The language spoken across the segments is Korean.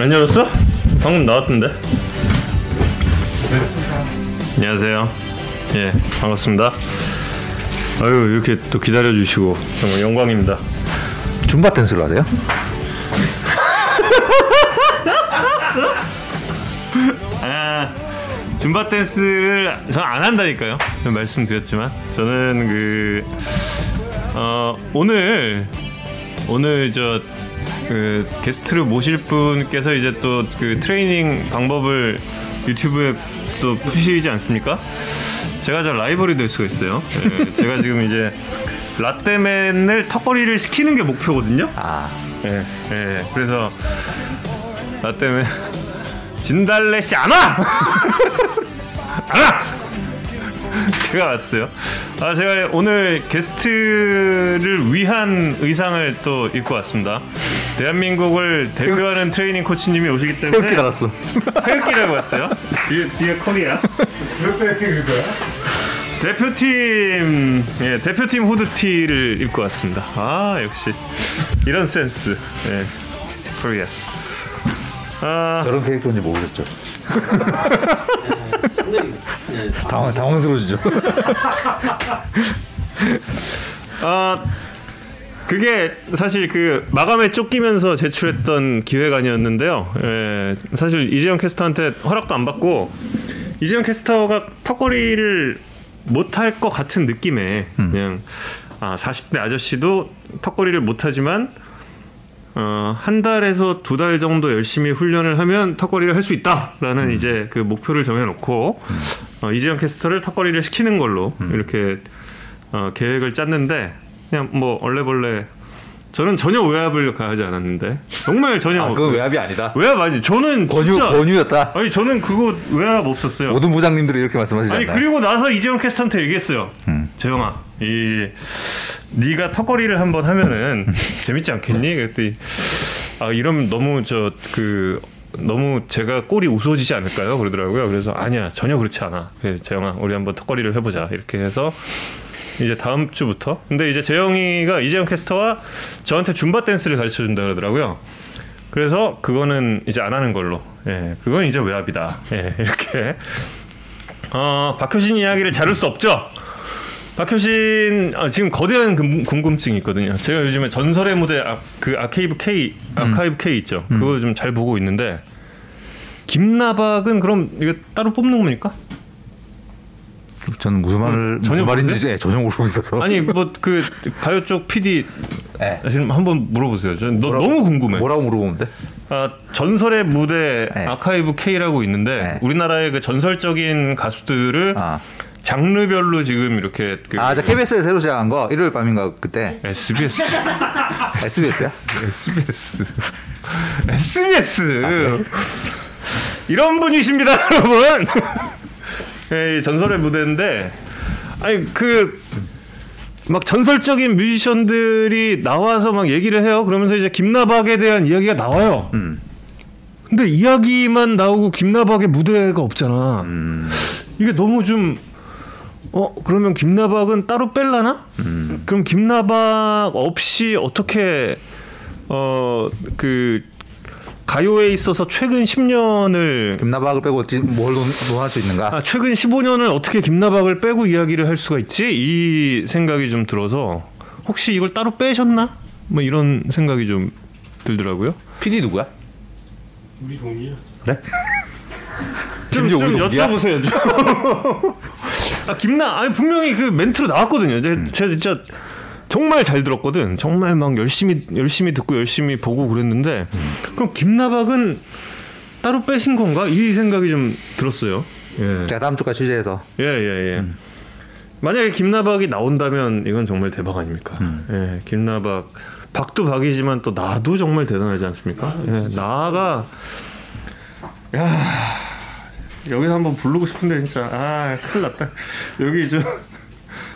안 열었어? 방금 나왔던데. 안녕하세요. 예, 반갑습니다. 아유, 이렇게 또 기다려주시고, 정말 영광입니다. 줌바 댄스를 하세요? 아, 줌바 댄스를 전 안 한다니까요. 말씀드렸지만. 저는 그, 어, 오늘, 오늘 저, 그, 게스트를 모실 분께서 이제 또 그 트레이닝 방법을 유튜브에 또 푸시지 않습니까? 제가 저 라이벌이 될 수가 있어요. 예, 제가 지금 이제 라떼맨을 턱걸이를 시키는 게 목표거든요. 아, 예, 예. 그래서 나 때문에 진달래 씨 안 와! 안 와! 제가 왔어요. 아, 제가 오늘 게스트를 위한 의상을 또 입고 왔습니다. 대한민국을 대표하는 트레이닝 코치님이 오시기 때문에 태극기 나갔어. 태극기라고 왔어요. 뒤에, 뒤에 코리아. 대표팀, 예, 대표팀 후드티를 입고 왔습니다. 아, 역시. 이런 센스. 예, 코리아. 아, 저런 캐릭터인지 모르겠죠. 상당히 네, 당황, 당황스러워지죠. 아, 그게 사실 그 마감에 쫓기면서 제출했던 기획안이었는데요. 예, 사실 이재영 캐스터한테 허락도 안 받고 이재영 캐스터가 턱걸이를 못할 것 같은 느낌에 그냥 아, 40대 아저씨도 턱걸이를 못하지만 어, 한 달에서 두 달 정도 열심히 훈련을 하면 턱걸이를 할 수 있다라는 이제 그 목표를 정해놓고 어, 이재영 캐스터를 턱걸이를 시키는 걸로 이렇게 어, 계획을 짰는데 그냥 뭐 얼레벌레 저는 전혀 외압을 가하지 않았는데 정말 전혀 아, 그건 외압이 아니다. 외압 아니 저는 권유, 진짜 권유였다. 아니 저는 그거 외압 없었어요. 모든 부장님들이 이렇게 말씀하시지 아니 않나요? 그리고 나서 이재용 캐스터한테 얘기했어요. 음. 재영아, 이 네가 턱걸이를 한번 하면은 재밌지 않겠니? 그랬더니 아 이러면 너무 저 그 너무 제가 꼴이 우스워지지 않을까요? 그러더라고요. 그래서 아니야 전혀 그렇지 않아. 그래, 재영아 우리 한번 턱걸이를 해보자 이렇게 해서 이제 다음 주부터. 근데 이제 재영이가 이재영 캐스터와 저한테 줌바 댄스를 가르쳐 준다 그러더라고요. 그래서 그거는 이제 안 하는 걸로. 예, 그건 이제 외압이다. 예, 이렇게. 어, 박효신 이야기를 자를 수 없죠. 박효신 아, 지금 거대한 금- 궁금증이 있거든요. 제가 요즘에 전설의 무대 아, 그 아케이브 K 아카이브 K 있죠. 그거 좀 잘 보고 있는데 김나박은 그럼 이거 따로 뽑는 겁니까? 저는 무슨 말을 어, 전혀 무슨 말인지? 예, 전혀 모르고 있어서. 아니 뭐 그 가요 쪽 PD 예. 지금 한번 물어보세요. 저 너, 뭐라고- 너무 궁금해. 뭐라고 물어보면 돼? 아, 전설의 무대 네. 아카이브 K라고 있는데 네. 우리나라의 그 전설적인 가수들을 아, 장르별로 지금 이렇게 그 아, 저 KBS에 새로 시작한 거 일요일 밤인가 그때 SBS SBS야? SBS SBS 이런 분이십니다, 여러분. 예, 이 전설의 무대인데 아니 그 막 전설적인 뮤지션들이 나와서 막 얘기를 해요. 그러면서 이제 김나박에 대한 이야기가 나와요. 음. 근데 이야기만 나오고 김나박의 무대가 없잖아. 음. 이게 너무 좀 어, 그러면 김나박은 따로 뺄라나? 음. 그럼 김나박 없이 어떻게 어 그 가요에 있어서 최근 10년을 김나박을 빼고 어찌 뭘 논- 논할 수 있는가? 아, 최근 15년을 어떻게 김나박을 빼고 이야기를 할 수가 있지? 이 생각이 좀 들어서 혹시 이걸 따로 빼셨나? 뭐 이런 생각이 좀 들더라고요. PD 누구야? 우리 동이야. 그래? 좀, 좀? 여쭤보세요. 좀. 아 김나 아니 분명히 그 멘트로 나왔거든요. 제가, 제가 진짜 정말 잘 들었거든. 정말 막 열심히 열심히 듣고 열심히 보고 그랬는데 그럼 김나박은 따로 빼신 건가? 이 생각이 좀 들었어요. 예. 제가 다음 주까지 취재해서 예, 예, 예. 만약에 김나박이 나온다면 이건 정말 대박 아닙니까? 예, 김나박 박도 박이지만 또 나도 정말 대단하지 않습니까? 예, 나가 야 여기서 한번 부르고 싶은데 진짜 아 큰일 났다. 여기 저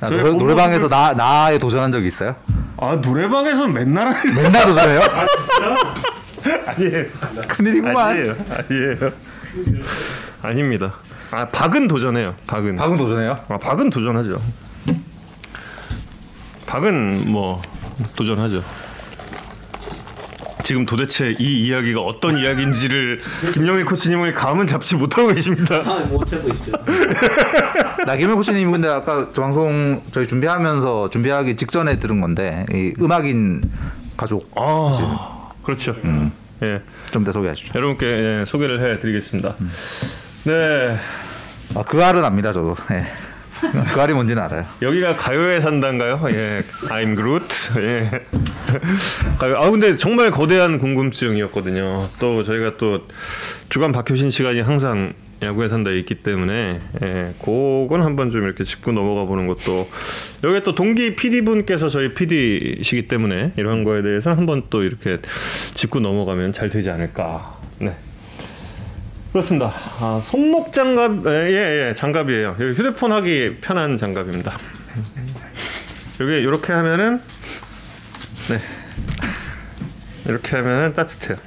자, 노래, 노래방에서 나 나에 도전한 적이 있어요? 아 노래방에서 맨날 맨날 도전해요? 아니에요. 큰일이구만. 아니에요. 아니에요. 아닙니다. 아 박은 도전해요. 박은. 박은 도전해요? 아, 박은 도전하죠. 박은 뭐 도전하죠. 지금 도대체 이 이야기가 어떤 이야기인지를 김영희 코치님의 감은 잡지 못하고 계십니다. 아못 찾고 있죠. 나 김현 코치님이 근데 아까 저 방송 저희 준비하면서 준비하기 직전에 들은 건데 이 음악인 가족 아, 그렇죠. 예, 좀 더 소개하시죠. 여러분께 예, 소개를 해드리겠습니다. 네, 아, 그 알은 압니다 저도. 예. 그 알이 뭔지는 알아요. 여기가 가요에 산다인가요? 예, I'm Groot. 예. 아 근데 정말 거대한 궁금증이었거든요. 또 저희가 또 주간 박효신 시간이 항상 야구에 산다에 있기 때문에 예, 그건 한번 좀 이렇게 짚고 넘어가 보는 것도 여기 또 동기 PD 분께서 저희 PD시기 때문에 이런 거에 대해서 한번 또 이렇게 짚고 넘어가면 잘 되지 않을까. 네. 그렇습니다. 아, 손목 장갑, 예, 예, 장갑이에요. 여기 휴대폰 하기 편한 장갑입니다. 여기 이렇게 하면은, 네. 이렇게 하면은 따뜻해요.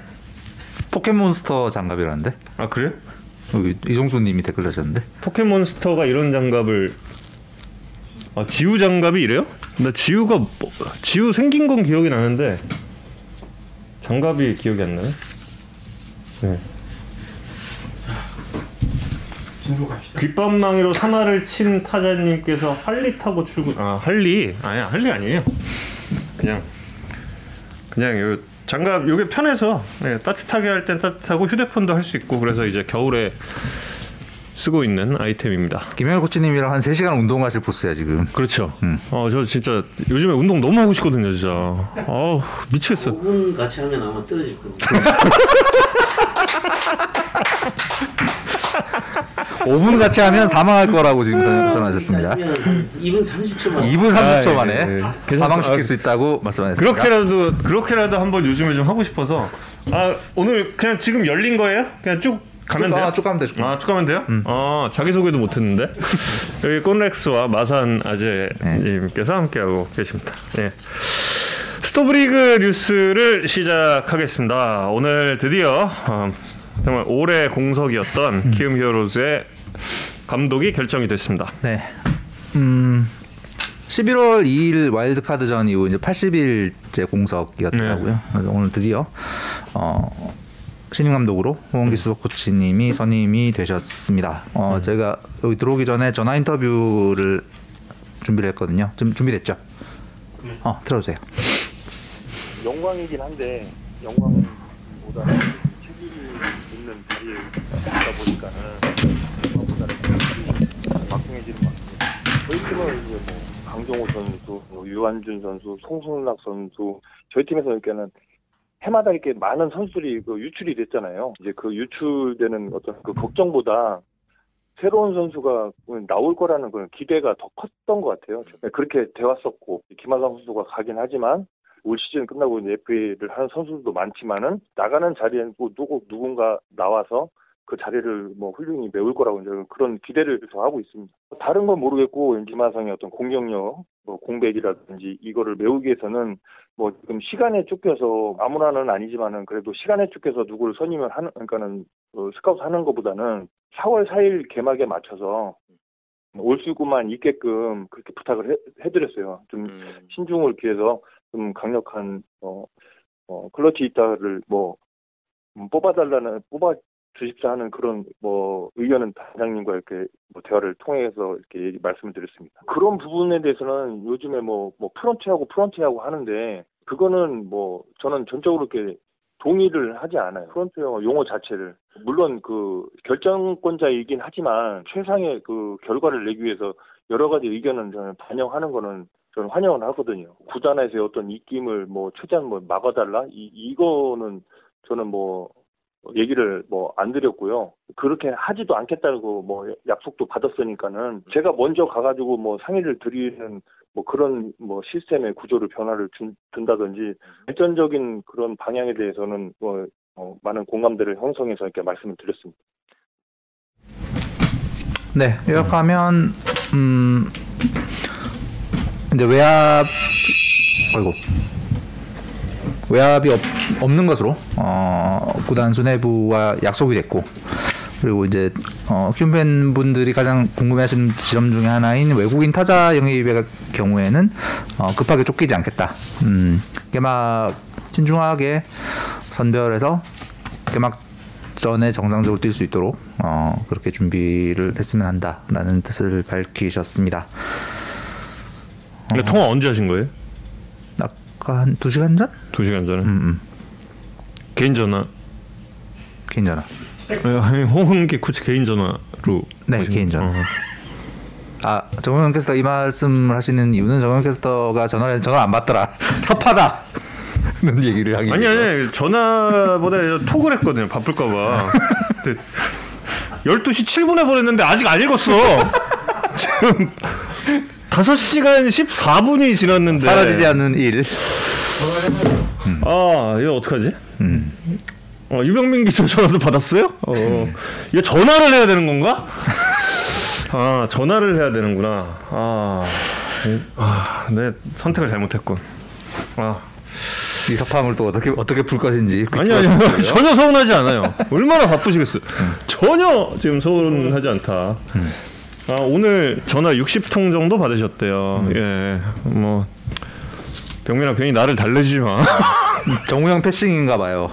포켓몬스터 장갑이라는데 아, 그래요? 여기 이종수님이 댓글 다셨는데 포켓몬스터가 이런 장갑을, 아, 지우 장갑이 이래요? 나 지우가, 뭐, 지우 생긴 건 기억이 나는데, 장갑이 기억이 안 나네? 네. 진로 갑시다. 귓밥망이로 사마를 친 타자님께서 할리 타고 출근. 아 할리? 아니야 할리 아니에요. 그냥 그냥 요 장갑 요게 편해서 예, 따뜻하게 할 땐 따뜻하고 휴대폰도 할 수 있고 그래서 이제 겨울에 쓰고 있는 아이템입니다. 김현 코치님이랑 한 3시간 운동하실 포스야 지금. 그렇죠. 어저 진짜 요즘에 운동 너무 하고 싶거든요 진짜. 어우 미치겠어. 5분 같이 하면 아마 떨어질 겁니다. 5분 같이 하면 사망할 거라고 지금 선- 선언하셨습니다. 2분 30초만. 2분 30초 아, 만에 예, 예. 괜찮습니다. 사망시킬 아, 수 있다고 말씀하셨습니다. 그렇게라도 그렇게라도 한번 요즘에 좀 하고 싶어서 아 오늘 그냥 지금 열린 거예요? 그냥 쭉 가면 쭉, 돼요? 아, 쭉 가면 돼, 쭉 아, 쭉 가면 돼요? 아, 자기 소개도 못 했는데. 여기 꼰렉스와 마산 아재 님께서 함께하고 계십니다. 예. 스토브리그 뉴스를 시작하겠습니다. 오늘 드디어 어, 정말 올해 공석이었던 키움 히어로즈의 감독이 결정이 됐습니다. 네. 음. 11월 2일 와일드카드전 이후 이제 80일째 공석이었더라고요. 네. 그래서 오늘 드디어 어, 신임 감독으로 홍원기 수석 코치님이 선임이 되셨습니다. 어, 제가 여기 들어오기 전에 전화 인터뷰를 준비를 했거든요. 좀 준비됐죠? 어, 들어주세요. 영광이긴 한데 영광보다 있다 보니까는 책임이 막중해지는 것 같습니다. 저희 팀은 이제 뭐 강정호 선수, 뭐 유한준 선수, 송승락 선수 저희 팀에서 그러니까는 해마다 이렇게 많은 선수들이 그 유출이 됐잖아요. 이제 그 유출되는 어떤 그 걱정보다 새로운 선수가 나올 거라는 그런 기대가 더 컸던 것 같아요. 그렇게 되왔었고 김하성 선수가 가긴 하지만 올 시즌 끝나고 이제 FA를 하는 선수들도 많지만은 나가는 자리엔 또 누구 누군가 나와서 그 자리를 뭐 훌륭히 메울 거라고 이제 그런 기대를 더 하고 있습니다. 다른 건 모르겠고 김하성의 어떤 공격력, 뭐 공백이라든지 이거를 메우기 위해서는 뭐 지금 시간에 쫓겨서 아무나는 아니지만은 그래도 시간에 쫓겨서 누구를 선임을 하는 그러니까는 어, 스카우트 하는 것보다는 4월 4일 개막에 맞춰서 올 수구만 있게끔 그렇게 부탁을 해, 해드렸어요. 좀 신중을 기해서 좀 강력한 어, 어 클러치 히터를 뭐 음, 뽑아달라는 뽑아 주십사 하는 그런 뭐 의견은 단장님과 이렇게 뭐 대화를 통해서 이렇게 얘기 말씀을 드렸습니다. 그런 부분에 대해서는 요즘에 뭐, 뭐 프런트하고 프런트하고 하는데 그거는 뭐 저는 전적으로 이렇게 동의를 하지 않아요. 프런트 용어, 용어 자체를. 물론 그 결정권자이긴 하지만 최상의 그 결과를 내기 위해서 여러 가지 의견은 저는 반영하는 거는 저는 환영을 하거든요. 구단에서의 어떤 입김을 뭐 최대한 뭐 막아달라? 이, 이거는 저는 뭐 얘기를 뭐 안 드렸고요. 그렇게 하지도 않겠다고 뭐 약속도 받았으니까는 제가 먼저 가가지고 뭐 상의를 드리는 뭐 그런 뭐 시스템의 구조를 변화를 준, 둔다든지 발전적인 그런 방향에 대해서는 뭐 어, 많은 공감대를 형성해서 이렇게 말씀을 드렸습니다. 네, 요약하면 음 이제 외압 아이고 외압이 없, 없는 것으로 어, 구단 수뇌부와 약속이 됐고 그리고 이제 어, 키움 팬분들이 가장 궁금해하시는 지점 중에 하나인 외국인 타자 영입의 경우에는 어, 급하게 쫓기지 않겠다. 음, 개막 신중하게 선별해서 개막 전에 정상적으로 뛸 수 있도록 어, 그렇게 준비를 했으면 한다라는 뜻을 밝히셨습니다. 근데 통화 언제 하신 거예요? 아까 한 두 시간 전? 두 시간 전에 음, 음. 개인 전화. 개인 전화. 아니, 홍은기 코치 개인 전화로. 네, 개인 거- 전화. 어. 아 정우영 캐스터 이 말씀을 하시는 이유는 정우영 캐스터가 전화를 전화 안 받더라 섭하다. 는 얘기를 하기 아니. 아니 전화보다 톡을 했거든요. 바쁠까봐. 근데 12시 7분에 보냈는데 아직 안 읽었어. 지금 5시간 14분이 지났는데 사라지지 않는 일. 아 이거 어떡하지? 음. 어, 유병민 기자 전화도 받았어요? 어, 이거 전화를 해야 되는 건가? 아 전화를 해야 되는구나. 아, 이- 아, 내 선택을 잘못했군. 아, 이 섭함을 또 어떻게 어떻게 풀 것인지. 아니 아니 전혀 서운하지 않아요. 얼마나 바쁘시겠어요. 전혀 지금 서운하지 않다. 아 오늘 전화 60통 정도 받으셨대요. 예, 뭐 병민아 괜히 나를 달래주지 마. 정우영 패싱인가 봐요.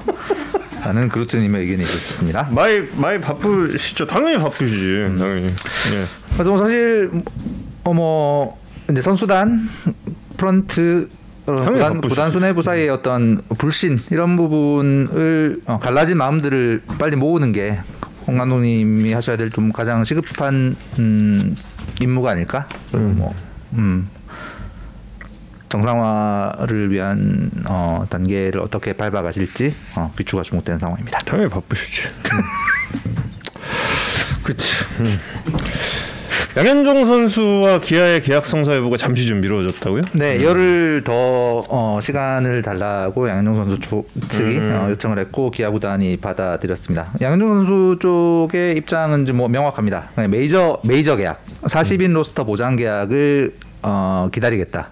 라는 그루트님의 의견이 있었습니다. 많이 많이 바쁘시죠. 당연히 바쁘시지. 당연히. 예. 그래서 뭐 사실 어뭐 이제 선수단 프런트 어, 구단. 구단 수뇌부 사이의 어떤 불신 이런 부분을 어, 갈라진 마음들을 빨리 모으는 게 홍만호님이 하셔야 될 좀 가장 시급한 음, 임무가 아닐까? 음. 뭐, 음, 정상화를 위한 어, 단계를 어떻게 밟아가실지 어, 귀추가 주목되는 상황입니다. 당연히 바쁘시지. 그치. 음. 양현종 선수와 기아의 계약 성사 여부가 잠시 좀 미뤄졌다고요? 네, 열흘 더 어, 시간을 달라고 양현종 선수 조, 측이 음. 어, 요청을 했고 기아 구단이 받아들였습니다. 양현종 선수 쪽의 입장은 좀뭐 명확합니다. 네, 메이저 메이저 계약, 40인 로스터 보장 계약을 어, 기다리겠다.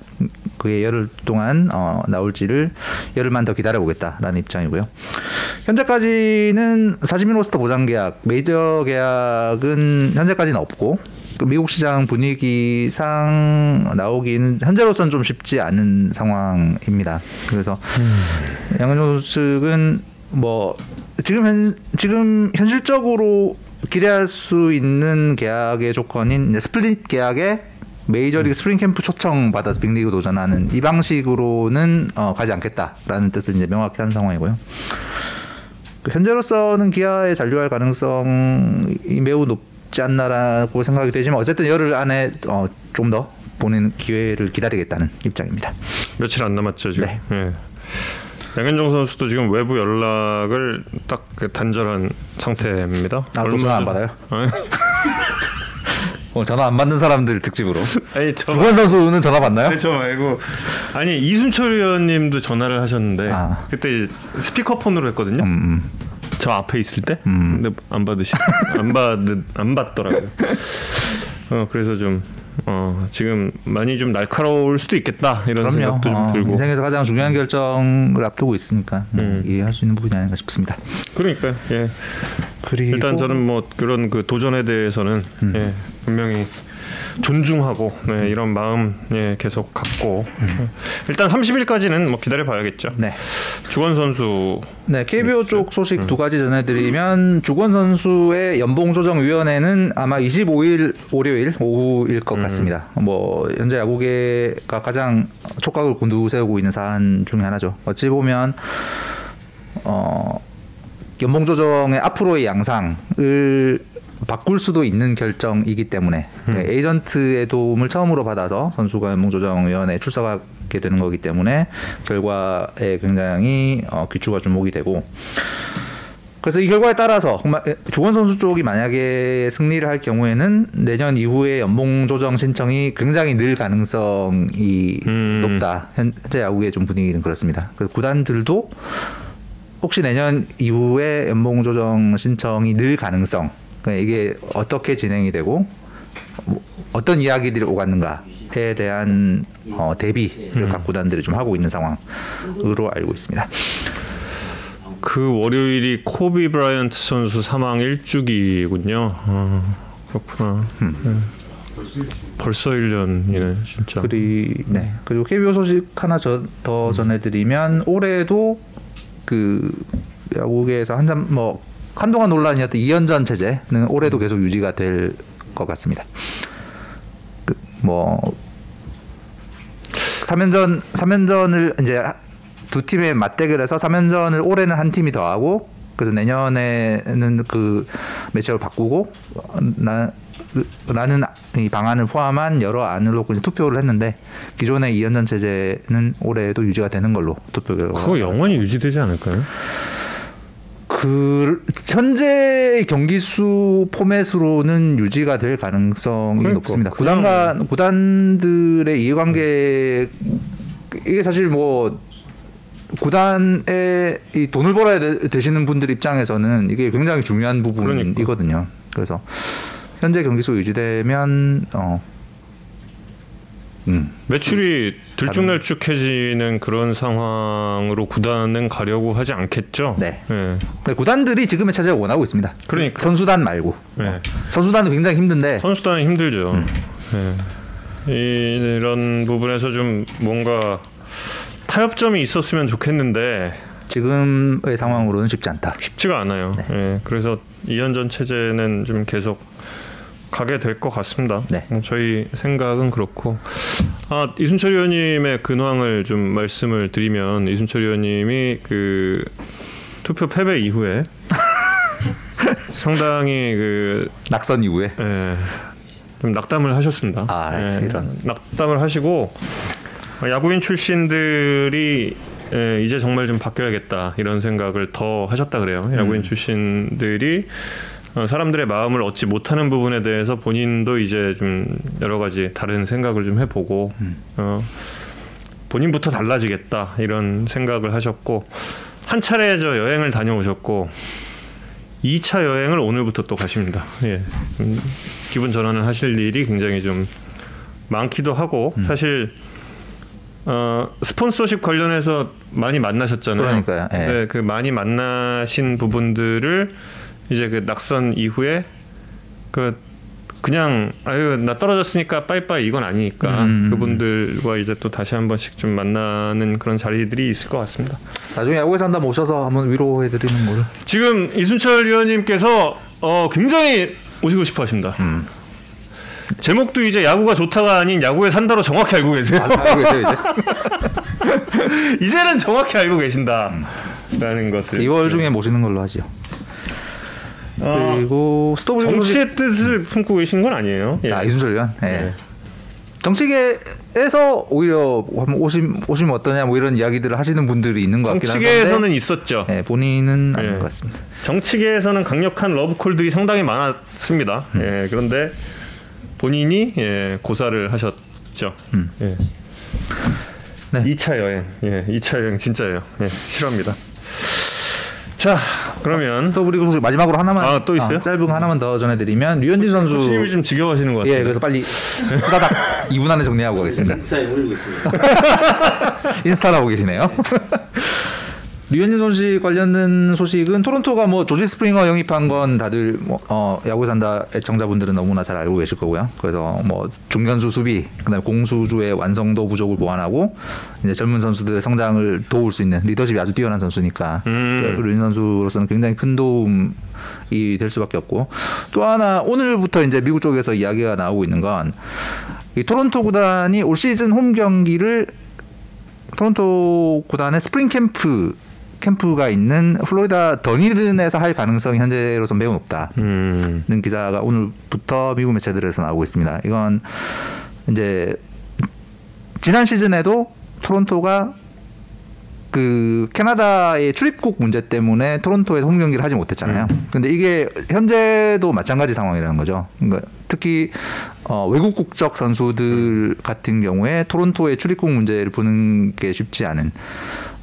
그게 열흘 동안 어, 나올지를 열흘만 더 기다려 보겠다라는 입장이고요. 현재까지는 40인 로스터 보장 계약, 메이저 계약은 현재까지는 없고 그 미국 시장 분위기상 나오기는 현재로서는 좀 쉽지 않은 상황입니다. 그래서 양현종 측은 뭐 지금 현 지금 현실적으로 기대할 수 있는 계약의 조건인 스플릿 계약에 메이저리그 스프링 캠프 초청 받아서 빅리그 도전하는 이 방식으로는 어, 가지 않겠다라는 뜻을 이제 명확히 한 상황이고요. 그 현재로서는 기아에 잔류할 가능성이 매우 높 지 않나라고 생각이 되지만 어쨌든 열흘 안에 어, 좀 더 보는 기회를 기다리겠다는 입장입니다. 며칠 안 남았죠 지금. 네. 예. 양현종 선수도 지금 외부 연락을 딱그 단절한 상태입니다. 아, 또 얼마 전화 안 전- 받아요? 아니, 어, 전화 안 받는 사람들 특집으로. 아니 저 주건 선수는 전화 받나요? 아니, 저 말고 아니 이순철 의원님도 전화를 하셨는데 아. 그때 스피커폰으로 했거든요. 음, 음. 저 앞에 있을 때 음. 근데 안 받으시 안 받, 안 받더라고요. 어 그래서 좀 어, 지금 많이 좀 날카로울 수도 있겠다 이런 그럼요. 생각도 좀 어, 들고 인생에서 가장 중요한 결정을 앞두고 있으니까 뭐 음. 이해할 수 있는 부분이 아닌가 싶습니다. 그러니까 예 그리고 일단 저는 뭐 그런 그 도전에 대해서는 음. 예 분명히 존중하고 네, 이런 마음 예 계속 갖고 일단 30일까지는 뭐 기다려 봐야겠죠. 음. 네. 주건 선수 네, KBO 쪽 소식 두 가지 전해드리면 주권 선수의 연봉 조정 위원회는 아마 25일 월요일 오후일 것 같습니다. 뭐 현재 야구계가 가장 촉각을 곤두세우고 있는 사안 중에 하나죠. 어찌 보면 어 연봉 조정의 앞으로의 양상을 바꿀 수도 있는 결정이기 때문에 네, 에이전트의 도움을 처음으로 받아서 선수가 연봉 조정 위원회에 출석하게 되는 거기 때문에 결과에 굉장히 어, 귀추가 주목이 되고 그래서 이 결과에 따라서 정말 주건 선수 쪽이 만약에 승리를 할 경우에는 내년 이후에 연봉 조정 신청이 굉장히 늘 가능성이 음. 높다. 현재 야구의 좀 분위기는 그렇습니다. 그래서 구단들도 혹시 내년 이후에 연봉 조정 신청이 늘 가능성 이게 어떻게 진행이 되고 뭐 어떤 이야기들이 오갔는가에 대한 어, 대비를 각 구단들이 좀 하고 있는 상황으로 알고 있습니다. 그 월요일이 코비 브라이언트 선수 사망 1주기군요. 아, 그렇구나. 네. 벌써 1년이네 진짜. 그리 네 그리고 KBO 소식 하나 저, 더 전해드리면 올해도 그 야구계에서 한참 뭐 한동안 논란이었던 2연전 체제는 올해도 계속 유지가 될 것 같습니다. 그 뭐 3연전 3연전을 이제 두 팀의 맞대결에서 3연전을 올해는 한 팀이 더 하고 그래서 내년에는 그 매치업을 바꾸고 나 라는 이 방안을 포함한 여러 안을 놓고 이제 투표를 했는데 기존의 2연전 체제는 올해도 유지가 되는 걸로 투표 결과 그거 영원히 유지되지 않을까요? 그 현재 경기 수 포맷으로는 유지가 될 가능성이 그러니까, 높습니다. 그냥- 구단과 구단들의 이해관계 이게 사실 뭐 구단에 이 돈을 벌어야 되, 되시는 분들 입장에서는 이게 굉장히 중요한 부분이거든요. 그래서 현재 경기 수 유지되면 어 음, 매출이 들쭉날쭉해지는 그런 상황으로 구단은 가려고 하지 않겠죠. 네. 예. 근데 구단들이 지금의 체제를 원하고 있습니다. 그러니까. 선수단 말고 예. 선수단은 굉장히 힘든데 선수단은 힘들죠. 음. 예. 이런 부분에서 좀 뭔가 타협점이 있었으면 좋겠는데 지금의 상황으로는 쉽지 않다. 쉽지가 않아요. 네. 예. 그래서 이연전 체제는 좀 계속 가게 될 것 같습니다. 네. 음, 저희 생각은 그렇고 아 이순철 의원님의 근황을 좀 말씀을 드리면 이순철 의원님이 그 투표 패배 이후에 상당히 그 낙선 이후에 예, 좀 낙담을 하셨습니다. 아, 예, 이런. 낙담을 하시고 야구인 출신들이 예, 이제 정말 좀 바뀌어야겠다 이런 생각을 더 하셨다 그래요. 음. 야구인 출신들이 어, 사람들의 마음을 얻지 못하는 부분에 대해서 본인도 이제 좀 여러 가지 다른 생각을 좀 해보고 음. 어, 본인부터 달라지겠다 이런 생각을 하셨고 한 차례 저 여행을 다녀오셨고 2차 여행을 오늘부터 또 가십니다. 예. 음, 기분 전환을 하실 일이 굉장히 좀 많기도 하고 음. 사실 어, 스폰서십 관련해서 많이 만나셨잖아요. 그러니까요. 예. 네, 그 많이 만나신 부분들을 이제 그 낙선 이후에 그 그냥 아유 나 떨어졌으니까 빠이빠이 이건 아니니까 음. 그분들과 이제 또 다시 한 번씩 좀 만나는 그런 자리들이 있을 것 같습니다. 나중에 야구에서 한번 모셔서 한번 위로해드리는 걸. 지금 이순철 의원님께서 어, 굉장히 오시고 싶어 하십니다. 음. 제목도 이제 야구가 좋다가 아닌 야구에 산다로 정확히 알고 계세요. 아, 알고 계세요 이제. 이제는 정확히 알고 계신다. 라는 것을 2월 중에 모시는 걸로 하죠. 어, 그리고 스토브 정치의 뜻을 품고 계신 건 아니에요. 예. 아 이순철 의원. 예. 네. 정치계에서 오히려 오심 오시면 어떠냐 뭐 이런 이야기들을 하시는 분들이 있는 것 같긴 한데. 정치계에서는 있었죠. 예, 본인은 아닌 예. 것 같습니다. 정치계에서는 강력한 러브콜들이 상당히 많았습니다. 음. 예, 그런데 본인이 예, 고사를 하셨죠. 음. 예. 네. 2차 여행, 예, 2차 여행 진짜예요. 예, 싫어합니다. 자, 그러면 스토브리그 소식 마지막으로 하나만 아, 또 있어요? 짧은 거 하나만 더 전해드리면 류현진 선수 소심이 좀 지겨워하시는 것 같아요. 예 그래서 빨리 후다닥 2분 안에 정리하고 가겠습니다. 인스타에 올리고 있습니다. 인스타 나오고 계시네요. 류현진 소식 관련된 소식은 토론토가 뭐 조지 스프링어 영입한 건 다들 뭐, 어, 야구 산다 애청자분들은 너무나 잘 알고 계실 거고요. 그래서 뭐 중견수 수비, 그다음에 공수주의 완성도 부족을 보완하고 이제 젊은 선수들의 성장을 도울 수 있는 리더십이 아주 뛰어난 선수니까 음. 류현진 선수로서는 굉장히 큰 도움이 될 수밖에 없고 또 하나 오늘부터 이제 미국 쪽에서 이야기가 나오고 있는 건 이 토론토 구단이 올 시즌 홈 경기를 토론토 구단의 스프링 캠프 캠프가 있는 플로리다 더니든에서 할 가능성이 현재로서 매우 높다. 음, 는 기사가 오늘부터 미국 매체들에서 나오고 있습니다. 이건 이제 지난 시즌에도 토론토가 그 캐나다의 출입국 문제 때문에 토론토에서 홈 경기를 하지 못했잖아요. 근데 이게 현재도 마찬가지 상황이라는 거죠. 그러니까 특히 어, 외국 국적 선수들 같은 경우에 토론토의 출입국 문제를 푸는 게 쉽지 않은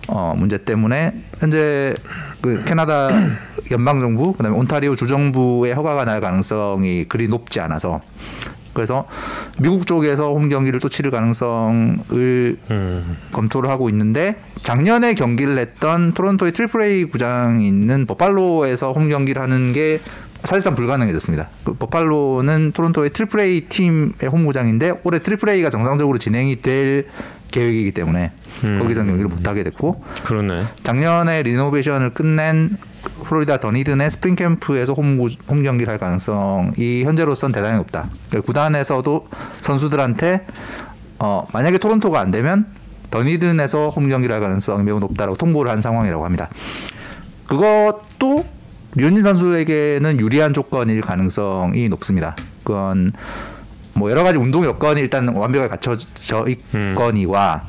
어, 문제 때문에 현재 그 캐나다 연방 정부 그다음에 온타리오 주 정부의 허가가 날 가능성이 그리 높지 않아서 그래서 미국 쪽에서 홈 경기를 또 치를 가능성을 음, 검토를 하고 있는데 작년에 경기를 했던 토론토의 트리플 A 구장이 있는 버팔로에서 홈 경기를 하는 게 사실상 불가능해졌습니다. 그 버팔로는 토론토의 트리플 A 팀의 홈구장인데 올해 트리플 A가 정상적으로 진행이 될 계획이기 때문에 음. 거기서 경기를 못 하게 됐고 그러네. 작년에 리노베이션을 끝낸 플로리다 더니든의 스프링 캠프에서 홈, 구- 홈 경기를 할 가능성이 현재로선 대단히 높다. 그러니까 구단에서도 선수들한테 어, 만약에 토론토가 안 되면 더니든에서 홈 경기를 할 가능성이 매우 높다라고 통보를 한 상황이라고 합니다. 그것도 류현진 선수에게는 유리한 조건일 가능성이 높습니다. 그건 뭐 여러 가지 운동 여건이 일단 완벽하게 갖춰져 있거니와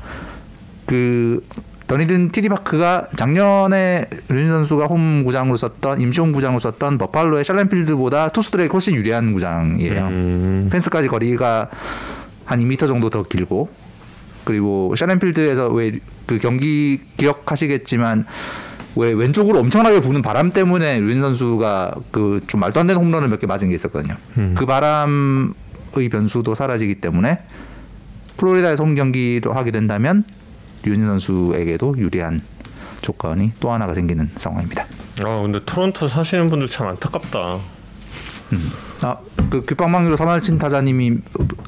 그 더니든 티리파크가 작년에 류현진 선수가 홈 구장으로 썼던 임시홈 구장으로 썼던 버팔로의 샬렌필드보다 투수들에게 훨씬 유리한 구장이에요. 음. 펜스까지 거리가 한 2m 정도 더 길고 그리고 샤렌필드에서 왜 그 경기 기억하시겠지만 왜 왼쪽으로 엄청나게 부는 바람 때문에 류인 선수가 그 좀 말도 안 되는 홈런을 몇 개 맞은 게 있었거든요. 음. 그 바람 의 변수도 사라지기 때문에 플로리다에서 홈 경기를 하게 된다면 류인 선수에게도 유리한 조건이 또 하나가 생기는 상황입니다. 아 근데 토론토 사시는 분들 참 안타깝다. 아, 그 귓방망이로 사말친 타자님이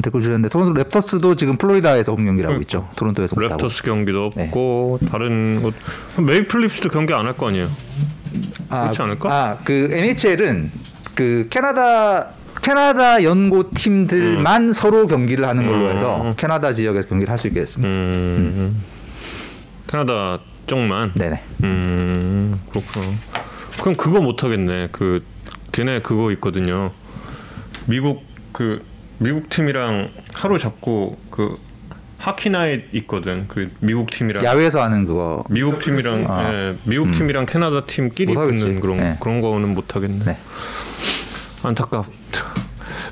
댓글 주셨는데 토론토 랩터스도 지금 플로리다에서 홈 경기를 하고 있죠. 토론토에서. 랩터스 경기도 없고 다른 곳 메이플리프스도 경기 안 할 거 아니에요. 그렇지 않을까? 아, 그 NHL은 그 캐나다 캐나다 연고 팀들만 서로 경기를 하는 걸로 음. 해서 캐나다 지역에서 경기를 할 수 있게 됐습니다. 음. 캐나다 쪽만. 네네. 음 그렇구나. 그럼 그거 못 하겠네. 그 걔네 그거 있거든요. 미국 그 미국 팀이랑 하루 잡고 그 하키 나잇 있거든. 그 미국 팀이랑 야외에서 하는 그거. 미국 팀이랑 아. 예, 미국 팀이랑 캐나다 팀끼리. 붙는 그런 네. 그런 거는 못 하겠네. 네. 안타깝다.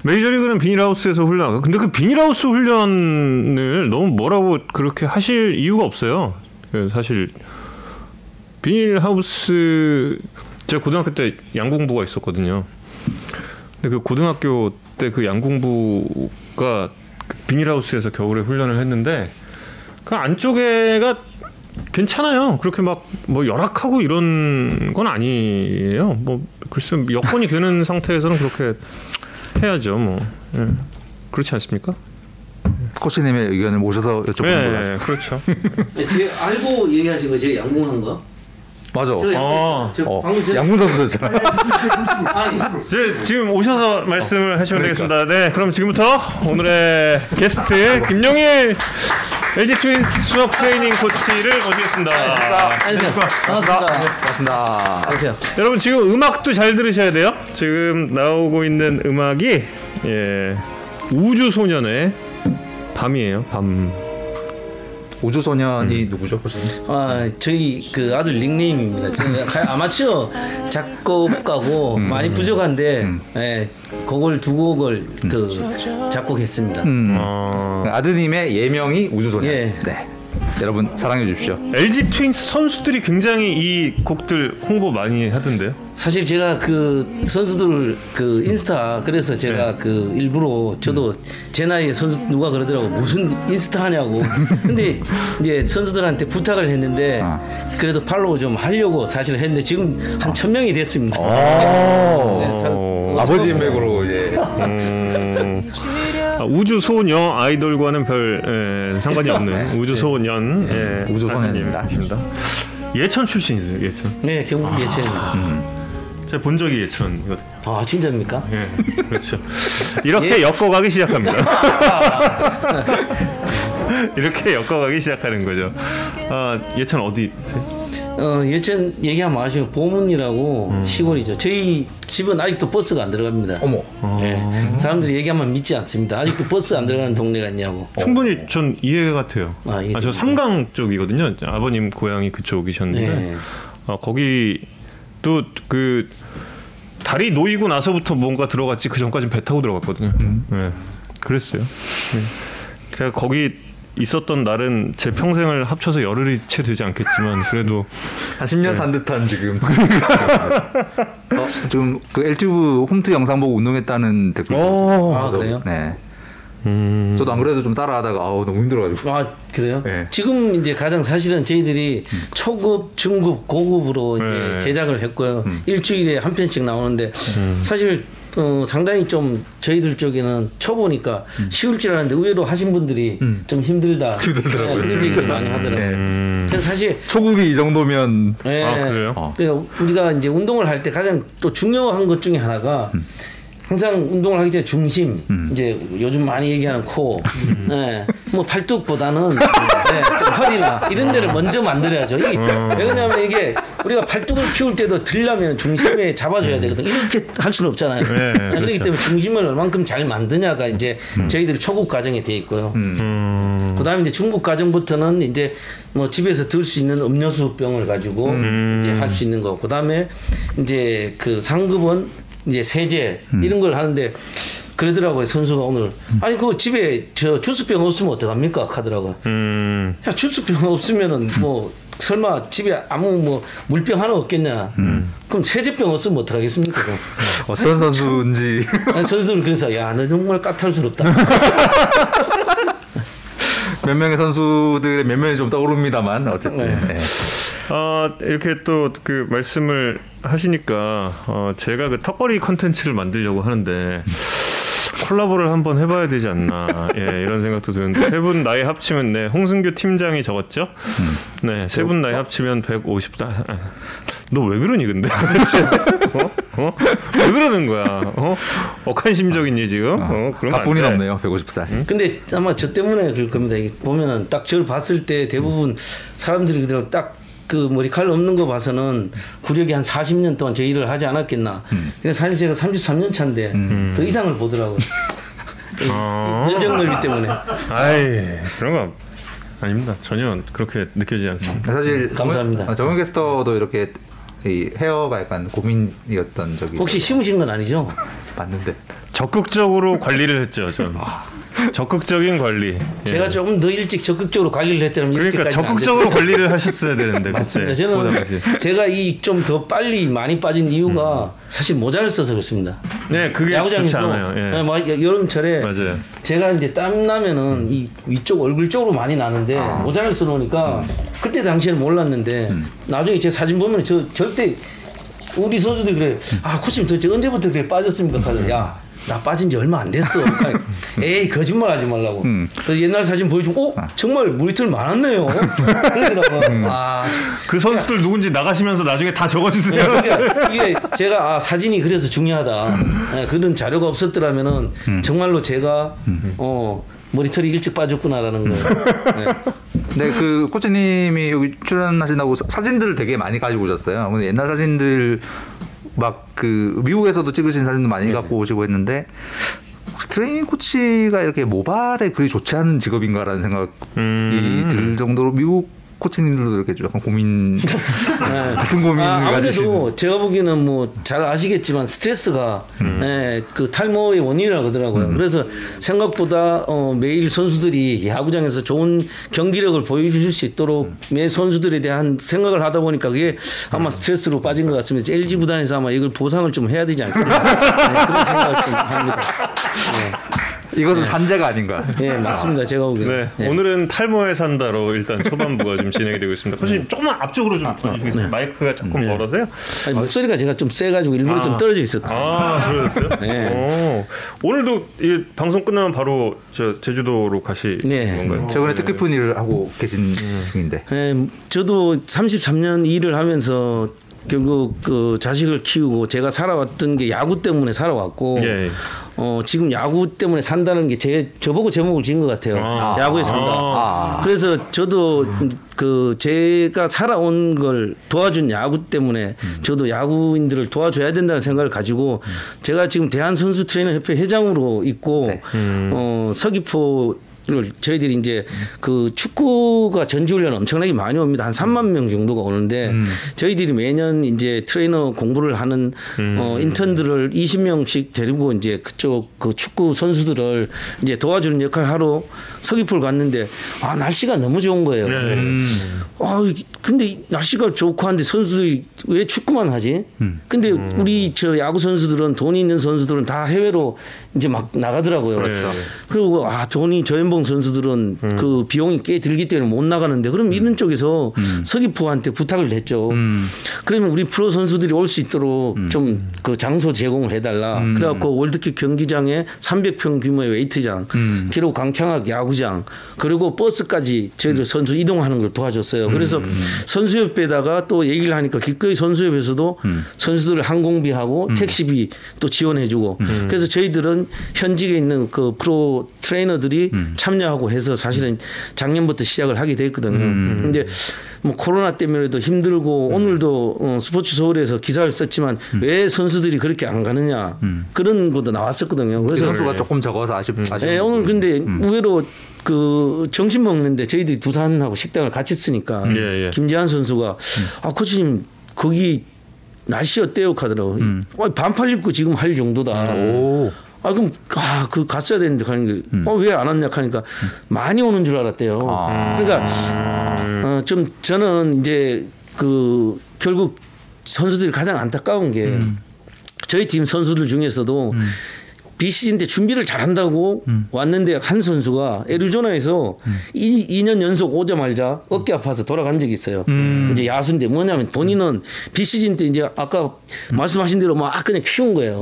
메이저리그는 비닐하우스에서 훈련. 근데 그 비닐하우스 훈련을 너무 뭐라고 그렇게 하실 이유가 없어요. 그 사실 비닐하우스 제가 고등학교 때 양궁부가 있었거든요. 근데 그 고등학교 때 그 양궁부가 그 비닐하우스에서 겨울에 훈련을 했는데 그 안쪽에가 괜찮아요. 그렇게 막 뭐 열악하고 이런 건 아니에요. 뭐 글쎄 여건이 되는 상태에서는 그렇게 해야죠. 뭐 예. 그렇지 않습니까? 코치님의 의견을 모셔서 여쭤보는 예, 거라. 예, 그렇죠. 제가 알고 얘기하신 거 제가 양궁한 거. 맞아. 저 아, 저 어, 방금 전에 양문 선수잖아. 아니 이제 지금 오셔서 말씀을 하시면 되겠습니다. 네, 그럼 지금부터 오늘의 게스트 김용일 LG 트윈스 수학 트레이닝 코치를 모시겠습니다. 안녕하세요. 반갑습니다. 맞습니다. 안녕하세요. 여러분 지금 음악도 잘 들으셔야 돼요. 지금 나오고 있는 음악이 예, 우주 소년의 밤이에요. 밤. 우주소년이 누구죠, 코치님? 아 저희 그 아들 닉네임입니다. 저는 가- 아마추어 작곡가고 많이 부족한데 예, 그걸 두 곡을 그 작곡했습니다. 음. 어, 아드님의 예명이 우주소년. 예. 네. 여러분 사랑해 주십시오. LG 트윈스 선수들이 굉장히 이 곡들 홍보 많이 하던데요. 사실 제가 그 선수들 그 인스타 그래서 제가 네. 그 일부러 저도 제 나이에 선수 누가 그러더라고 무슨 인스타 하냐고 근데 이제 선수들한테 부탁을 했는데 아. 그래도 팔로우 좀 하려고 사실 했는데 지금 한 천 명이 됐습니다. 오. 네, 사- 어. 아버지 인맥으로 이제 음, 아, 우주 소녀 아이돌과는 별 예, 상관이 없는 우주 소년 예, 우주 소년입니다. 아드님이십니다. 예천 출신이세요. 예천. 네 경북 예천입니다. 제가 본 적이 예천이거든요. 아 진짜입니까? 예, 그렇죠. 이렇게 엮어가기 시작합니다. 이렇게 엮어가기 시작하는 거죠. 아, 예천 어디? 어 예천 얘기하면 아시죠 보문이라고 음. 시골이죠. 저희 집은 아직도 버스가 안 들어갑니다. 어머. 예. 사람들이 얘기하면 믿지 않습니다. 아직도 버스 안 들어가는 동네가 있냐고. 충분히 전 이해가 돼요. 아, 이해 아, 저 됩니다. 삼강 쪽이거든요. 아버님 고향이 그쪽이셨는데 네. 아, 거기 또그 다리 놓이고 나서부터 뭔가 들어갔지 그 전까지 배 타고 들어갔거든요. 네, 그랬어요. 네. 제가 거기 있었던 날은 제 평생을 합쳐서 열흘이 채 되지 않겠지만 그래도 한 10년 산 듯한 지금. 어, 지금 그 엘튜브 홈트 영상 보고 운동했다는 댓글. 오. 아, 그래요? 네. 음. 저도 안 그래도 좀 따라하다가 아우 너무 힘들어가지고. 아 그래요? 네. 지금 이제 가장 사실은 저희들이 초급, 중급, 고급으로 이제 네. 제작을 했고요. 일주일에 한 편씩 나오는데 사실 어, 상당히 좀 저희들 쪽에는 쳐보니까 쉬울 줄 알았는데 의외로 하신 분들이 음. 좀 힘들다. 힘들더라고요. 네, 그런 얘기를 많이 하더라고요. 네. 음. 그래서 사실 초급이 이 정도면 예, 아, 그래요? 어. 그러니까 우리가 이제 운동을 할 때 가장 또 중요한 것 중에 하나가 항상 운동을 하기 전에 중심, 음. 이제 요즘 많이 얘기하는 코어, 예, 뭐 팔뚝보다는 예, 좀 허리나 이런 데를 먼저 만들어야죠. 이게 왜 그러냐면 이게 우리가 팔뚝을 키울 때도 들려면 중심에 잡아줘야 되거든. 이렇게 할 수는 없잖아요. 네, 예, 그렇기 그렇죠. 때문에 중심을 얼만큼 잘 만드냐가 이제 저희들 초급 과정에 돼 있고요. 음. 그다음에 이제 중국 과정부터는 이제 뭐 집에서 들 수 있는 음료수 병을 가지고 음. 이제 할 수 있는 거. 그다음에 이제 그 상급은 이제 세제 이런 걸 하는데 그러더라고요 선수가 오늘 아니 그 집에 저 주스병 없으면 어떡합니까 하더라고요. 음. 야 주스병 없으면은 뭐 설마 집에 아무 뭐 물병 하나 없겠냐? 그럼 세제병 없으면 어떡하겠습니까? 어떤 선수인지 아니, 선수는 그래서 야 너 정말 까탈스럽다. 몇 명의 선수들의 몇 명이 좀 떠오릅니다만 어쨌든 네. 네. 아 이렇게 또 그 말씀을 하시니까 어, 제가 그 턱걸이 컨텐츠를 만들려고 하는데 콜라보를 한번 해봐야 되지 않나 예 이런 생각도 드는데 세 분 나이 합치면 네 홍승규 팀장이 적었죠 네세 분 나이 합치면 150다 너 왜 그러니 근데 어? 어? 왜 그러는 거야 어? 억한 심정이니 지금 어? 그러면 안 가뿐히 돼. 넘네요 150살 근데 아마 저 때문에 그럴 겁니다. 보면은 딱 저를 봤을 때 대부분 사람들이 그대로 딱 그 머리칼 없는 거 봐서는 구력이 한 40년 동안 저 일을 하지 않았겠나. 그래서 사실 제가 33년 차인데 더 이상을 보더라고요. 이 어. 면적 넓이 때문에. 아이 그런 거 아닙니다 전혀 그렇게 느껴지지 않습니다 사실 감사합니다. 정은- 정은 게스터도 이렇게 이 헤어가 약간 고민이었던 적이 혹시 심으신 건 아니죠? 맞는데 적극적으로 관리를 했죠, 전. 적극적인 관리. 예. 제가 조금 더 일찍 적극적으로 관리를 했다면 그러니까 적극적으로 관리를 하셨어야 되는데 맞습니다. 그때. 그 저는. 제가 이 좀 더 빨리 많이 빠진 이유가 사실 모자를 써서 그렇습니다. 네, 그게 야구장에서. 예. 네, 막 여름철에 맞아요. 제가 이제 땀 나면은 이 위쪽 얼굴 쪽으로 많이 나는데 모자를 써놓으니까 그때 당시에는 몰랐는데 나중에 제 사진 보면 저 절대 우리 선수들 그래 아 코치님 도대체 언제부터 그래 빠졌습니까? 하더라 야. 나 빠진 지 얼마 안 됐어. 그러니까 에이 거짓말 하지 말라고. 음. 그래서 옛날 사진 보여주면 어 정말 머리털 많았네요. 그러더라고. 아그 선수들 누군지 나가시면서 나중에 다 적어주세요. 네, 그러니까 이게 제가 아, 사진이 그래서 중요하다. 네, 그런 자료가 없었더라면은 정말로 제가 어 머리털이 일찍 빠졌구나라는 거. 네. 네, 그 코치님이 여기 출연하신다고 사- 사진들을 되게 많이 가지고 오셨어요. 근데 옛날 사진들 막 그 미국에서도 찍으신 사진도 많이 갖고 오시고 했는데 혹시 트레이닝 코치가 이렇게 모발에 그리 좋지 않은 직업인가라는 생각이 음. 들 정도로 미국 코치님들도 이렇게 좀 약간 고민 같은 고민을 아, 가지시는. 아무래도 제가 보기에는 뭐 잘 아시겠지만 스트레스가 예, 그 탈모의 원인이라고 그러더라고요. 그래서 생각보다 어, 매일 선수들이 야구장에서 좋은 경기력을 보여줄 수 있도록 매 선수들에 대한 생각을 하다 보니까 그게 아마 스트레스로 빠진 것 같습니다. LG 구단에서 아마 이걸 보상을 좀 해야 되지 않겠나 네, 그런 생각을 좀 합니다. 이것은 산재가 아닌가. 네, 네, 맞습니다. 제가 보기에는. 네, 네. 오늘은 탈모에 산다로 일단 초반부가 좀 진행이 되고 있습니다. 코치님 조금만 앞쪽으로 좀 와주시겠어요? 마이크가 조금 멀어서요. 아니, 목소리가 제가 좀 세가지고 일부러 좀 떨어져 있었거든요. 아, 그러셨어요? 네. 오, 오늘도 이 방송 끝나면 바로 저 제주도로 가시 네. 건가요? 최근에 뜻깊은 일을 하고 계신 중인데. 예, 저도 33년 일을 하면서 결국 그 자식을 키우고 제가 살아왔던 게 야구 때문에 살아왔고 예. 어 지금 야구 때문에 산다는 게 제 저보고 제목을 지은 것 같아요. 아. 야구에 산다. 아. 그래서 저도 그 제가 살아온 걸 도와준 야구 때문에 저도 야구인들을 도와줘야 된다는 생각을 가지고 제가 지금 대한 선수 트레이너 협회 회장으로 있고 네. 어 서귀포 저희들이 이제 그 축구가 전지훈련 엄청나게 많이 옵니다. 한 3만 명 정도가 오는데 저희들이 매년 이제 트레이너 공부를 하는 어, 인턴들을 20명씩 데리고 이제 그쪽 그 축구 선수들을 이제 도와주는 역할을 하러 서귀포를 갔는데 아 날씨가 너무 좋은 거예요. 아 근데 이 날씨가 좋고 한데 선수들이 왜 축구만 하지? 근데 우리 저 야구 선수들은 돈이 있는 선수들은 다 해외로 이제 막 나가더라고요. 그렇죠. 그리고 아 돈이 저연봉 선수들은 그 비용이 꽤 들기 때문에 못 나가는데 그럼 이런 쪽에서 서귀포한테 부탁을 했죠. 그러면 우리 프로 선수들이 올 수 있도록 좀 그 장소 제공을 해달라. 그래갖고 월드컵 경기장에 300평 규모의 웨이트장, 그리고 강창학 야구 장, 그리고 버스까지 저희들 선수 이동하는 걸 도와줬어요. 그래서 선수협에다가 또 얘기를 하니까 기꺼이 선수협에서도 선수들 항공비하고 택시비 또 지원해주고 그래서 저희들은 현직에 있는 그 프로 트레이너들이 참여하고 해서 사실은 작년부터 시작을 하게 됐거든요. 근데 뭐 코로나 때문에도 힘들고 오늘도 어, 스포츠 서울에서 기사를 썼지만 왜 선수들이 그렇게 안 가느냐 그런 것도 나왔었거든요. 그 그래서 선수가 조금 적어서 아쉽 아쉽. 예, 오늘 근데 의외로 그 점심 먹는데 저희들이 두산하고 식당을 같이 쓰니까 예, 예. 김재한 선수가 아 코치님 거기 날씨 어때요? 하더라고. 요 반팔 입고 지금 할 정도다. 오. 아 그럼 아 그 갔어야 되는데 가는 게어왜 안 왔냐 하니까 많이 오는 줄 알았대요. 아. 그러니까 어, 좀 저는 이제 그 결국 선수들이 가장 안타까운 게 저희 팀 선수들 중에서도 비 시즌 때 준비를 잘한다고 왔는데 한 선수가 애리조나에서 이 2년 연속 오자마자 어깨 아파서 돌아간 적이 있어요. 이제 야수인데 뭐냐면 본인은 비시즌 때 이제 아까 말씀하신 대로 막 그냥 키운 거예요.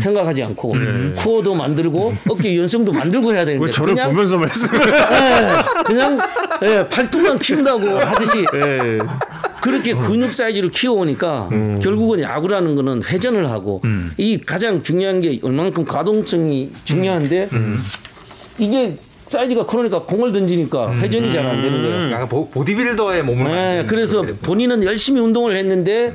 생각하지 않고. 코어도 만들고 어깨 유연성도 만들고 해야 되는데 왜 저를 그냥 보면서 말씀을 예, 그냥 예, 팔뚝만 키운다고 하듯이 예. 그렇게 근육 사이즈를 키워오니까 결국은 야구라는 거는 회전을 하고 이 가장 중요한 게 얼만큼 가동성이 중요한데 이게 사이즈가 크니까 공을 던지니까 회전이 잘 안 되는 거예요. 약간 보, 보디빌더의 몸을 네, 그래서 본인은 열심히 운동을 했는데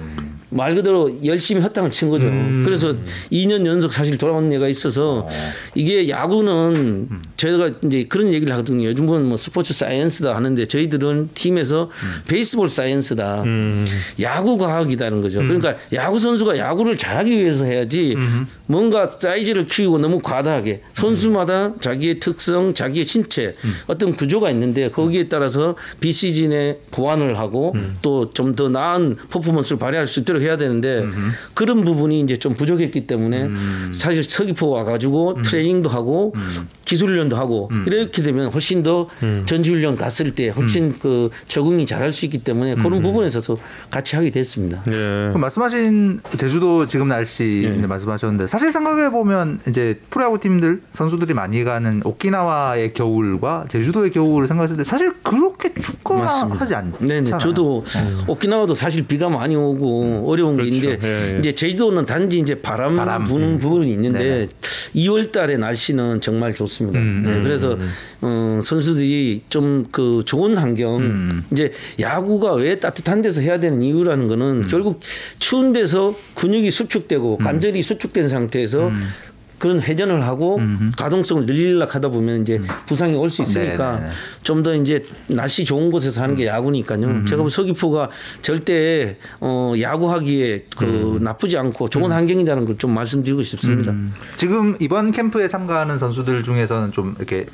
말 그대로 열심히 헛땅을 친 거죠. 그래서 2년 연속 사실 돌아온 애가 있어서 이게 야구는 저희가 이제 그런 얘기를 하거든요. 요즘 보면 뭐 스포츠 사이언스다 하는데 저희들은 팀에서 베이스볼 사이언스다. 야구 과학이다는 거죠. 그러니까 야구 선수가 야구를 잘하기 위해서 해야지 뭔가 사이즈를 키우고 너무 과다하게 선수마다 자기의 특성, 자기의 신체 어떤 구조가 있는데 거기에 따라서 비시즌에 보완을 하고 또 좀 더 나은 퍼포먼스를 발휘할 수 있도록 해야 되는데 그런 부분이 이제 좀 부족했기 때문에 사실 서귀포 와가지고 트레이닝도 하고 기술훈련도 하고 이렇게 되면 훨씬 더 전지훈련 갔을 때 훨씬 그 적응이 잘할 수 있기 때문에 그런 부분에 있어서 같이 하게 됐습니다. 예. 말씀하신 제주도 지금 날씨 예. 말씀하셨는데 사실 생각해 보면 이제 프로야구 팀들 선수들이 많이 가는 오키나와의 겨울과 제주도의 겨울을 생각했을 때 사실 그렇게 춥거나하지 않잖아요. 네네. 저도 오키나와도 사실 비가 많이 오고 어려운 게 그렇죠. 있는데 예, 예. 이제 제주도는 단지 이제 바람, 바람. 부는 부분이 있는데 네네. 2월 달에 날씨는 정말 좋습니다. 음, 네, 그래서 어, 선수들이 좀 그 좋은 환경 음. 이제 야구가 왜 따뜻한 데서 해야 되는 이유라는 음. 거는 결국 추운 데서 근육이 수축되고 관절이 수축된 상태에서 음. 그런 회전을 하고 가동성을 늘리려고 하다 보면 이제 부상이 올 수 있으니까 음. 네네네. 좀더 이제 날씨 좋은 곳에서 하는 게 야구니까요. 제가 볼 서귀포가 절대 어 야구하기에 그 나쁘지 않고 좋은 환경이라는 걸 좀 말씀드리고 싶습니다. 음. 지금 이번 캠프에 참가하는 선수들 중에서는 좀 이렇게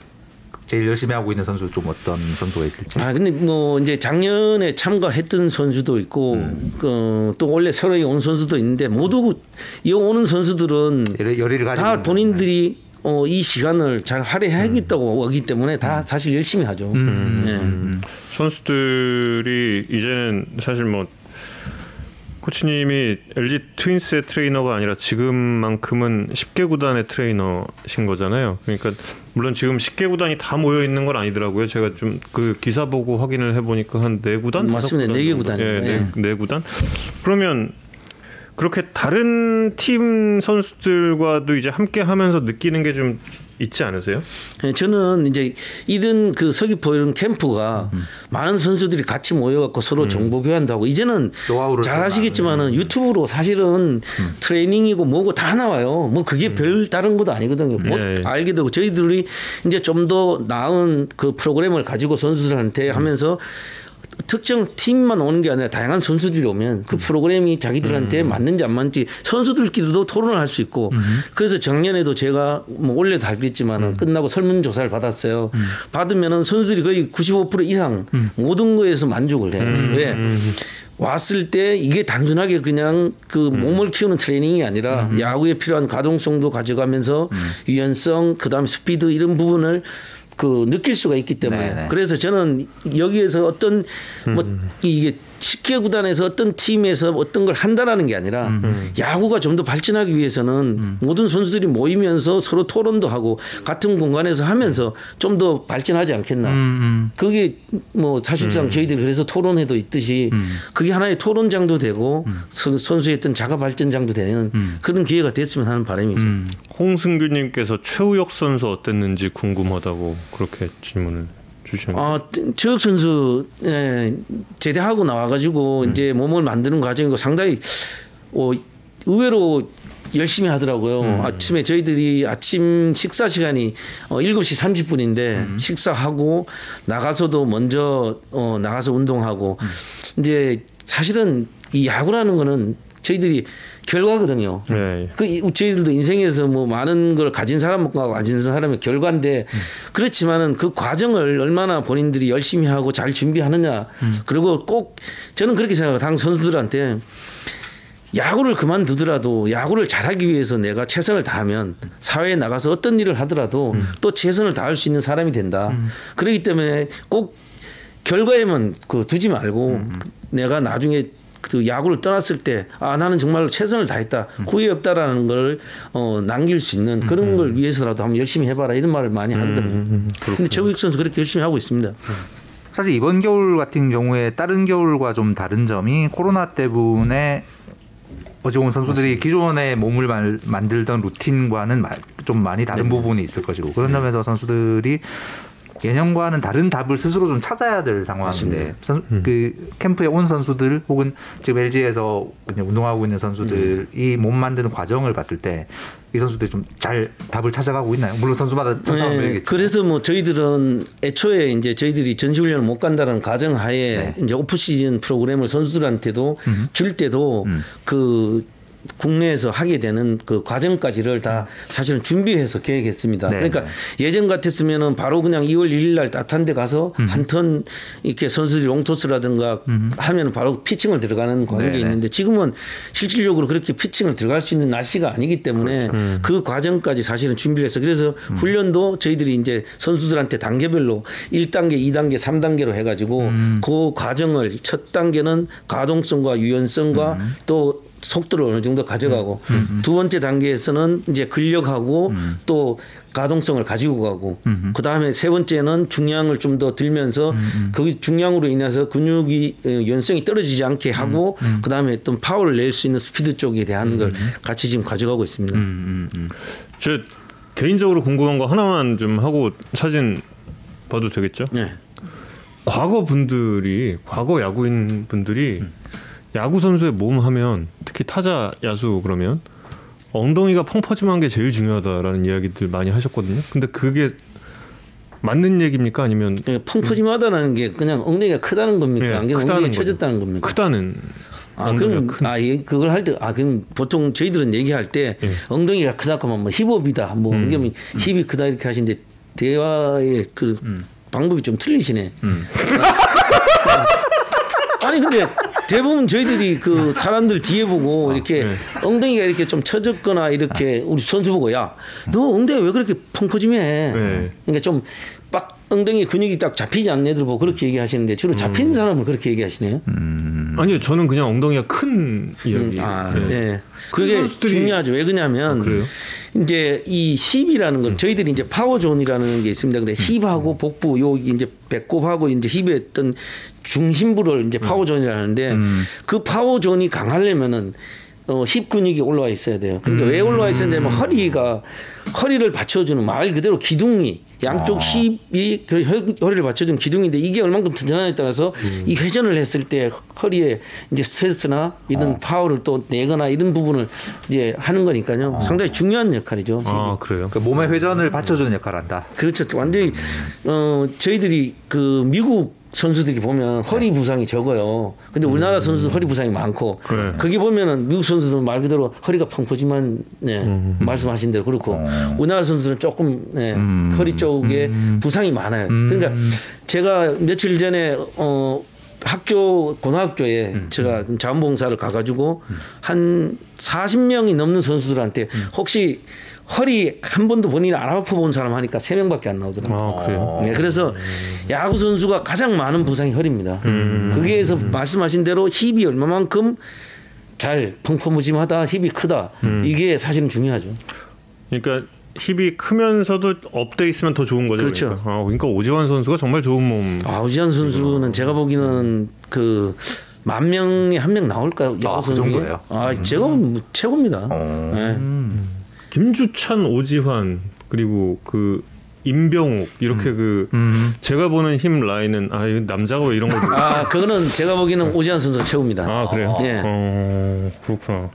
제일 열심히 하고 있는 선수 좀 어떤 선수가 있을지. 아 근데 뭐 이제 작년에 참가했던 선수도 있고 음. 그, 또 원래 새로 온 선수도 있는데 모두 이 오는 가지고 다 본인들이 어, 이 시간을 잘 활용하겠다고 하기 때문에 다 사실 열심히 하죠. 음. 예. 선수들이 이제는 사실 뭐 코치님이 LG 트윈스의 트레이너가 아니라 지금만큼은 10개 구단의 트레이너신 거잖아요. 그러니까 물론 지금 10개 구단이 다 모여 있는 건 아니더라고요. 제가 좀 그 기사 보고 확인을 해보니까 한 네 구단, 맞습니다. 다섯 네개? 구단이요. 예, 네, 예. 네 구단. 그러면 그렇게 다른 팀 선수들과도 이제 함께 하면서 느끼는 게 좀 있지 않으세요? 예, 저는 이제 이런 그 서귀포 이런 캠프가 많은 선수들이 같이 모여갖고 서로 정보 교환도 하고 이제는 잘좀 아시겠지만은 유튜브로 사실은 트레이닝이고 뭐고 다 나와요. 뭐 그게 별 다른 것도 아니거든요. 뭐 예, 예. 알게 되고 저희들이 이제 좀 더 나은 그 프로그램을 가지고 선수들한테 하면서 특정 팀만 오는 게 아니라 다양한 선수들이 오면 그 프로그램이 자기들한테 맞는지 안 맞는지 선수들끼리도 토론을 할 수 있고 그래서 작년에도 제가 뭐 원래도 알겠지만은 끝나고 설문조사를 받았어요. 받으면은 선수들이 거의 95% 이상 모든 거에서 만족을 해요. 왜? 왔을 때 이게 단순하게 그냥 그 몸을 키우는 트레이닝이 아니라 야구에 필요한 가동성도 가져가면서 유연성 그다음에 스피드 이런 부분을 그 느낄 수가 있기 때문에 네네. 그래서 저는 여기에서 어떤 뭐 이게 10개 구단에서 어떤 팀에서 어떤 걸 한다라는 게 아니라 야구가 좀 더 발전하기 위해서는 모든 선수들이 모이면서 서로 토론도 하고 같은 공간에서 하면서 좀 더 발전하지 않겠나. 그게 뭐 사실상 저희들이 그래서 토론회도 있듯이 그게 하나의 토론장도 되고 선- 선수의 어떤 자가 발전장도 되는 그런 기회가 됐으면 하는 바람이죠. 홍승규님께서 최우혁 선수 어땠는지 궁금하다고 그렇게 질문을 주셨네요. 아, 최혁 선수 예, 제대하고 나와가지고 이제 몸을 만드는 과정이고 상당히 어, 의외로 열심히 하더라고요. 아침에 저희들이 아침 식사 시간이 어, 7시 30분인데 식사하고 나가서도 먼저 어, 나가서 운동하고. 이제 사실은 이 야구라는 거는 저희들이 결과거든요. 네. 그 이- 저희들도 인생에서 뭐 많은 걸 가진 사람과 가진 사람의 결과인데 그렇지만은 그 과정을 얼마나 본인들이 열심히 하고 잘 준비하느냐 그리고 꼭 저는 그렇게 생각해요. 당 선수들한테 야구를 그만두더라도 야구를 잘하기 위해서 내가 최선을 다하면 사회에 나가서 어떤 일을 하더라도 또 최선을 다할 수 있는 사람이 된다. 그렇기 때문에 꼭 결과에만 그 두지 말고 내가 나중에 그 야구를 떠났을 때 아 나는 정말 최선을 다했다. 후회 없다라는 걸 어, 남길 수 있는 그런 걸 위해서라도 한번 열심히 해봐라. 이런 말을 많이 하거든요. 근데 최우익 선수 그렇게 열심히 하고 있습니다. 사실 이번 겨울 같은 경우에 다른 겨울과 좀 다른 점이 코로나 때문에 어찌 보면 선수들이 기존에 몸을 말- 만들던 루틴과는 마- 좀 많이 다른 부분이 있을 것이고 그런 점에서 선수들이 예년과는 다른 답을 스스로 좀 찾아야 될 상황인데 선, 그 캠프에 온 선수들 혹은 지금 LG에서 운동하고 있는 선수들이 몸 만드는 과정을 봤을 때 이 선수들이 좀 잘 답을 찾아가고 있나요? 물론 선수마다 처참한 네. 그래서 뭐 저희들은 애초에 이제 저희들이 전시훈련을 못 간다는 가정하에 네. 이제 오프 시즌 프로그램을 선수들한테도 줄 때도 음. 그 국내에서 하게 되는 그 과정까지를 다 사실은 준비해서 계획했습니다. 네, 그러니까 네. 예전 같았으면은 바로 그냥 2월 1일 날 따뜻한 데 가서 음. 한턴 이렇게 선수들이 롱토스라든가 하면 바로 피칭을 들어가는 그런 네, 게 네. 있는데 지금은 실질적으로 그렇게 피칭을 들어갈 수 있는 날씨가 아니기 때문에 그렇죠. 그 과정까지 사실은 준비를 해서 그래서 음. 훈련도 저희들이 이제 선수들한테 단계별로 1단계, 2단계, 3단계로 해가지고 음. 그 과정을 첫 단계는 가동성과 유연성과 음. 또 속도를 어느 정도 가져가고 두 번째 단계에서는 이제 근력하고 음. 또 가동성을 가지고 가고 그 다음에 세 번째는 중량을 좀 더 들면서 음, 그 중량으로 인해서 근육이 어, 연성이 떨어지지 않게 하고 음, 그 다음에 어떤 파워를 낼 수 있는 스피드 쪽에 대한 걸 같이 지금 가져가고 있습니다. 음, 음, 음. 저 개인적으로 궁금한 거 하나만 좀 하고 사진 봐도 되겠죠? 네. 과거 분들이 과거 야구인 분들이 음. 야구 선수의 몸 하면 특히 타자 야수 그러면 엉덩이가 펑퍼짐한 게 제일 중요하다라는 이야기들 많이 하셨거든요. 근데 그게 맞는 얘기입니까? 아니면 예, 펑퍼짐하다는 게 그냥 엉덩이가 크다는 겁니까? 예, 아니면 엉덩이. 쳐졌다는 겁니까? 크다는 아, 그럼 큰 아, 예, 그걸 할 때, 아, 그럼 보통 저희들은 얘기할 때 예. 엉덩이가 크다 하면 뭐 힙업이다, 뭐 음. 엉덩이 힙이 크다 이렇게 하시는데 대화의 그 방법이 좀 틀리시네. 음. 아니 근데 대부분 저희들이 그 사람들 뒤에 보고 이렇게 네. 엉덩이가 이렇게 좀 처졌거나 이렇게 우리 선수 보고 야 너 엉덩이 왜 그렇게 펑퍼짐해? 네. 그러니까 좀 빡 엉덩이 근육이 딱 잡히지 않는 애들 보고 그렇게 얘기하시는데 주로 음. 잡힌 사람을 그렇게 얘기하시네요. 아니요 저는 그냥 엉덩이가 큰 이야기. 음, 아, 네. 네. 그게 선수들이- 중요하죠. 왜 그러냐면 아? 이제 이 힙이라는 건 저희들이 이제 power zone이라는 게 있습니다. 그래 힙하고 복부 여기 이제 배꼽하고 이제 힙의 어떤 중심부를 이제 power zone이라는데 그 power zone이 강하려면은 어, 힙 근육이 올라와 있어야 돼요. 그러니까 왜 올라와 있어야 되냐면 허리가 허리를 받쳐주는 말 그대로 기둥이 양쪽 힙이 그 허- 허리를 받쳐주는 기둥인데 이게 얼만큼 튼튼하냐에 따라서 이 회전을 했을 때 허리에 이제 스트레스나 이런 파워를 또 내거나 이런 부분을 이제 하는 거니까요. 상당히 중요한 역할이죠. 힙이. 아 그래요. 그 몸의 회전을 받쳐주는 역할을 한다. 그렇죠. 완전히 어 저희들이 그 미국 선수들이 보면 허리 부상이 적어요. 근데 우리나라 선수 허리 부상이 많고 그래. 거기 보면은 미국 선수들은 말 그대로 허리가 펑퍼지만 네, 말씀하신 대로 그렇고 우리나라 선수들은 조금 네, 허리 쪽에 부상이 많아요. 그러니까 제가 며칠 전에 어 학교 고등학교에 제가 자원봉사를 가가지고 한 40명이 넘는 선수들한테 혹시 허리 한 번도 본인이 안 아파 본 사람 하니까 세 명밖에 안 나오더라고요. 아 그래요. 네, 그래서 야구 선수가 가장 많은 부상이 허리입니다. 거기에서 말씀하신 대로 힙이 얼마만큼 잘 펑퍼짐하다, 힙이 크다 이게 사실은 중요하죠. 그러니까 힙이 크면서도 up돼 있으면 더 좋은 거죠. 그렇죠. 그러니까, 아, 그러니까 오지환 선수가 정말 좋은 몸. 아, 오지환 선수는 제가 보기에는 그 만 명에 한 명 나올까요? 야구 아, 그 선수 중에? 정도예요? 아, 제가 보면 뭐 최고입니다. 어. 네. 김주찬, 오지환 그리고 그 임병욱 이렇게 그 음. 제가 보는 힘 라인은 아 이거 남자가 왜 이런 걸 아, 그거는 제가 보기에는 오지한 선수가 최고입니다. 아 그래요? 예. 어 그렇구나.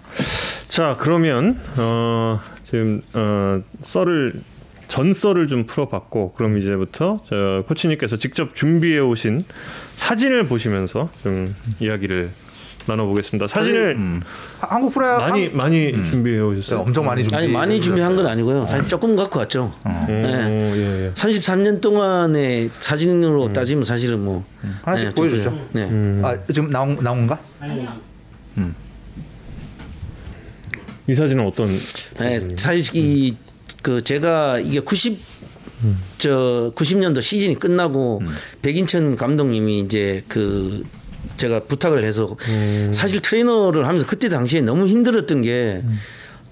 자 그러면 어 지금 어 썰을 전 썰을 좀 풀어봤고 그럼 이제부터 저 코치님께서 직접 준비해 오신 사진을 보시면서 좀 이야기를 나눠보겠습니다. 사진을 음. 한국 프로야 많이 많이 준비해 한- 오셨어요. 엄청 많이 준비. 아니 많이 준비한 건 아니고요. 사실 조금 갖고 왔죠. 어, 네. 예, 예. 33년 동안의 사진으로 따지면 사실은 뭐 하나씩 네, 보여주죠. 좀 그래요. 네. 음. 아 지금 나온 나온 건가? 이 사진은 어떤? 네, 사실 이 그 제가 이게 90 저 90년도 시즌이 끝나고 백인천 감독님이 이제 그 제가 부탁을 해서 사실 트레이너를 하면서 그때 당시에 너무 힘들었던 게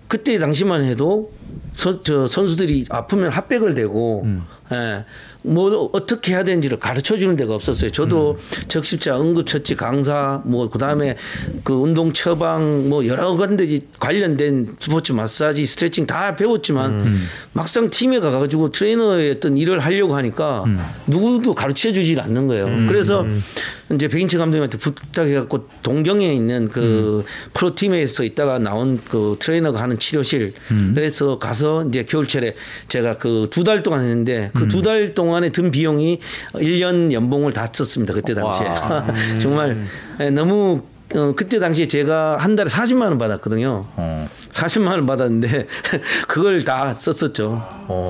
그때 당시만 해도 서, 저 선수들이 아프면 핫백을 대고 예, 뭐 어떻게 해야 되는지를 가르쳐 주는 데가 없었어요. 저도 적십자, 응급처치 강사, 뭐 그다음에 그 운동 처방 뭐 여러 군데 관련된 스포츠 마사지, 스트레칭 다 배웠지만 막상 팀에 가 가지고 트레이너의 어떤 일을 하려고 하니까 누구도 가르쳐 주질 않는 거예요. 그래서 이제 백인철 감독님한테 부탁해 갖고 동경에 있는 그 프로팀에서 있다가 나온 그 트레이너가 하는 치료실. 그래서 가서 이제 겨울철에 제가 그 두 달 동안 했는데 그 두 달 동안 에 든 비용이 1년 연봉을 다 썼습니다. 그때 당시에. 정말 예, 너무 어, 그때 당시에 제가 한 달에 40만 원 받았거든요. 어. 40만 원 받았는데 그걸 다 썼었죠.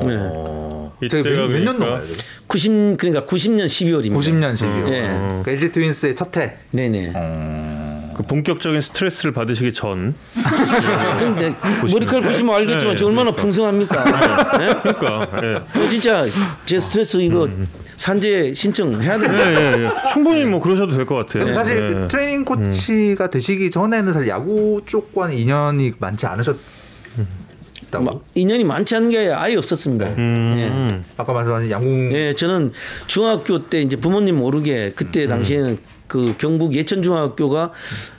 네. 어. 이때가 저기 몇년 그러니까 동안 90 그러니까 90년 12월입니다. 90년 12월. 예. 그러니까 LG 트윈스의 첫 해. 네네. 어. 그 본격적인 스트레스를 받으시기 전. 근데 머리카락 보시면 알겠지만 저 얼마나 풍성합니까? 네? 그러니까. 예. 어, 진짜 제 스트레스 이거 산재 신청해야 예, 됩니다. 예, 예. 충분히 뭐 그러셔도 될 것 같아요. 사실 예. 그 트레이닝 코치가 되시기 전에는 사실 야구 쪽과는 인연이 많지 않으셨다고. 막 인연이 많지 않은 게 아예 없었습니다. 음. 아까 말씀하신 양궁 예, 저는 중학교 때 이제 부모님 모르게 그때 당시에는 그 경북 예천중학교가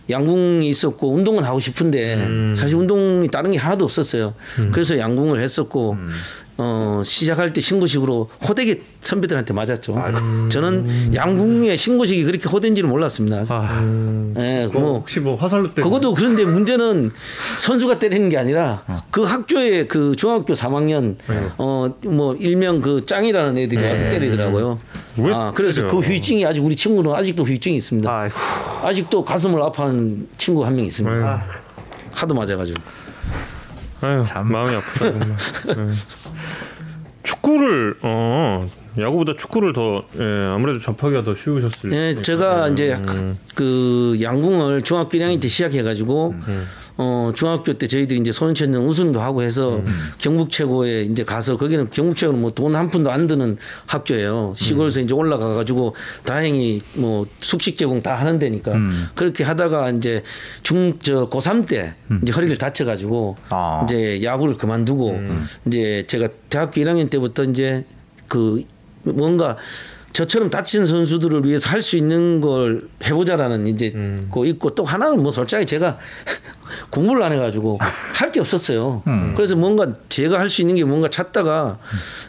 양궁이 있었고 운동은 하고 싶은데 사실 운동이 다른 게 하나도 없었어요. 그래서 양궁을 했었고 어 시작할 때 신고식으로 호되게 선배들한테 맞았죠. 저는 양궁의 신고식이 그렇게 호된지를 몰랐습니다. 아, 예, 뭐뭐 혹시 뭐 화살로 때 그것도 그런데 문제는 선수가 때리는 게 아니라 그 학교에 그 중학교 3학년 어 뭐 일명 그 짱이라는 애들이 와서 때리더라고요. 왜아 그래서 때려? 그 후유증이 아직 우리 친구는 아직도 후유증이 있습니다. 아이고. 아직도 가슴을 아파하는 친구 한 명 있습니다. 아유. 하도 맞아가지고. 아유, 참. 마음이 아프다 정말. 예. 축구를 어 야구보다 축구를 더 예, 아무래도 접하기가 더 쉬우셨을. 예. 제가 이제 음. 그 양궁을 중학교 1학년 때 시작해가지고 음. 어 중학교 때 저희들이 이제 소년체전 우승도 하고 해서 음. 경북 최고에 이제 가서 거기는 경북 최고는 뭐 돈 한 푼도 안 드는 학교예요. 시골에서 음. 이제 올라가 가지고 다행히 뭐 숙식 제공 다 하는 데니까 음. 그렇게 하다가 이제 중 저 고3 때 이제 허리를 다쳐 가지고 아. 이제 야구를 그만두고 음. 이제 제가 대학교 1학년 때부터 이제 그 뭔가 저처럼 다친 선수들을 위해서 할 수 있는 걸 해보자라는 이제 음. 거 있고 또 하나는 뭐 솔직히 제가 공부를 안 해가지고 할 게 없었어요. 음. 그래서 뭔가 제가 할 수 있는 게 뭔가 찾다가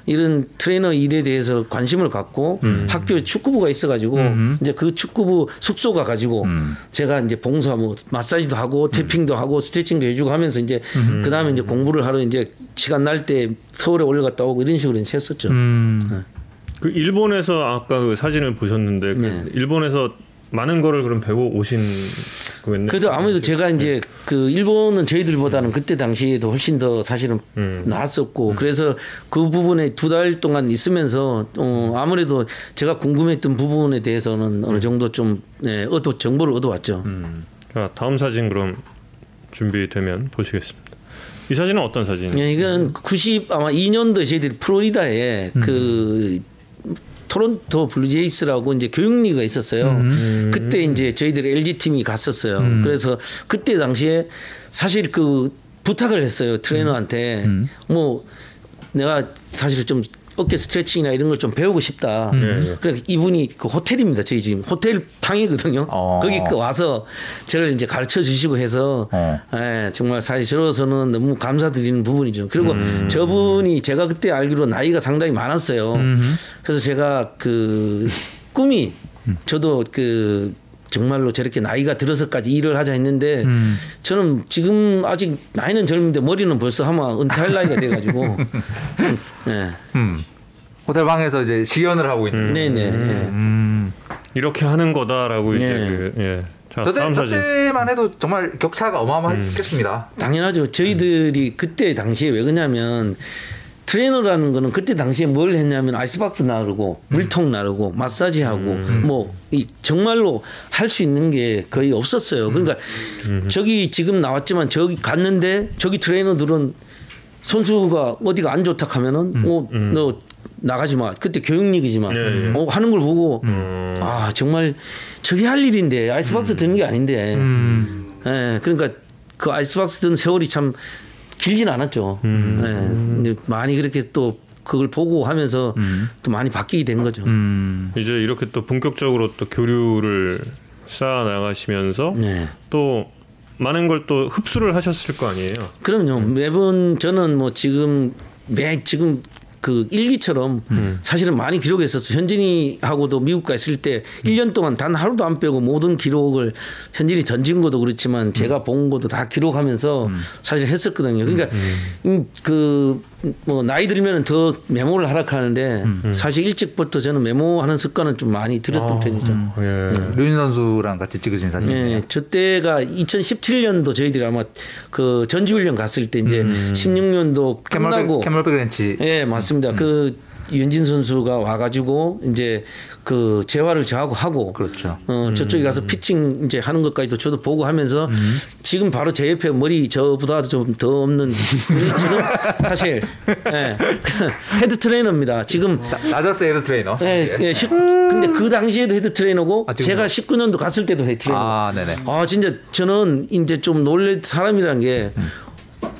이런 트레이너 일에 대해서 관심을 갖고 음. 학교에 축구부가 있어가지고 이제 그 축구부 숙소가 가지고 음. 제가 이제 봉사 뭐 마사지도 하고 taping도 하고 스트레칭도 해주고 하면서 이제 그 다음에 이제 공부를 하러 이제 시간 날 때 서울에 올라갔다 오고 이런 식으로 이제 했었죠. 음. 그 일본에서 아까 그 사진을 보셨는데 그 네. 일본에서 많은 거를 그럼 배워 오신 거겠네요. 그래도 아무래도 제가 이제 그 일본은 저희들보다는 그때 당시에도 훨씬 더 사실은 음. 나았었고 그래서 그 부분에 두 달 동안 있으면서 어 아무래도 제가 궁금했던 부분에 대해서는 어느 정도 좀 네, 얻어 정보를 얻어왔죠. 음. 자, 다음 사진 그럼 준비되면 보시겠습니다. 이 사진은 어떤 사진이에요? 예, 이건 90 아마 2년도에 저희들이 플로리다에 그 토론토 블루제이스라고 이제 교육리그가 있었어요. 그때 이제 저희들 LG 팀이 갔었어요. 그래서 그때 당시에 사실 그 부탁을 했어요 트레이너한테. 뭐 내가 사실 좀 어깨 스트레칭이나 이런 걸 좀 배우고 싶다. 예, 예. 그래 이분이 그 호텔입니다. 저희 지금 호텔 방이거든요. 어. 거기 그 와서 저를 이제 가르쳐 주시고 해서 어. 예, 정말 사실 저로서는 너무 감사드리는 부분이죠. 그리고 저분이 제가 그때 알기로 나이가 상당히 많았어요. 그래서 제가 그 꿈이 저도 그 정말로 저렇게 나이가 들어서까지 일을 하자 했는데 저는 지금 아직 나이는 젊은데 머리는 벌써 아마 은퇴할 나이가 돼가지고 네. 음. 호텔 방에서 이제 시연을 하고 있는. 네네. 예. 음. 이렇게 하는 거다라고 이제 네. 그, 예. 자, 저때. 저때만 해도 정말 격차가 어마어마했겠습니다. 당연하죠. 저희들이 그때 당시에 왜 그러냐면 트레이너라는 거는 그때 당시에 뭘 했냐면 아이스박스 나르고 물통 나르고 마사지하고 뭐이 정말로 할 수 있는 게 거의 없었어요. 그러니까 저기 지금 나왔지만 저기 갔는데 저기 트레이너들은 선수가 어디가 안 좋다 하면은 어너 나가지 마. 그때 교육리그지만 예, 예. 어 하는 걸 보고 음. 아 정말 저게 할 일인데 아이스박스 드는 게 아닌데. 음. 예, 그러니까 그 아이스박스 든 세월이 참 길진 않았죠. 음. 예, 근데 많이 그렇게 또 그걸 보고 하면서 또 많이 바뀌게 된 거죠. 음. 이제 이렇게 또 본격적으로 또 교류를 쌓아 나가시면서 네. 또 많은 걸 또 흡수를 하셨을 거 아니에요. 그럼요. 매번 저는 뭐 지금 매 지금 그 일기처럼 사실은 많이 기록했었어요. 현진이하고도 미국 가 있을 때 1년 동안 단 하루도 안 빼고 모든 기록을 현진이 던진 것도 그렇지만 제가 본 것도 다 기록하면서 사실 했었거든요. 그러니까 그 뭐 나이 들면 더 메모를 하락하는데 사실 일찍부터 저는 메모하는 습관은 좀 많이 들였던 편이죠. 예. 류인 선수랑 같이 찍으신 사진이네요. 네, 저 때가 2017년도 저희들이 아마 그 전지훈련 갔을 때 이제 16년도 끝나고 Camelback, Camelback Ranch. 예 맞습니다. 그 현진 선수가 와가지고 이제 그 재활을 저하고 하고 그렇죠. 어 저쪽에 가서 피칭 이제 하는 것까지도 저도 보고 하면서 지금 바로 제 옆에 머리 저보다 좀 더 없는 지금 사실 예 헤드 트레이너입니다. 지금 나- 다저스 헤드 트레이너. 예, 예, 십- 근데 그 당시에도 헤드 트레이너고 아? 제가 19년도 갔을 때도 헤드 트레이너. 아, 네네. 아 진짜 저는 이제 좀 놀랄 사람이라는 게저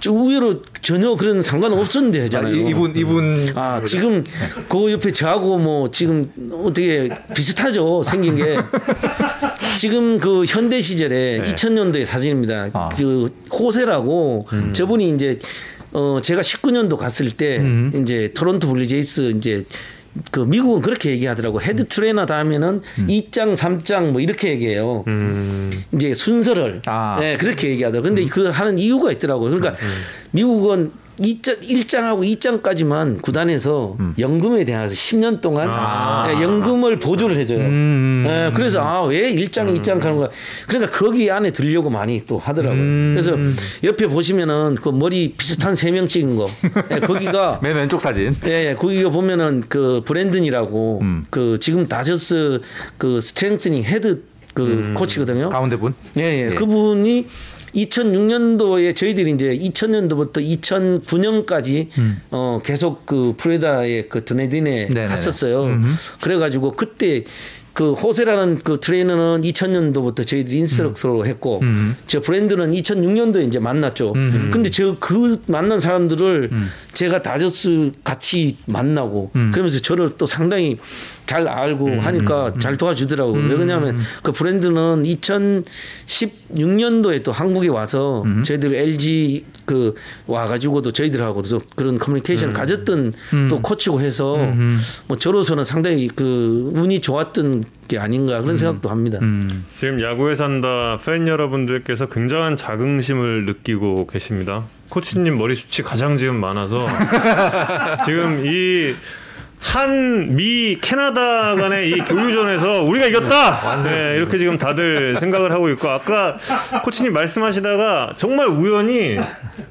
의외로 전혀 그런 상관 없었는데 아, 하잖아요. 이- 이분 이분 아 지금 그 옆에 저하고 뭐 지금 어떻게 비슷하죠 생긴 게 지금 그 현대 시절에 2000년도의 사진입니다. 아. 그 호세라고 저분이 이제 어 제가 19년도 갔을 때 이제 토론토 블루제이스 이제 그 미국은 그렇게 얘기하더라고 헤드 트레이너 다음에는 2장, 3장 뭐 이렇게 얘기해요. 음. 이제 순서를 아. 네, 그렇게 얘기하더라고요. 근데 그 하는 이유가 있더라고요. 그러니까 미국은 2장, 1장하고 2장까지만 구단에서 연금에 대해서 10년 동안 아. 네, 연금을 보조를 해줘요. 음. 네, 그래서 아, 왜 1장, 2장 하는 거야. 그러니까 거기 안에 들려고 많이 또 하더라고요. 음. 그래서 옆에 보시면은 그 머리 비슷한 세명 찍은 거. 네, 거기가 맨 왼쪽 사진. 예, 예, 거기가 보면은 그 브랜든이라고 음. 그 지금 다저스 그 strengthening 헤드 그 코치거든요. 가운데 분. 예, 예, 예. 그분이 2006년도에 저희들이 이제 2000년도부터 2009년까지 어 계속 그 플로리다의 그 더니든에 네네네. 갔었어요. 그래가지고 그때 그 호세라는 그 트레이너는 2000년도부터 저희들이 instructor로 했고 음. 저 브랜든은 2006년도에 이제 만났죠. 음. 근데 저 그 만난 사람들을 제가 다저스 같이 만나고 음. 그러면서 저를 또 상당히 잘 알고 하니까 잘 도와주더라고. 요왜 그러냐면 그 브랜든은 2016년도에 또 한국에 와서 저희들 LG 그 와가지고도 저희들하고도 그런 커뮤니케이션을 가졌던 또 코치고 해서 뭐 저로서는 상당히 그 운이 좋았던 게 아닌가 그런 생각도 합니다. 음. 지금 야구에 산다 팬 여러분들께서 굉장한 자긍심을 느끼고 계십니다. 코치님 머리 숱이 가장 지금 많아서 지금 이 한 미 캐나다 간의 이 교류전에서 우리가 이겼다. 네, 이렇게 지금 다들 생각을 하고 있고 아까 코치님 말씀하시다가 정말 우연히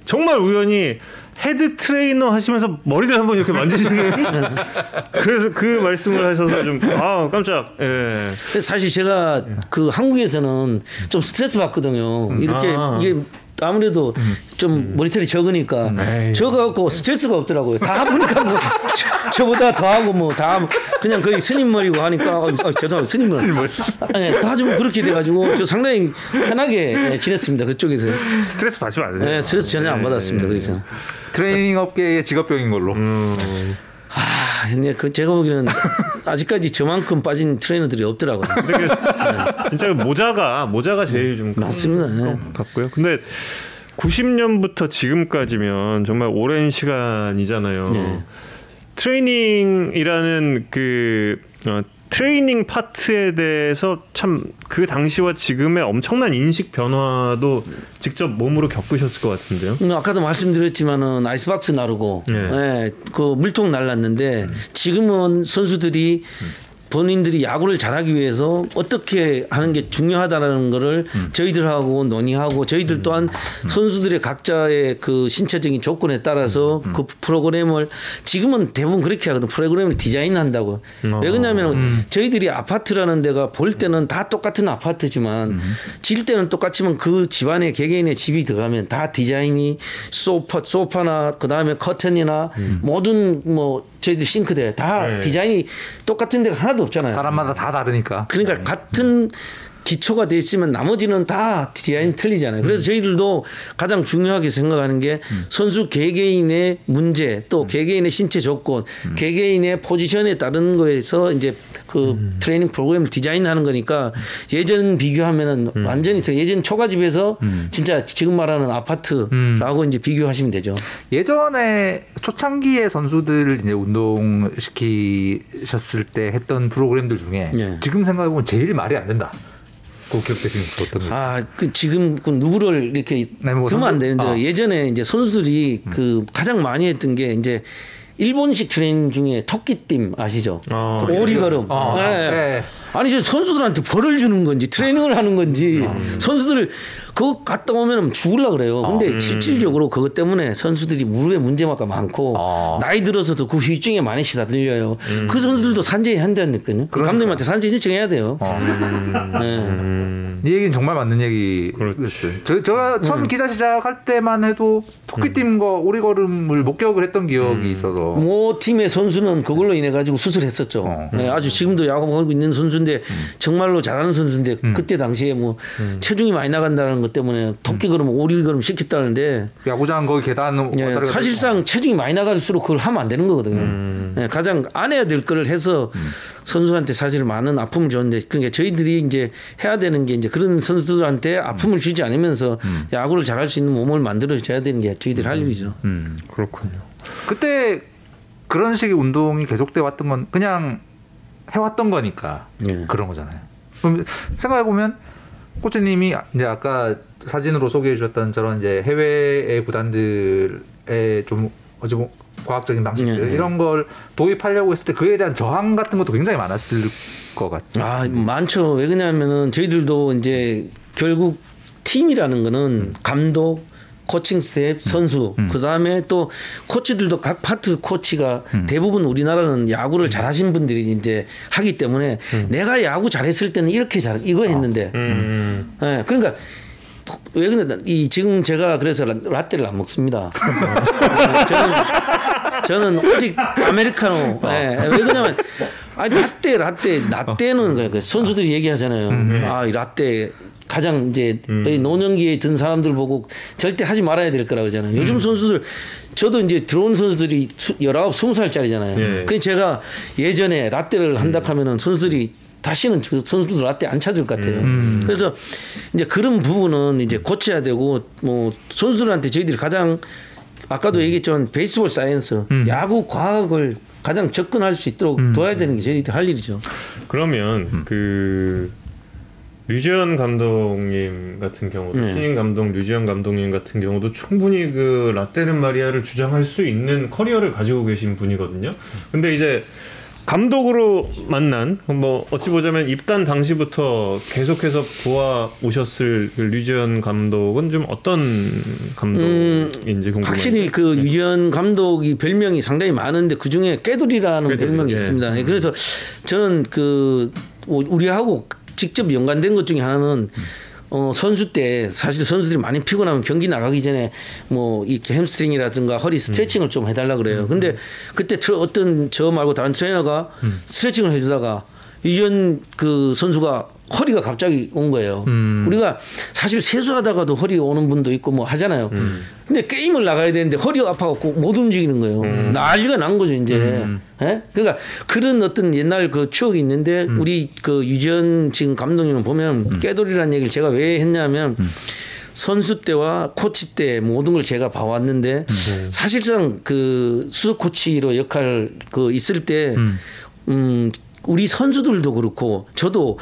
정말 우연히 헤드 트레이너 하시면서 머리를 한번 이렇게 만지시는 그래서 그 말씀을 하셔서 좀 아 깜짝 예. 근데 사실 제가 그 한국에서는 좀 스트레스 받거든요. 이렇게 아. 이게 아무래도 좀 머리털이 적으니까 에이. 적어갖고 스트레스가 없더라고요. 다 보니까 뭐 저, 보다 더 하고 뭐 다 그냥 거의 스님 머리고 하니까 어, 어, 죄송합니다 스님 머리. 네, 다좀 그렇게 돼가지고 저 상당히 편하게 예, 지냈습니다 그쪽에서. 스트레스 받지 마세요. 네, 스트레스 전혀 안 받았습니다 거기서. 트레이닝 업계의 직업병인 걸로. 아, 근데 그 제가 보기에는 아직까지 저만큼 빠진 트레이너들이 없더라고요. 그 진짜 모자가 모자가 제일 좀 맞습니다. 네. 같고요. 근데 90년부터 지금까지면 정말 오랜 시간이잖아요. 네. 트레이닝이라는 그 어, 트레이닝 파트에 대해서 참 그 당시와 지금의 엄청난 인식 변화도 직접 몸으로 겪으셨을 것 같은데요. 음, 아까도 말씀드렸지만은 아이스박스 나르고 네. 예, 그 물통 날랐는데 지금은 선수들이 본인들이 야구를 잘하기 위해서 어떻게 하는 게 중요하다는 거를 저희들하고 논의하고 저희들 또한 선수들의 각자의 그 신체적인 조건에 따라서 그 프로그램을 지금은 대부분 그렇게 하거든. 프로그램을 디자인한다고. 왜 그러냐면 저희들이 아파트라는 데가 볼 때는 다 똑같은 아파트지만 질 때는 똑같지만 그 집안에 개개인의 집이 들어가면 다 디자인이 소파 소파나 그 다음에 커튼이나 모든 뭐 저희들 싱크대 다 네. 디자인이 똑같은 데가 하나도 없잖아요. 사람마다 다 다르니까. 그러니까 같은 기초가 돼 있으면 나머지는 다 디자인 틀리잖아요. 그래서 저희들도 가장 중요하게 생각하는 게 선수 개개인의 문제 또 개개인의 신체 조건, 개개인의 포지션에 따른 거에서 이제 그 트레이닝 프로그램을 디자인하는 거니까 예전 비교하면은 완전히 틀려. 예전 초가집에서 진짜 지금 말하는 아파트라고 이제 비교하시면 되죠. 예전에 초창기에 선수들 이제 운동 시키셨을 때 했던 프로그램들 중에 예. 지금 생각해 보면 제일 말이 안 된다. 그 기억되시는 거 어떤 거? 아, 그 지금 그 누구를 이렇게 네, 뭐 두면 안 선수- 되는데 아. 예전에 이제 선수들이 그 가장 많이 했던 게 이제 일본식 트레이닝 중에 토끼띠 아시죠? 아, 오리걸음. 어, 예. 네. 아니 저 선수들한테 벌을 주는 건지 트레이닝을 하는 건지 선수들 그거 갔다 오면 죽을라 그래요. 근데 실질적으로 그것 때문에 선수들이 무릎에 문제가 많고 어. 나이 들어서도 그 후유증에 많이 시달려요. 그 선수들도 산재에 한다니까요. 그 감독님한테 산재 신청해야 돼요. 네. 이 얘기는 정말 맞는 얘기였어요. 저, 제가 처음 기자 시작할 때만 해도 토끼팀과 오리걸음을 목격을 했던 기억이 있어서 모 팀의 선수는 그걸로 인해 가지고 수술했었죠. 어. 네, 아주 지금도 야구 하고 있는 선수 인데 정말로 잘하는 선수인데 그때 당시에 뭐 체중이 많이 나간다는 것 때문에 토끼 걸음, 오리 걸음 시켰다는데 야구장 거기 계단 예, 사실상 체중이 많이 나갈수록 그걸 하면 안 되는 거거든요. 예, 가장 안 해야 될 거를 해서 선수한테 사실 많은 아픔을 줬는데 그러니까 저희들이 이제 해야 되는 게 이제 그런 선수들한테 아픔을 주지 않으면서 야구를 잘할 수 있는 몸을 만들어 줘야 되는 게 저희들 할 일이죠. 음. 그렇군요. 그때 그런 식의 운동이 계속돼 왔던 건 그냥 해왔던 거니까 예. 그런 거잖아요. 그럼 생각해 보면 코치님이 이제 아까 사진으로 소개해 주셨던 저런 이제 해외의 구단들의 좀 어찌 보면 과학적인 방식들 예, 예. 이런 걸 도입하려고 했을 때 그에 대한 저항 같은 것도 굉장히 많았을 것 같아요. 아 많죠. 왜 그러냐면은 저희들도 이제 결국 팀이라는 거는 감독, 코칭 스태프, 선수, 그 다음에 또 코치들도 각 파트 코치가 대부분 우리나라는 야구를 잘하신 분들이 이제 하기 때문에 내가 야구 잘했을 때는 이렇게 잘 이거 했는데, 음. 예, 그러니까. 왜 그래? 이 지금 제가 그래서 라- 라떼를 안 먹습니다. 예, 저는 저는 오직 아메리카노. 예, 왜 그러냐면 아니 라떼 라떼 라떼는 그 선수들이 얘기하잖아요. 아, 이 라떼 가장 이제 노년기에 든 사람들 보고 절대 하지 말아야 될 거라고 하잖아요. 요즘 선수들 저도 이제 들어온 선수들이 수- 19, 20살짜리잖아요. 예. 그 제가 예전에 라떼를 한다 하면은 선수들이 다시는 그 선수들 라떼 안 찾을 것 같아요. 그래서 이제 그런 부분은 이제 고쳐야 되고 뭐 선수들한테 저희들이 가장 아까도 얘기했지만 baseball science, 야구 과학을 가장 접근할 수 있도록 도와야 되는 게 저희들 할 일이죠. 그러면 그 류지현 감독님 같은 경우도 네. 신인 감독 류지현 감독님 같은 경우도 충분히 그 라떼는 말이야를 주장할 수 있는 커리어를 가지고 계신 분이거든요. 근데 이제 감독으로 만난 뭐 어찌 보자면 입단 당시부터 계속해서 보아 오셨을 그 류지현 감독은 좀 어떤 감독인지 궁금해요. 확실히 그 유지현 감독이 별명이 상당히 많은데 그 중에 깨돌이라는 깨돌이, 별명이 예. 있습니다. 예, 그래서 저는 그 우리하고 직접 연관된 것 중에 하나는 어, 선수 때 사실 선수들이 많이 피곤하면 경기 나가기 전에 뭐 이렇게 햄스트링이라든가 허리 스트레칭을 좀 해달라 그래요. 근데 그때 트- 어떤 저 말고 다른 트레이너가 스트레칭을 해주다가 유지현 그 선수가 허리가 갑자기 온 거예요. 우리가 사실 세수하다가도 허리 오는 분도 있고 뭐 하잖아요. 근데 게임을 나가야 되는데 허리가 아파갖고 못 움직이는 거예요. 난리가 난 거죠 이제. 예? 그러니까 그런 어떤 옛날 그 추억이 있는데 우리 그 유지현 지금 감독님을 보면 깨돌이라는 얘기를 제가 왜 했냐면 선수 때와 코치 때 모든 걸 제가 봐왔는데 사실상 그 수석 코치로 역할 그 있을 때 음, 우리 선수들도 그렇고 저도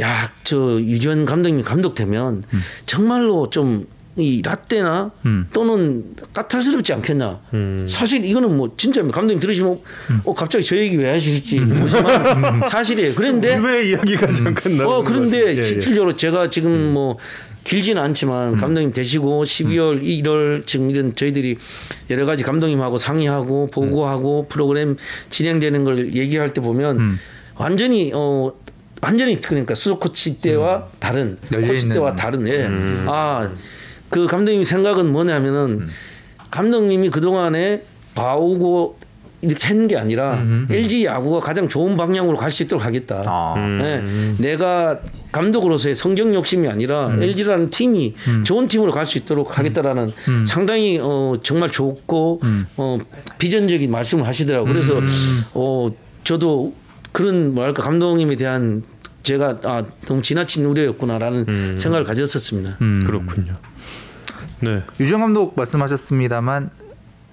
야 저 유지현 감독님이 감독 되면 정말로 좀 이 라떼나 또는 까탈스럽지 않겠나. 사실 이거는 뭐 진짜 감독님 들으시면 어 갑자기 저 얘기 왜 하실지 모르지만 사실이에요. 그런데 왜 이야기가 잠깐 나오는 어 그런데? 예, 예. 실질적으로 제가 지금 뭐 길지는 않지만 감독님 되시고 12월 1월 지금 이런 저희들이 여러 가지 감독님하고 상의하고 보고하고 프로그램 진행되는 걸 얘기할 때 보면 완전히 어 완전히 그러니까 수석 코치 때와 다른 열려 코치. 때와 다른 예. 아, 그 감독님 생각은 뭐냐면은 감독님이 그 동안에 봐오고 이렇게 한 게 아니라 LG 야구가 가장 좋은 방향으로 갈 수 있도록 하겠다. 아. 네, 내가 감독으로서의 성적 욕심이 아니라 LG라는 팀이 좋은 팀으로 갈 수 있도록 하겠다라는 상당히 어, 정말 좋고 어, 비전적인 말씀을 하시더라고요. 그래서 어, 저도 그런 뭐랄까 감독님에 대한 제가 아, 너무 지나친 우려였구나라는 생각을 가졌었습니다. 음. 그렇군요. 네. 유지영 감독 말씀하셨습니다만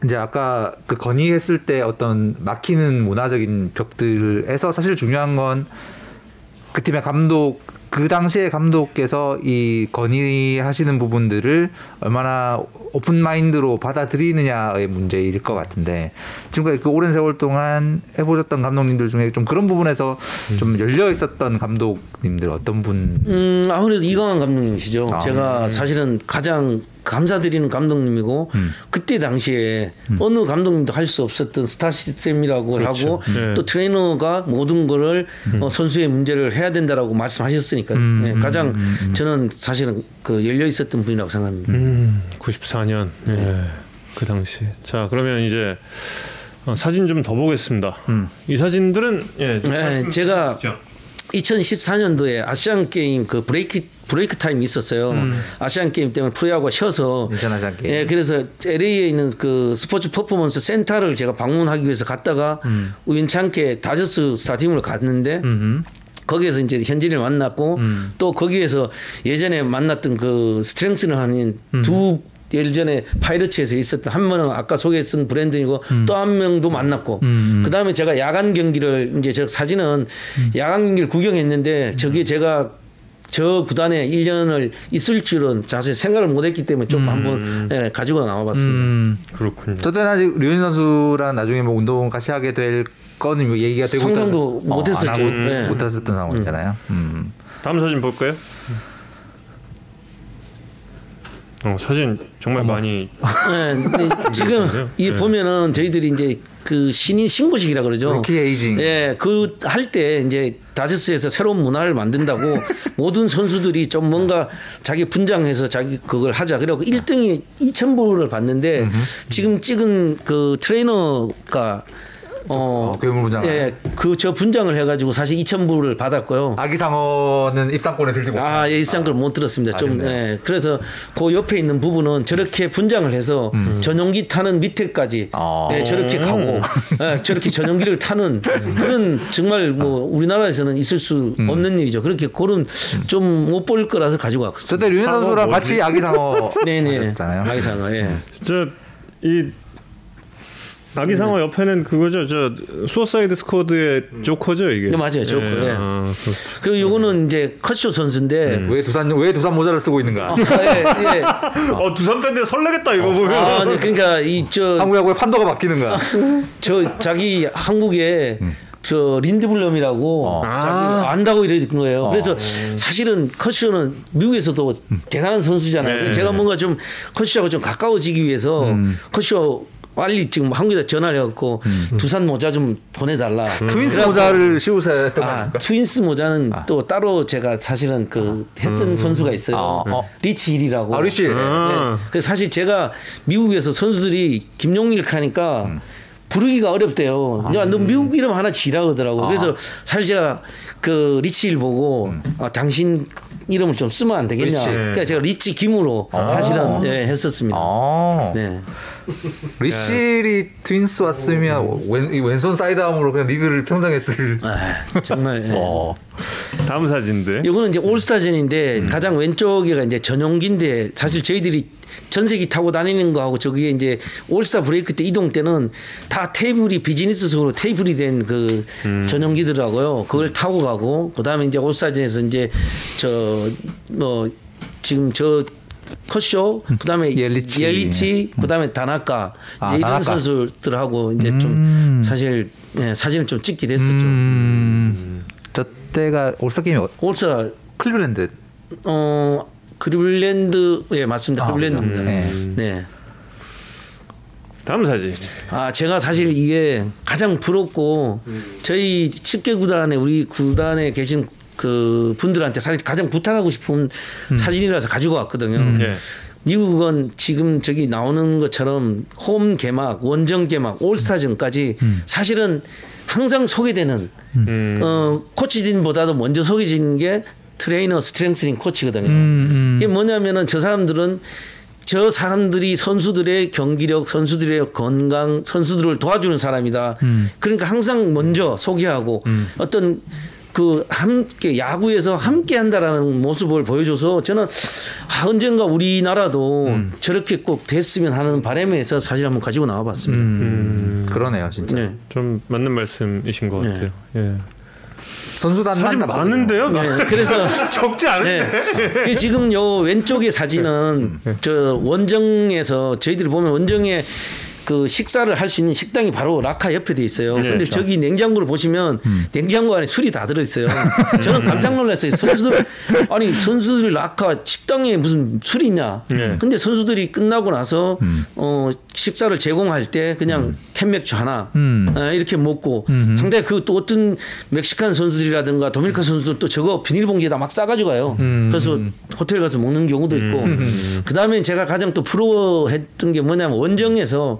이제 아까 그 건의했을 때 어떤 막히는 문화적인 벽들에서 사실 중요한 건 그 팀의 감독 그 당시에 감독께서 이 건의하시는 부분들을 얼마나 open mind로 받아들이느냐의 문제일 것 같은데 지금까지 그 오랜 세월 동안 해보셨던 감독님들 중에 좀 그런 부분에서 좀 열려 있었던 감독님들 어떤 분? 음, 아무래도 이광환 감독님이시죠. 아, 제가 사실은 가장 감사드리는 감독님이고 음. 그때 당시에 어느 감독님도 할 수 없었던 스타 시스템이라고 그렇죠. 하고 네. 또 트레이너가 모든 거를 어, 선수의 문제를 해야 된다라고 말씀하셨으니까 음, 네, 음, 가장 음, 음. 저는 사실은 그 열려 있었던 분이라고 생각합니다. 음, 94년. 예. 그 당시. 자, 그러면 이제 어, 사진 좀 더 보겠습니다. 음. 이 사진들은 예, 좀 네, 제가 주시죠. 2014년도에 아시안 게임 그 break break time이 있었어요. 아시안 게임 때문에 프로야구가 쉬어서 인천 아시안 게임. 예, 그래서 LA에 있는 그 sports performance center를 제가 방문하기 위해서 갔다가 우연찮게 다저스 스타디움을 갔는데 음. 거기에서 이제 현진이를 만났고 음. 또 거기에서 예전에 만났던 그 스트렝스를 하는 두 예전에 파이러츠에서 있었던 한 명은 아까 소개했던 브랜든이고 또한 명도 만났고 음. 그 다음에 제가 야간 경기를 이제 저 사진은 야간 경기를 구경했는데 저기 제가 저 구단에 1년을 있을 줄은 사실 생각을 못했기 때문에 좀 한번 예, 가지고 나와봤습니다. 음. 그렇군요. 어쨌든 아직 류현 선수랑 나중에 뭐 운동 같이 하게 될 거는 뭐 얘기가 되고 상상도 못했었죠. 안 하고 네. 못했었던 상황이잖아요. 음. 다음 사진 볼까요? 어, 사진 정말 많이 네, 지금 이 네. 보면은 저희들이 이제 그 신인 신고식이라 그러죠. rookie hazing. 예, 그 할 때 이제 다저스에서 새로운 문화를 만든다고 모든 선수들이 좀 뭔가 자기 분장해서 자기 그걸 하자. 그래고 1등이 2천 불을 받는데 지금 찍은 그 트레이너가 어, 괴물 분장. 예, 그 저 분장을 해가지고 사실 2천 불을 받았고요. 아기 상어는 입상권에 들지 못. 아, 예, 일상 걸못 들었습니다. 좀, 아쉽네요. 예. 그래서 그 옆에 있는 부분은 저렇게 분장을 해서 전용기 타는 밑에까지 아. 예, 저렇게 가고 예, 저렇게 전용기를 타는 그런 정말 뭐 우리나라에서는 있을 수 없는 일이죠. 그렇게 그런 좀 못 볼 거라서 가지고 왔어요. 저때 류현 선수랑? 같이 아기 상어 네네. 하셨잖아요. 아기 상어, 예. 저이 아기 상어 옆에는 그거죠. 저 Suicide Squad의 조커죠 이게. 네, 맞아요. 조커, 예. 아, 그- 그리고 요거는 이제 커쇼 선수인데 왜 두산 왜 두산 모자를 쓰고 있는가? 아, 예, 예. 어 두산 팬들 설레겠다 이거 보면. 아, 네, 그러니까 이 저 한국 야구의 판도가 바뀌는가? 저 자기 한국에 저 린드블럼이라고 어. 아. 안다고 이러는 거예요. 그래서 사실은 커쇼는 미국에서도 대단한 선수잖아요. 네. 제가 뭔가 좀 커쇼하고 좀 가까워지기 위해서 커쇼 빨리 지금 한국에다 전화를 해갖고 두산 모자 좀 보내달라. 트윈스 그래갖고 모자를 씌우세요 했던 거 아, 아닙니까? 트윈스 모자는 또 따로 제가 사실은 그 했던 선수가 있어요. 아, 어. 리치 힐이라고. 아, 리치 힐. 아. 네. 그래서 사실 제가 미국에서 선수들이 김용일 하니까 음. 부르기가 어렵대요. 아. 야, 너 미국 이름 하나 지라 그러더라고. 그래서 사실 제가 그 리치 힐 보고 아, 당신 이름을 좀 쓰면 안 되겠냐. 음. 리치. 그러니까 제가 리치 김으로 사실은 예, 했었습니다. 아. 네. 리치 힐이 트윈스 왔으면 왼, 이 왼손 사이드암으로 그냥 리그를 평정했을. 아, 정말. 예. 어. 다음 사진들. 이거는 이제 올스타전인데 음. 가장 왼쪽에가 이제 전용기인데 사실 저희들이 전세기 타고 다니는 거하고 저기에 이제 올스타 브레이크 때 이동 때는 다 테이블이 비즈니스석으로 테이블이 된그 음. 전용기더라고요. 그걸 타고 가고 그다음에 이제 올스타전에서 이제 저 뭐 지금 저 컷쇼 그다음에 옐리치. 옐리치 그다음에 다나카 아, 이제 이런 다나카. 선수들하고 이제 음. 좀 사실 예, 사진을 좀 찍게 됐었죠. 음. 저 때가 올스타 게임이 어- 올스타 클리블랜드. 어 크리블랜드 예 맞습니다 아, 크리블랜드입니다. 네. 네. 다음 사진. 아 제가 사실 이게 가장 부럽고 저희 10개 구단에 우리 구단에 계신 그 분들한테 사실 가장 부탁하고 싶은 사진이라서 가지고 왔거든요. 예. 미국은 지금 저기 나오는 것처럼 홈 개막, 원정 개막, 올스타전까지 사실은 항상 소개되는 음. 어, 코치진보다도 먼저 소개진 게 트레이너 strengthening 코치거든요. 음, 이게 뭐냐면은 저 사람들은 저 사람들이 선수들의 경기력, 선수들의 건강, 선수들을 도와주는 사람이다. 그러니까 항상 먼저 소개하고 어떤 그 함께 야구에서 함께 한다라는 모습을 보여줘서 저는 아, 언젠가 우리나라도 저렇게 꼭 됐으면 하는 바람에서 사실 한번 가지고 나와봤습니다. 음. 그러네요, 진짜. 네. 좀 맞는 말씀이신 것 네. 같아요. 예. 선수단만 사진 다 많은데요? 네, 그래서 적지 않은데. 네. 그 지금 요 왼쪽의 사진은 저 원정에서 저희들이 보면 원정에 그 식사를 할 수 있는 식당이 바로 라카 옆에 돼 있어요. 네, 근데 그렇죠. 저기 냉장고를 보시면 냉장고 안에 술이 다 들어 있어요. 저는 깜짝 놀랐어요. 선수들 아니 선수들 라카 식당에 무슨 술이 있냐? 네. 근데 선수들이 끝나고 나서 어 식사를 제공할 때 그냥 캔 맥주 하나 음. 아, 이렇게 먹고 상당히 그 또 어떤 멕시칸 선수들이라든가 도미니카 선수들 또 저거 비닐봉지에다 막 싸가지고 가요. 그래서 호텔 가서 먹는 경우도 있고 그 다음에 제가 가장 또 부러워했던 게 뭐냐면 원정에서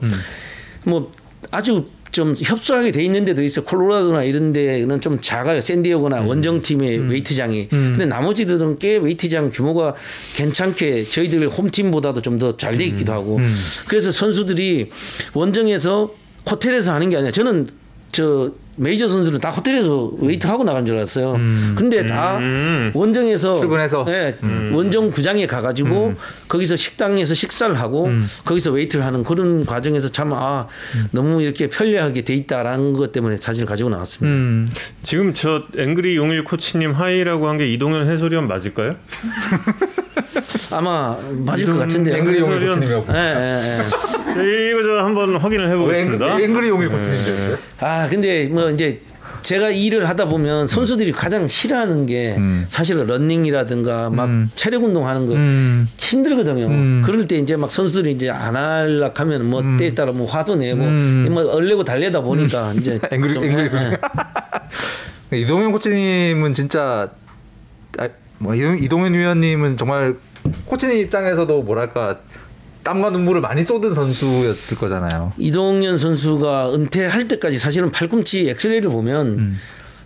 뭐 아주 좀 협소하게 돼 있는 데도 있어. 콜로라도나 이런 데는 좀 작아요. 샌디에고나 원정팀의 웨이트장이. 근데 나머지들은 꽤 웨이트장 규모가 괜찮게 저희들 홈팀보다도 좀 더 잘 돼 있기도 하고. 그래서 선수들이 원정에서 호텔에서 하는 게 아니라 저는 저 메이저 선수들은 다 호텔에서 웨이트 하고 나간 줄 알았어요. 근데 다 음. 원정에서 출근해서? 예, 원정 구장에 가가지고 거기서 식당에서 식사를 하고 거기서 웨이트를 하는 그런 과정에서 참 아 너무 이렇게 편리하게 돼 있다라는 것 때문에 사진을 가지고 나왔습니다. 음. 지금 저 angry 용일 코치님 hi라고 한 게 이동현 해설위원 맞을까요? 아마 맞을 것 같은데요. 앵그리 용일. 코치님이라고. 예, 예, 예. 이거 저 한번 확인을 해보겠습니다. 앵- 앵그리 용일 코치님이셨어요? 아 근데 뭐 이제 제가 일을 하다 보면 선수들이 가장 싫어하는 게 음. 사실은 런닝이라든가 막 음. 체력 운동하는 거 음. 힘들거든요. 음. 그럴 때 이제 막 선수들이 이제 안 할라 하면 뭐 때에 따라 뭐 화도 내고 음. 뭐 얼레고 달래다 보니까 이제 좀, 앵그리. 예, 예. 이동현 코치님은 진짜 아, 뭐 이동- 이동현 위원님은 정말 코치님 입장에서도 뭐랄까 땀과 눈물을 많이 쏟은 선수였을 거잖아요. 이동현 선수가 은퇴할 때까지 사실은 팔꿈치 엑스레이를 보면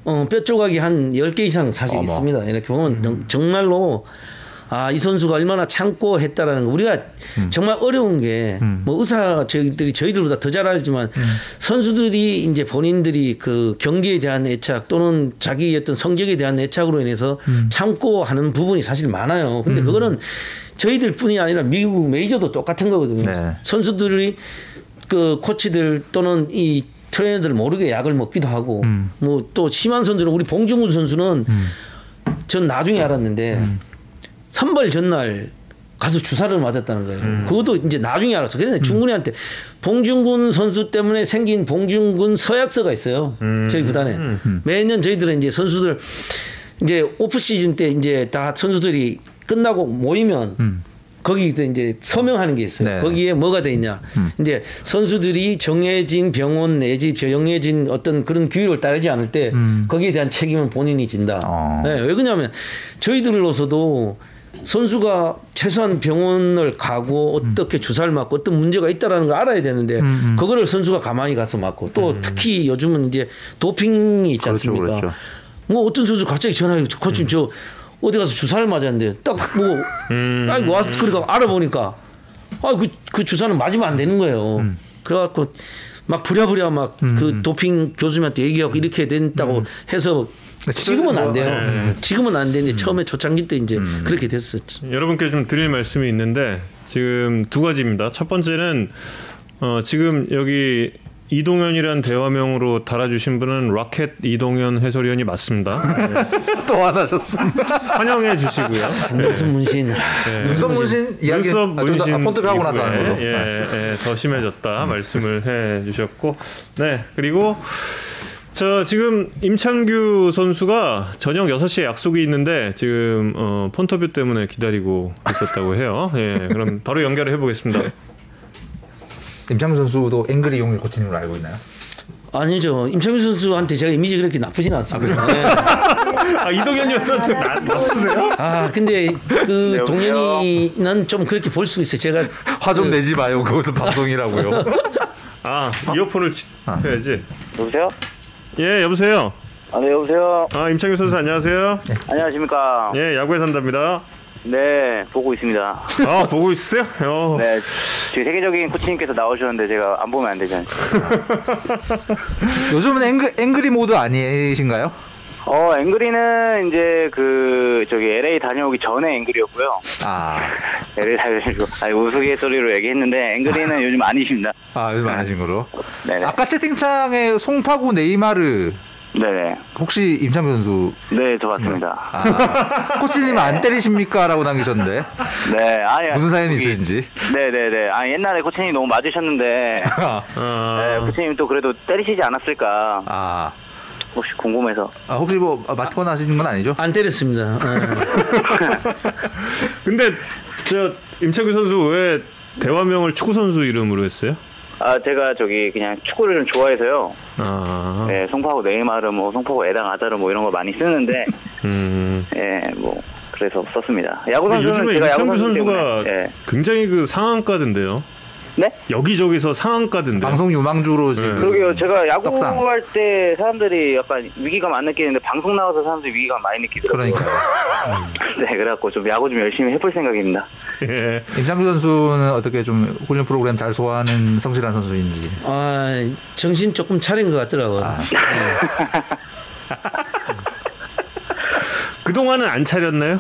어, 뼈 조각이 한 10개 이상 사실 어머. 있습니다. 이렇게 보면 정- 정말로 아, 이 선수가 얼마나 참고 했다라는 거. 우리가 정말 어려운 게뭐 의사 저희들이 저희들보다 더 잘 알지만 선수들이 이제 본인들이 그 경기에 대한 애착 또는 자기 어떤 성적에 대한 애착으로 인해서 참고 하는 부분이 사실 많아요. 근데 그거는 저희들뿐이 아니라 미국 메이저도 똑같은 거거든요. 네. 선수들이 그 코치들 또는 이 트레이너들 모르게 약을 먹기도 하고 음. 뭐또 심한 선수는 우리 봉중근 선수는 음. 전 나중에 알았는데 선발 전날 가서 주사를 맞았다는 거예요. 그것도 이제 나중에 알았어. 그래서 중근이한테 봉중근 선수 때문에 생긴 봉중근 서약서가 있어요. 저희 구단에 매년 저희들은 이제 선수들 이제 오프 시즌 때 이제 다 선수들이 끝나고 모이면 음. 거기서 이제 서명하는 게 있어요. 네. 거기에 뭐가 돼 있냐. 이제 선수들이 정해진 병원 내지 정해진 어떤 그런 규율을 따르지 않을 때 음. 거기에 대한 책임은 본인이 진다. 어. 네, 왜 그러냐면 저희들로서도 선수가 최소한 병원을 가고 어떻게 주사를 맞고 어떤 문제가 있다라는 걸 알아야 되는데 음, 그거를 선수가 가만히 가서 맞고 또 특히 요즘은 이제 도핑이 있지 그렇죠, 않습니까? 그렇죠. 뭐 어떤 선수 갑자기 전화해 코치 저 어디 가서 주사를 맞았는데 딱뭐 음. 아이고 와서 그러니까 알아보니까 아그 그 주사는 맞으면 안 되는 거예요. 음. 그래갖고 막 부랴부랴 막 그 도핑 교수님한테 얘기하고 이렇게 된다고 해서 지금은 안 돼요. 네. 지금은 안 되는데 처음에 초창기 때 이제 그렇게 됐었죠. 여러분께 좀 드릴 말씀이 있는데 지금 두 가지입니다. 첫 번째는 어, 지금 여기 이동현이란 대화명으로 달아주신 분은 라켓 이동현 해설위원이 맞습니다. 네. 또 하나셨습니다. 환영해 주시고요. 무슨 문신 네. 눈썹 문신 이야기 눈썹 아, 좀더 문신 폰트를 하고 나서 하는 걸로. 예, 예, 더 심해졌다 말씀을 해 주셨고 네 그리고 저 지금 임창규 선수가 저녁 6시에 약속이 있는데 지금 어, 폰터뷰 때문에 기다리고 있었다고 해요. 예, 그럼 바로 연결을 해보겠습니다. 임창규 선수도 앵그리 용일 코치님으로 알고 있나요? 아니죠. 임창규 선수한테 제가 이미지 그렇게 나쁘진 않습니다. 네. 아 이동현 위원한테 나- 나쁘세요? 아 근데 그 여보세요? 동현이는 좀 그렇게 볼 수 있어요. 제가 화좀 그- 내지 마요. 그것은 방송이라고요. 아 이어폰을 치- 해야지. 여보세요? 예 여보세요. 아, 네, 여보세요? 아 임창규 선수 안녕하세요. 안녕하십니까? 예 야구에 산답니다. 네, 보고 있습니다. 아 보고 있어요? 어. 네, 지금 세계적인 코치님께서 나오셨는데 제가 안 보면 안 되잖아요. 요즘은 앵그, 앵그리 모드 아니신가요? 어, 앵그리는 이제 그, 저기 LA 다녀오기 전에 앵그리였고요. 아, LA 다녀오고, 아니, 우스갯소리로 얘기했는데, 앵그리는 요즘 아니십니다. 아 요즘 안 하신 거로. 네네. 아까 채팅창에 송파구 네이마르 네네. 혹시 임창규 선수 네, 저 맞습니다. 아, 코치님 안 때리십니까?라고 남기셨는데 네, 아니. 무슨 사연이 거기- 있으신지. 네네네. 아, 옛날에 코치님 너무 맞으셨는데, 아, 아, 네, 코치님 또 그래도 때리시지 않았을까, 아, 혹시 궁금해서. 아, 혹시 뭐 맞거나 하시는 건 아니죠? 안 때렸습니다. 네. 근데 저 임창규 선수 왜 대화명을 축구 선수 이름으로 했어요? 아, 제가 저기 그냥 축구를 좀 좋아해서요. 아, 예, 송파구 네이마르, 뭐, 송파구 에당 아자르 뭐 이런 거 많이 쓰는데, 음. 예, 뭐, 그래서 썼습니다. 야구 선수는 요즘에 제가 야구 선수 선수가 때문에, 예. 굉장히 그 상한가던데요. 네? 여기저기서 상한가던데. 방송 유망주로 지금. 그러게요. 제가 떡상. 야구할 때 사람들이 약간 위기감 안 느끼는데 방송 나와서 사람들이 위기감 많이 느끼더라고요. 그러니까 네, 그래갖고 좀 야구 좀 열심히 해볼 생각입니다. 예. 임창규 선수는 어떻게 좀 훈련 프로그램 잘 소화하는 성실한 선수인지. 아 정신 조금 차린 것 같더라고요. 아. 네. 그동안은 안 차렸나요?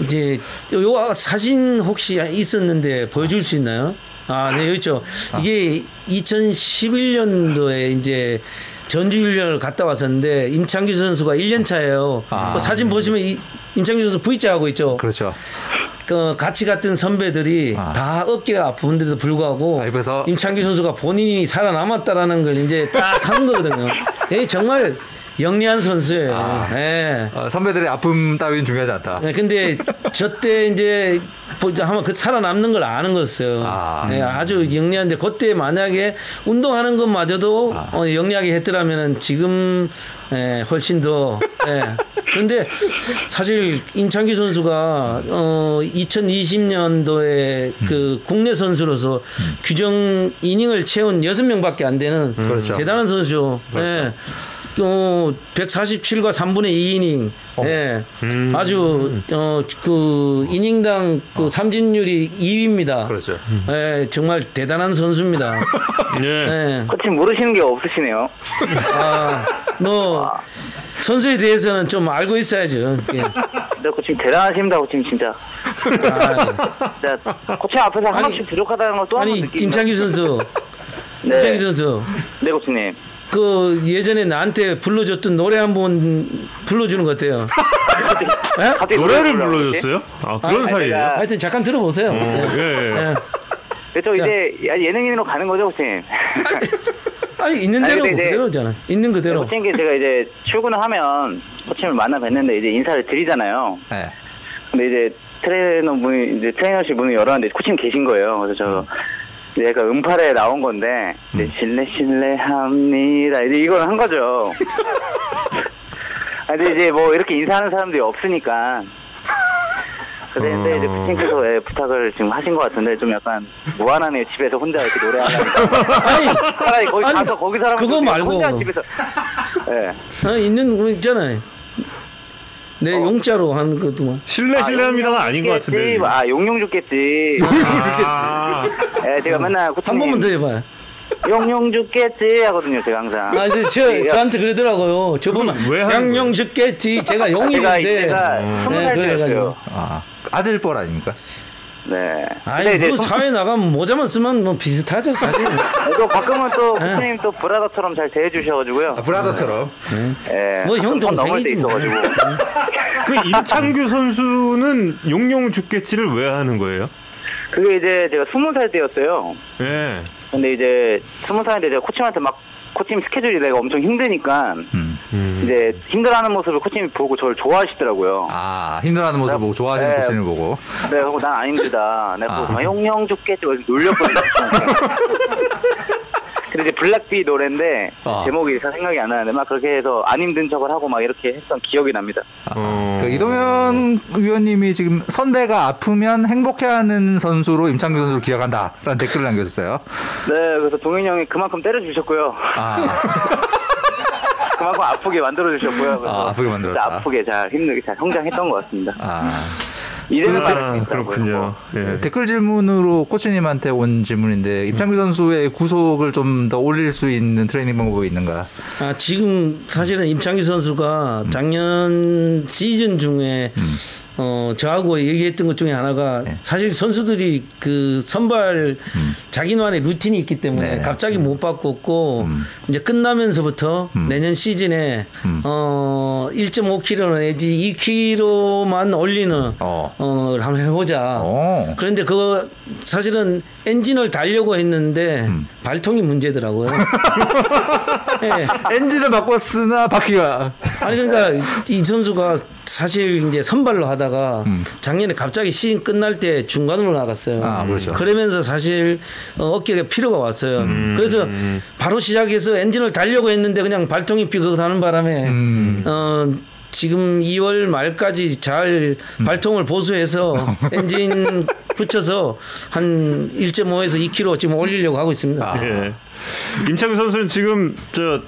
이제 요 사진 혹시 있었는데 보여줄 수 있나요? 아, 네, 여기 있죠. 이게 2011년도에 이제 전주 훈련을 갔다 왔었는데 임창규 선수가 1년 차예요. 아. 그 사진 보시면 이, 임창규 선수 V자 하고 있죠. 그렇죠. 그 같이 갔던 선배들이 아. 다 어깨가 아픈데도 불구하고 아? 임창규 선수가 본인이 살아남았다라는 걸 이제 딱 한 거거든요. 예, 정말 영리한 선수예요. 아. 예. 어, 선배들의 아픔 따위는 중요하지 않다. 네, 근데 저 때 이제 보- 한번 그 살아남는 걸 아는 거였어요. 아. 예, 아주 영리한데 그때 만약에 운동하는 것마저도 아. 어, 영리하게 했더라면은 지금 예, 훨씬 더. 예. 그런데 사실 임창규 선수가 어, 2020년도에 그 국내 선수로서 규정 이닝을 채운 여섯 명밖에 안 되는 그렇죠. 대단한 선수죠. 예. 어, 147과 3분의 2이닝. 예. 아주 어, 그 이닝당 그 삼진율이 2위입니다. 그렇죠. 예, 정말 대단한 선수입니다. 예. 예. 코치 모르시는 게 없으시네요. 아, 뭐 선수에 대해서는 좀 알고 있어야죠. 예. 근데 코치 대단하십니다, 코치 진짜. 아, 진짜 코치 앞에서 아니, 하나씩 부족하다는 걸또 한번 아니. 임창규 선수, 네, 임창규 선수. 네 코치님. 그 예전에 나한테 불러줬던 노래 한 번 불러주는 것 같아요. 예? 갑자기 노래를 불러줬어요? 아 그런 아, 사이에요? 내가- 하여튼 잠깐 들어보세요. 어, 예. 예, 예. 예. 그래서 자. 이제 예능인으로 가는 거죠, 코치님. 아니 있는 아니, 대로 이제- 그대로잖아. 있는 그대로. 코치님께 제가 이제 출근을 하면 코치님을 만나 뵀는데 이제 인사를 드리잖아요. 네. 근데 이제 트레이너 분이 이제 트레이너실 문을 열었는데 코치님 계신 거예요. 그래서 저이 제 약간 응팔에 나온 건데 이제 실례 실례합니다. 이제 이걸 한 거죠. 아, 근데 이제 뭐 이렇게 인사하는 사람들이 없으니까. 그런데 이제 어. 코치님께서 예, 부탁을 지금 하신 것 같은데 좀 약간 무한하네요. 집에서 혼자 이렇게 노래하니까. 아니, 차라리 거기 아니, 가서 거기 사람 그거 말고. 혼자 집에서. 예. 어, 있는 거 있잖아요. 내 용자로 하는 것도 뭐. 실례 실례합니다가 아 닌 것 같은데. 죽겠지. 아 용용 죽겠지. 아, 예, 제가 맨날 한 번만 더 해봐요. 용용 죽겠지 하거든요. 제가 항상. 아, 이제 저, 예, 저한테 그러더라고요. 저분 양용? 죽겠지. 제가 제가 용인인데. 이때가 음. 스무 네, 살 그래가지고. 때였어요. 아, 아들 뻘 아닙니까? 네. 아니, 근데 이제 뭐 사회 나가면 모자만 쓰면 뭐 비슷하죠, 사실. 또 가끔은 또 네. 코치님 또 브라더처럼 잘 대해주셔가지고요. 아, 브라더처럼. 예. 뭐형 가끔 선 넘을 때 동생이지 뭐. 있어가지고. 그 임창규 선수는 용용 죽겠지를 왜 하는 거예요? 그게 이제 제가 스무 살 때였어요. 예. 근데 이제 스무 살인데 제가 코치님한테 막 코치님 스케줄이 내가 엄청 힘드니까 음. 음. 이제 힘들어하는 모습을 코치님이 보고 저를 좋아하시더라고요. 아, 힘들어하는 모습 보고 좋아하시는 네. 코치를 보고. 내가 그거 난안 힘들다. 내가 아. 그거 용용 죽겠지. 놀렸거든요. 근데 이제 블락비 노래인데 아. 제목이 잘 생각이 안 나는데 막 그렇게 해서 안 힘든 척을 하고 막 이렇게 했던 기억이 납니다. 아, 어. 그 이동현 위원님이 지금 선배가 아프면 행복해하는 선수로 임창규 선수를 기억한다라는 댓글을 남겨주셨어요. 네, 그래서 동현이 형이 그만큼 때려주셨고요. 아, 그만큼 아프게 만들어 주셨고요. 그래서 아, 아프게 만들었다. 아프게 잘 힘들게 잘 성장했던 것 같습니다. 아. 이제는 아. 그렇군요. 예. 댓글 질문으로 코치님한테 온 질문인데 임창규 선수의 구속을 좀 더 올릴 수 있는 트레이닝 방법이 있는가? 아, 지금 사실은 임창규 선수가 작년 시즌 중에 어, 저하고 얘기했던 것 중에 하나가 네. 사실 선수들이 그 선발 자기만의 루틴이 있기 때문에 네. 갑자기 못 바꿨고 음. 이제 끝나면서부터 음. 내년 시즌에 음. 어, 1.5kg 내지 2kg만 올리는 어. 어, 를 한번 해보자. 어. 그런데 그거 사실은 엔진을 달려고 했는데 음. 발통이 문제더라고요. 예. 엔진을 바꿨으나 바퀴가 아니 그러니까 이 선수가 사실 이제 선발로 하다 가 음. 작년에 갑자기 시즌 끝날 때 중간으로 나갔어요. 아, 그렇죠. 그러면서 사실 어, 어깨가 피로가 왔어요. 음. 그래서 바로 시작해서 엔진을 달려고 했는데 그냥 발통이 삐걱 하는 바람에 음. 어 지금 2월 말까지 잘 음. 발통을 보수해서 엔진 붙여서 한 1.5에서 2kg 지금 올리려고 하고 있습니다. 아. 예. 임찬규 선수는 지금 저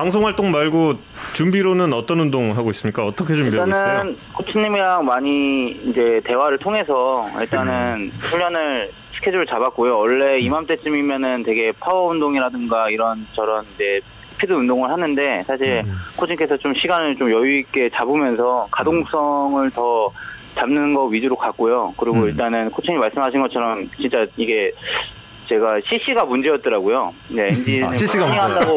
방송 활동 말고 준비로는 어떤 운동 하고 있습니까? 어떻게 준비하고 있어요? 일단은 코치님이랑 많이 이제 대화를 통해서 일단은 훈련을 스케줄 잡았고요. 원래 이맘때쯤이면은 되게 파워 운동이라든가 이런 저런 이제 스피드 운동을 하는데 사실 코치님께서 좀 시간을 좀 여유 있게 잡으면서 가동성을 더 잡는 거 위주로 갔고요. 그리고 음. 일단은 코치님 말씀하신 것처럼 진짜 이게 제가 CC가 문제였더라고요. 네, 엔진을 아, CC 가 튜닝한다고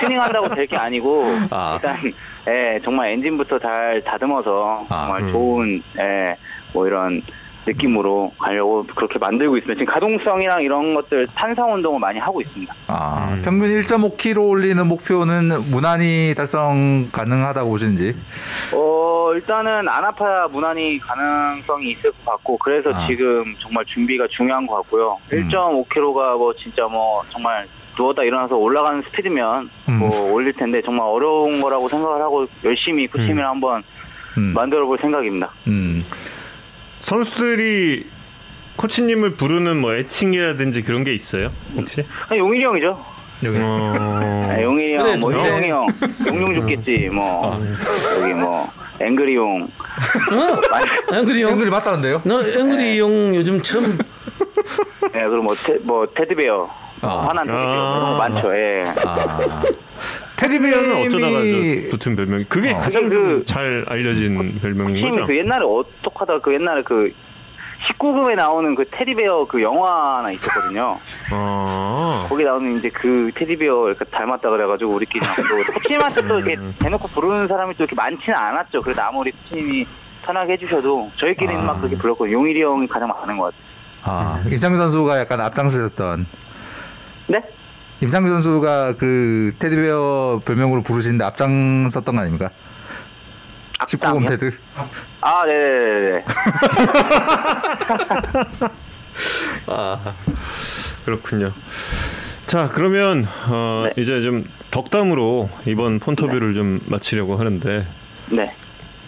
튜닝한다고 될 게 아니고 아. 일단 예, 정말 엔진부터 잘 다듬어서 아, 정말 음. 좋은 예, 뭐 이런 느낌으로 가려고 그렇게 만들고 있습니다. 지금 가동성이랑 이런 것들 탄성 운동을 많이 하고 있습니다. 아, 음. 평균 1.5kg 올리는 목표는 무난히 달성 가능하다고 보시는지. 어 일단은 안 아파야 무난히 가능성이 있을 것 같고 그래서 아. 지금 정말 준비가 중요한 것 같고요. 음. 1.5kg가 뭐 진짜 뭐 정말 누웠다 일어나서 올라가는 스피드면 음. 뭐 올릴 텐데 정말 어려운 거라고 생각을 하고 열심히 코치님이랑 한번 음. 만들어 볼 생각입니다. 음. 선수들이 코치님을 부르는 뭐 애칭이라든지 그런 게 있어요 혹시? 아, 용일이 형이죠. 어... 아, 용일이 그래, 형, 뭐. 형이 형, 용용 죽겠지, 뭐 여기 뭐 앵그리 용. 어? 앵그리 형. 앵글이 맞다는데요? 너 앵그리 형 요즘 처음 네, 그리고 뭐, 테, 뭐 테드베어, 아. 뭐 화난 테드베어 아. 거 많죠. 예. 아. 테디베어는 어쩌다가 테디님이- 저 붙은 별명이 그게 어. 가장 그- 잘 알려진 별명인 팀이 거죠? 그 옛날에 어떡하다 그 옛날에 그 19금에 나오는 그 테디베어 그 영화 하나 있었거든요. 아, 거기 나오는 이제 그 테디베어 이렇게 닮았다 그래가지고 우리끼리 또 코치님한테 또 이렇게 대놓고 부르는 사람이 또 이렇게 많지는 않았죠. 그래도 아무리 코치님이 편하게 해주셔도 저희끼리는 아. 막 그렇게 불렀고 용일이 형이 가장 많은 것 같아요. 아, 임창규 선수가 약간 앞장서셨던 네? 임창규 선수가 그 테디베어 별명으로 부르시는데 앞장섰던 거 아닙니까? 19금 앞장이요? 테드. 아, 네 네 네. 아. 그렇군요. 자 그러면 어, 네. 이제 좀 덕담으로 이번 폰터뷰를 좀 마치려고 하는데 네.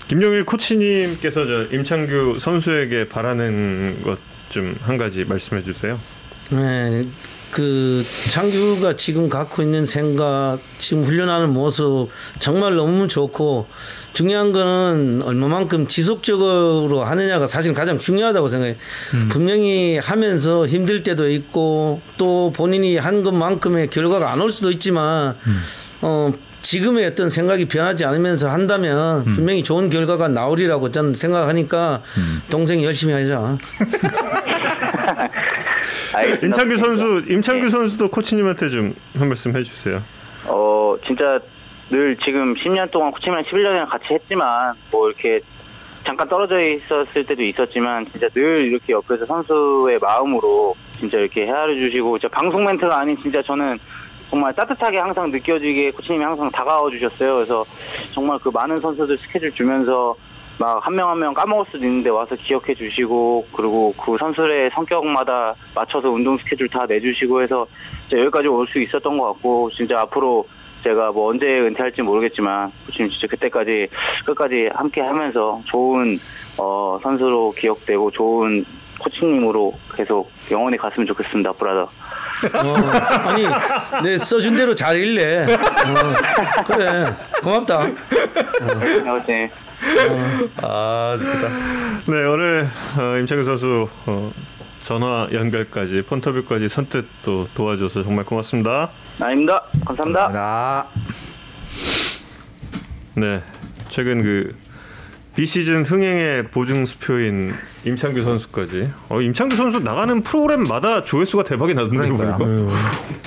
김용일 코치님께서 저 임창규 선수에게 바라는 것 좀 한 가지 말씀해 주세요. 네, 그 창규가 지금 갖고 있는 생각, 지금 훈련하는 모습 정말 너무 좋고 중요한 거는 얼마만큼 지속적으로 하느냐가 사실 가장 중요하다고 생각해요. 분명히 하면서 힘들 때도 있고 또 본인이 한 것만큼의 결과가 안 올 수도 있지만 어 지금의 어떤 생각이 변하지 않으면서 한다면 분명히 좋은 결과가 나오리라고 저는 생각하니까 동생이 열심히 하자. 알겠습니다. 임창규 선수 임창규 네. 선수도 코치님한테 좀 한 말씀 해주세요. 어 진짜 늘 지금 10년 동안 코치랑 11년이나 같이 했지만 뭐 이렇게 잠깐 떨어져 있었을 때도 있었지만 진짜 늘 이렇게 옆에서 선수의 마음으로 진짜 이렇게 헤아려 주시고 진짜 방송 멘트가 아닌 진짜 저는 정말 따뜻하게 항상 느껴지게 코치님이 항상 다가와 주셨어요. 그래서 정말 그 많은 선수들 스케줄 주면서 막 한 명 한 명 까먹을 수도 있는데 와서 기억해 주시고 그리고 그 선수의 성격마다 맞춰서 운동 스케줄 다 내주시고 해서 여기까지 올 수 있었던 것 같고 진짜 앞으로 제가 뭐 언제 은퇴할지 모르겠지만 지금 진짜 그때까지 끝까지 함께 하면서 좋은 어 선수로 기억되고 좋은 코치님으로 계속 영원히 갔으면 좋겠습니다, 브라더. 어, 아니, 내 써준 대로 잘 읽래. 어, 그래, 고맙다. 아무튼 아, 좋다. 네 오늘 어, 임창규 선수 어, 전화 연결까지 폰터뷰까지 선뜻 또 도와줘서 정말 고맙습니다. 아닙니다. 감사합니다. 나네 최근 그 비시즌 흥행의 보증 수표인 임창규 선수까지 어, 임창규 선수 나가는 프로그램마다 조회수가 대박이 그러니까요. 보니까.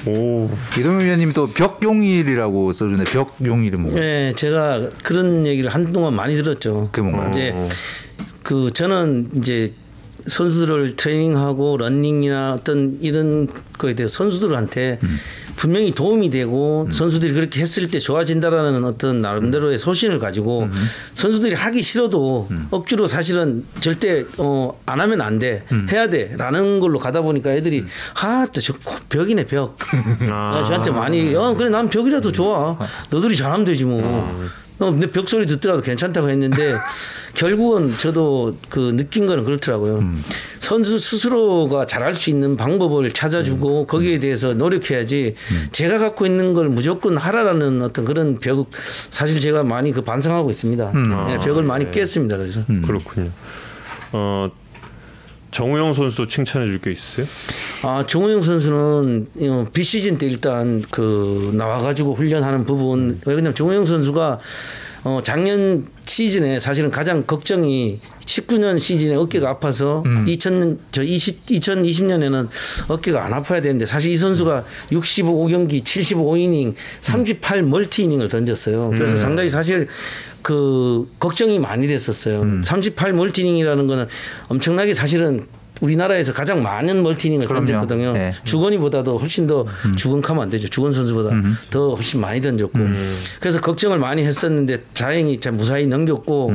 오 이동현 위원님이 또 벽용일이라고 써주네. 벽용일은 뭐? 네, 제가 그런 얘기를 한동안 많이 들었죠. 그게 뭔가요? 이제 그 저는 이제 선수들을 트레이닝하고 런닝이나 어떤 이런 거에 대해 선수들한테 분명히 도움이 되고 선수들이 그렇게 했을 때 좋아진다라는 어떤 나름대로의 소신을 가지고 선수들이 하기 싫어도 억지로 사실은 절대 어, 안 하면 안 돼. 해야 돼 라는 걸로 가다 보니까 애들이 아 저 벽이네 벽. 아, 저한테 많이 어 그래 난 벽이라도 좋아. 너들이 잘하면 되지 뭐. 어, 근데 벽 소리 듣더라도 괜찮다고 했는데 결국은 저도 그 느낀 거는 그렇더라고요. 선수 스스로가 잘할 수 있는 방법을 찾아주고 거기에 대해서 노력해야지 제가 갖고 있는 걸 무조건 하라라는 어떤 그런 벽 사실 제가 많이 그 반성하고 있습니다. 네, 벽을 많이 깼습니다. 그래서 그렇군요. 어 정우영 선수도 칭찬해 줄 게 있어요? 아 정우영 선수는 어, 비시즌 때 일단 그 나와가지고 훈련하는 부분 왜냐면 정우영 선수가 어 작년 시즌에 사실은 가장 걱정이 19년 시즌에 어깨가 아파서 2000, 저 20, 2020년에는 어깨가 안 아파야 되는데 사실 이 선수가 65경기 75이닝 38 multi 이닝을 던졌어요. 그래서 상당히 사실 그 걱정이 많이 됐었어요. 38 multi 이닝이라는 거는 엄청나게 사실은 우리나라에서 가장 많은 multi 이닝을. 던졌거든요. 네. 주권이보다도 훨씬 더 주권하면 안 되죠. 주권 선수보다 더 훨씬 많이 던졌고 그래서 걱정을 많이 했었는데 다행히 참 무사히 넘겼고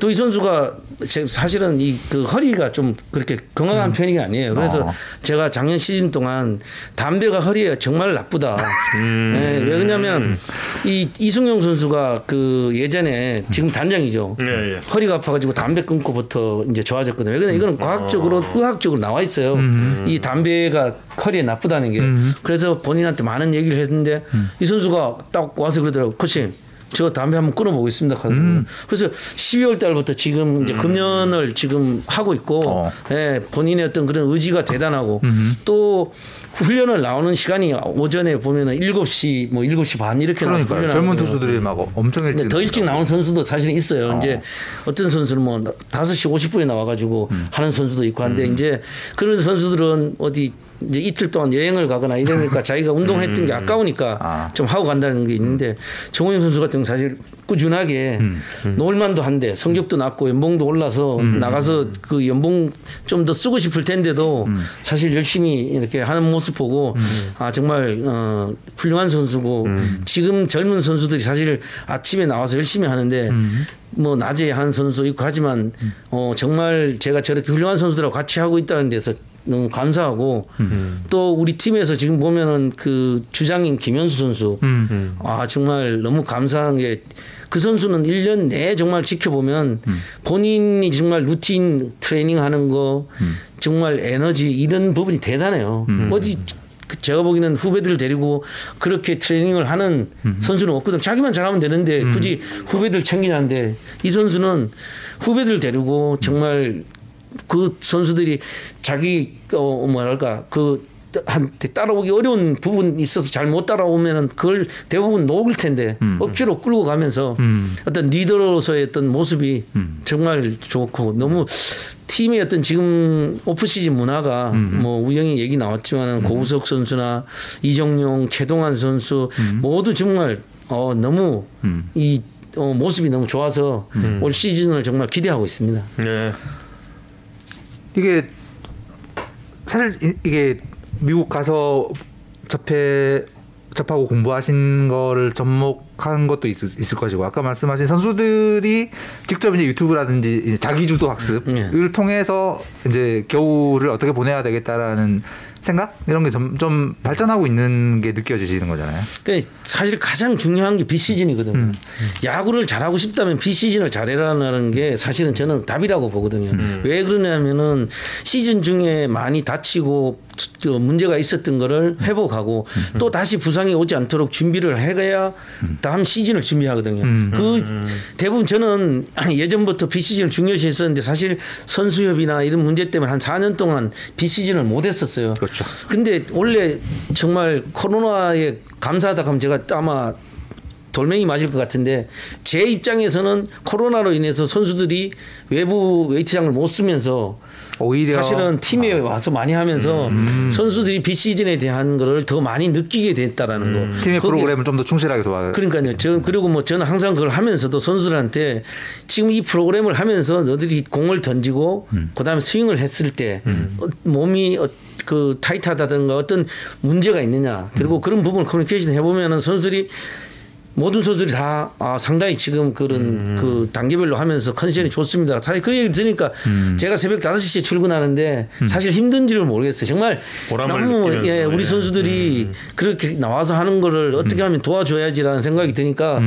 또 이 선수가 제- 사실은 이 그 허리가 좀 그렇게 건강한 편이 아니에요. 그래서 어. 제가 작년 시즌 동안 담배가 허리에 정말 나쁘다. 네, 왜냐하면 이 이승용 선수가 그 예전에 지금 단장이죠. 예, 예. 허리가 아파가지고 담배 끊고부터 이제 좋아졌거든요. 근데 이거는 과학적으로 의학적으로 나와 있어요. 이 담배가 허리에 나쁘다는 게. 그래서 본인한테 많은 얘기를 했는데 이 선수가 딱 와서 그러더라고. 코치. 저 담배 한번 끊어보겠습니다. 하거든요. 그래서 12월 달부터 지금 이제 금연을 지금 하고 있고, 어. 예, 본인의 어떤 그런 의지가 대단하고, 또 훈련을 나오는 시간이 오전에 보면은 7시, 뭐 7시 반 이렇게 나와서 그러니까요. 훈련을 젊은. 투수들이 막 엄청 일찍 더 일찍 나오는 선수도 사실은 있어요. 어. 이제 어떤 선수는 뭐 5시 50분에 나와 가지고 음. 하는 선수도 있고 한데 이제 그런 선수들은 어디 이제 이틀 동안 여행을 가거나 이러니까 자기가 운동했던 게 아까우니까 아. 좀 하고 간다는 게 있는데 정호영 선수 같은 경우 사실 꾸준하게 음. 노을만도 한데 성적도 낮고 연봉도 올라서 나가서 그 연봉 좀 더 쓰고 싶을 텐데도 음. 사실 열심히 이렇게 하는 모습 보고 아 정말 어, 훌륭한 선수고 지금 젊은 선수들이 사실 아침에 나와서 열심히 하는데 뭐 낮에 하는 선수 있고 하지만 어 정말 제가 저렇게 훌륭한 선수들하고 같이 하고 있다는 데서 너무 감사하고 또 우리 팀에서 지금 보면은 그 주장인 김현수 선수 음. 아 정말 너무 감사한 게 그 선수는 1년 내에 정말 지켜보면 본인이 정말 루틴 트레이닝 하는 거 정말 에너지 이런 부분이 대단해요. 어디 그 제가 보기에는 후배들을 데리고 그렇게 트레이닝을 하는 선수는 없거든. 자기만 잘하면 되는데 굳이 후배들 챙기자는데 이 선수는 후배들 데리고 정말 그 선수들이 자기 어 뭐랄까 그 한테 따라오기 어려운 부분이 있어서 잘 못 따라오면은 그걸 대부분 녹을 텐데 억지로 끌고 가면서 어떤 리더로서의 어떤 모습이 정말 좋고 너무 팀의 어떤 지금 오프 시즌 문화가 뭐 우영이 얘기 나왔지만은 고우석 선수나 이정용, 최동환 선수 모두 정말 어 너무 이 어, 모습이 너무 좋아서 올 시즌을 정말 기대하고 있습니다. 예. 이게 사실 이- 이게 미국 가서 접해 접하고 공부하신 거를 접목한 것도 있, 있을 것이고 아까 말씀하신 선수들이 직접 이제 유튜브라든지 이제 자기주도 학습을 네. 통해서 이제 겨울을 어떻게 보내야 되겠다라는 생각 이런 게 점점 발전하고 있는 게 느껴지시는 거잖아요. 그러니까 사실 가장 중요한 게 비시즌이거든요. 야구를 잘하고 싶다면 비시즌을 잘해라는 게 사실은 저는 답이라고 보거든요. 왜 그러냐면은 시즌 중에 많이 다치고 그 문제가 있었던 거를 회복하고 또 다시 부상이 오지 않도록 준비를 해야 다음 시즌을 준비하거든요. 그 대부분 저는 예전부터 비시즌을 중요시 했었는데 사실 선수협이나 이런 문제 때문에 한 4년 동안 비시즌을 못 했었어요. 그렇죠. 근데 원래 정말 코로나에 감사하다 하면 제가 아마 돌멩이 맞을 것 같은데 제 입장에서는 코로나로 인해서 선수들이 외부 웨이트장을 못 쓰면서 오히려 아. 사실은 팀에 와서 많이 하면서 음. 선수들이 비시즌에 대한 거를 더 많이 느끼게 됐다라는 거. 음. 팀의 거기에 프로그램을 좀 더 충실하게 도와. 그러니까요. 저 그리고 뭐 저는 항상 그걸 하면서도 선수들한테 지금 이 프로그램을 하면서 너들이 공을 던지고 그다음에 스윙을 했을 때 어, 몸이 어, 그 타이트하다든가 어떤 문제가 있느냐 그리고 그런 부분을 커뮤니케이션 해보면은 선수들이 모든 선수들이 다 아, 상당히 지금 그런 그 단계별로 하면서 컨디션이 좋습니다. 사실 그 얘기 들으니까 제가 새벽 5시에 출근하는데 사실 힘든지를 모르겠어요. 정말 너무 예, 우리 예. 선수들이 그렇게 나와서 하는 거를 어떻게 하면 도와줘야지라는 생각이 드니까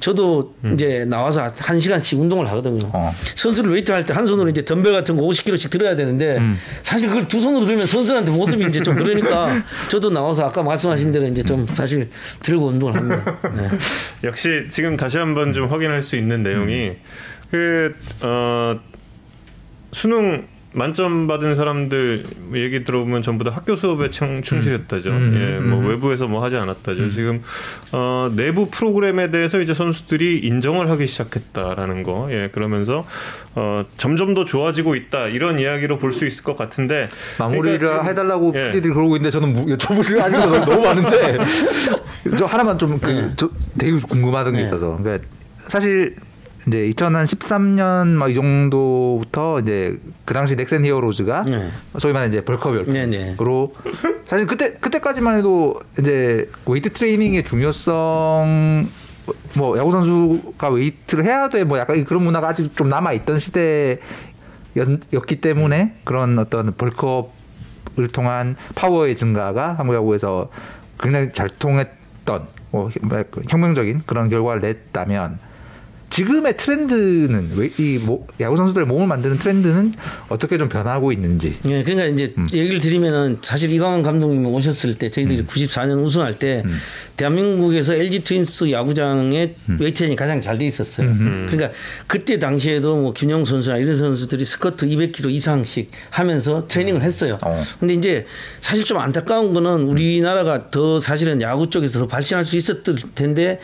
저도 이제 나와서 한 시간씩 운동을 하거든요. 어. 선수를 웨이트 할 때 한 손으로 이제 덤벨 같은 거 50kg씩 들어야 되는데 사실 그걸 두 손으로 들면 선수한테 모습이 이제 좀 그러니까 저도 나와서 아까 말씀하신 대로 이제 좀 사실 들고 운동을 합니다. 네. 역시 지금 다시 한번 좀 확인할 수 있는 내용이 그 어, 수능 만점 받은 사람들 얘기 들어보면 전부 다 학교 수업에 충, 충실했다죠. 예, 뭐 외부에서 뭐 하지 않았다죠. 지금 어, 내부 프로그램에 대해서 이제 선수들이 인정을 하기 시작했다라는 거. 예, 그러면서 어, 점점 더 좋아지고 있다 이런 이야기로 볼 수 있을 것 같은데 마무리를 그러니까 해달라고 예. PD들이 그러고 있는데 저는 무- 여쭤보실 아직 너무 많은데 저 하나만 좀그 되게 궁금하던 게 네. 있어서 그러니까 사실 이제 2013년 막 이 정도부터 이제 그 당시 넥센 히어로즈가 네. 소위 말하는 이제 bulk up으로 네, 네. 사실 그때 그때까지만 해도 이제 웨이트 트레이닝의 중요성 뭐 야구 선수가 웨이트를 해야 돼 뭐 약간 그런 문화가 아직 좀 남아 있던 시대였기 때문에 그런 어떤 bulk up을 통한 파워의 증가가 한국 야구에서 굉장히 잘 통했던 뭐 혁명적인 그런 결과를 냈다면 지금의 트렌드는 왜이 야구 선수들의 몸을 만드는 트렌드는 어떻게 좀 변하고 있는지. 예, 그러니까 이제 얘기를 드리면은 사실 이강원 감독님이 오셨을 때 저희들이 94년 우승할 때 대한민국에서 LG 트윈스 야구장에 웨이트tren이 가장 잘 돼 있었어요. 그러니까 그때 당시에도 뭐 김영 선수나 이런 선수들이 스커트 200kg 이상씩 하면서 트레이닝을 했어요. 어. 근데 이제 사실 좀 안타까운 거는 우리나라가 더 사실은 야구 쪽에서 더 발전할 수 있었을 텐데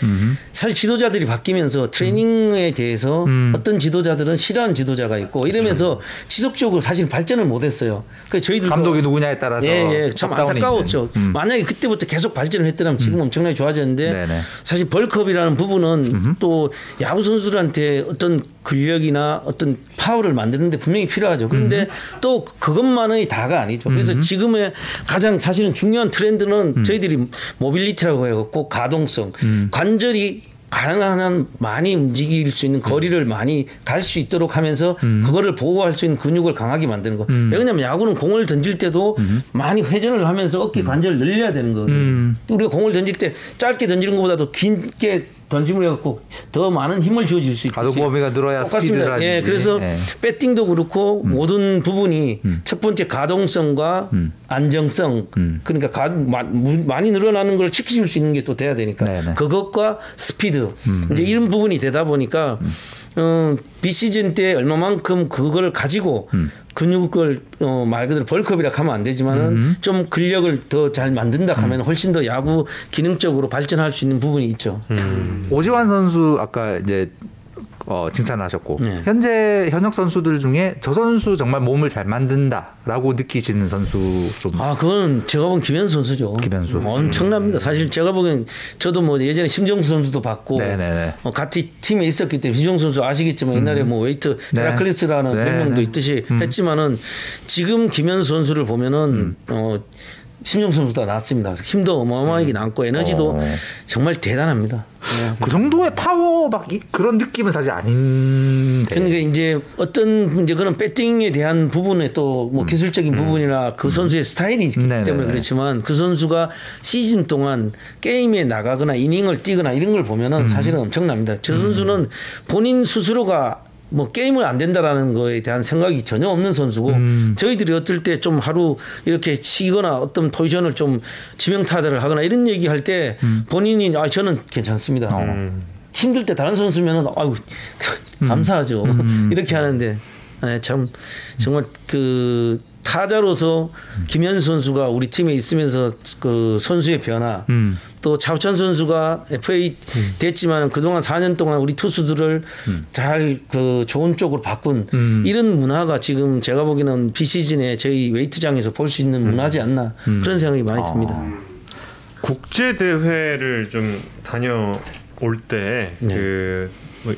사실 지도자들이 바뀌면서 트레이닝 에 대해서 어떤 지도자들은 싫어하는 지도자가 있고 이러면서 지속적으로 사실 발전을 못했어요. 그래서 저희들 감독이 누구냐에 따라서 예, 예, 참 안타까웠죠. 음. 만약에 그때부터 계속 발전을 했더라면 지금 엄청나게 좋아졌는데 네네. 사실 벌크업이라는 부분은 또 야구 선수들한테 어떤 근력이나 어떤 파워를 만드는데 분명히 필요하죠. 그런데 또 그것만이 다가 아니죠. 그래서 지금의 가장 사실은 중요한 트렌드는 음. 저희들이 모빌리티라고 해갖고 가동성, 관절이 가능한 한 많이 움직일 수 있는 거리를 많이 갈 수 있도록 하면서 그거를 보호할 수 있는 근육을 강하게 만드는 거. 왜냐하면 야구는 공을 던질 때도 많이 회전을 하면서 어깨 관절을 늘려야 되는 거거든요. 우리가 공을 던질 때 짧게 던지는 것보다도 긴게 던짐을 해갖고 더 많은 힘을 주어질 수 있지. 가동 범위가 늘어야 똑같습니다. 예. 그래서 예. 배팅도 그렇고 모든 부분이 첫 번째 가동성과 안정성 그러니까 가, 마- 무- 많이 늘어나는 걸 지켜줄 수 있는 게 또 돼야 되니까 네네. 그것과 스피드 이제 이런 부분이 되다 보니까 어, 비시즌 때 얼마만큼 그걸 가지고 근육을 어, 말 그대로 벌크업이라 하면 안 되지만은 좀 근력을 더 잘 만든다 하면 훨씬 더 야구 기능적으로 발전할 수 있는 부분이 있죠. 오지환 선수 아까 이제 어, 칭찬을 하셨고 네. 현재 현역 선수들 중에 저 선수 정말 몸을 잘 만든다라고 느끼시는 선수 좀 아, 그건 제가 본 김현수 선수죠. 김현수. 엄청납니다. 사실 제가 보기엔 저도 뭐 예전에 심정수 선수도 봤고. 어, 같이 팀에 있었기 때문에 심정수 선수 아시겠지만 옛날에 뭐 웨이트 네. 헤라클레스라는 네, 별명도 네. 있듯이 했지만은 지금 김현수 선수를 보면은 음. 어 심정수 선수보다 낫습니다. 힘도 어마어마하게 남고 에너지도 어. 정말 대단합니다. 네. 그 정도의 파워 막 이- 그런 느낌은 사실 아닌데. 그러니까 이제 어떤 이제 그런 배팅에 대한 부분에 또 뭐 기술적인 부분이나 그 선수의 스타일이 있기 음. 네네네. 때문에 그렇지만 그 선수가 시즌 동안 게임에 나가거나 이닝을 뛰거나 이런 걸 음. 보면은 사실은 엄청납니다. 저 선수는 본인 스스로가 뭐 게임을 안 된다라는 거에 대한 생각이 전혀 없는 선수고 음. 저희들이 어떨 때 좀 하루 이렇게 치거나 어떤 포지션을 좀 지명 타자를 하거나 이런 얘기할 때 본인이 아 저는 괜찮습니다. 음. 어. 힘들 때 다른 선수면은 아유 감사하죠 이렇게 하는데 네, 참 정말 그 타자로서 김현 선수가 우리 팀에 있으면서 그 선수의 변화 음. 또 차우찬 선수가 FA 됐지만 그동안 4년 동안 우리 투수들을 잘그 좋은 쪽으로 바꾼 음. 이런 문화가 지금 제가 보기에는 비시즌에 저희 웨이트장에서 볼 수 있는 문화지 않나 그런 생각이 많이 듭니다. 국제 대회를 좀 다녀올 때 네. 그뭐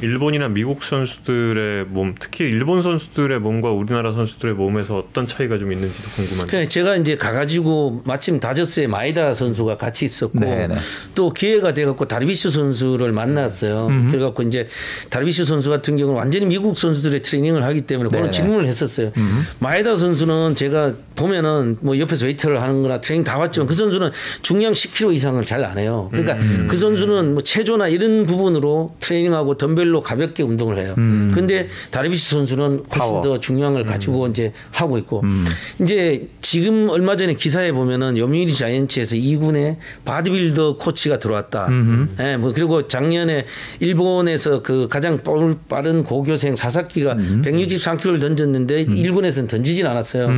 일본이나 미국 선수들의 몸, 특히 일본 선수들의 몸과 우리나라 선수들의 몸에서 어떤 차이가 좀 있는지도 궁금한데. 그래 제가 이제 가가지고 마침 다저스의 마에다 선수가 같이 있었고 네네. 또 기회가 돼갖고 다르비슈 선수를 만났어요. 그래갖고 이제 다르비슈 선수 같은 경우는 완전히 미국 선수들의 트레이닝을 하기 때문에 그런 네네. 질문을 했었어요. 마에다 선수는 제가 보면은 뭐 옆에서 웨이트를 하는거나 트레이닝 다 봤지만 그 선수는 중량 10kg 이상을 잘 안 해요. 그러니까 그 선수는 뭐 체조나 이런 부분으로 트레이닝하고 덤벨로 가볍게 운동을 해요. 근데 다르비슈 선수는 훨씬. 더 중량을 가지고 이제 하고 있고. 이제 지금 얼마 전에 기사에 보면은 요미우리 자이언츠에서 2군에 바디빌더 코치가 들어왔다. 예, 뭐 그리고 작년에 일본에서 그 가장 볼- 빠른 고교생 사사키가 163kg를 던졌는데 1군에서는 던지진 않았어요.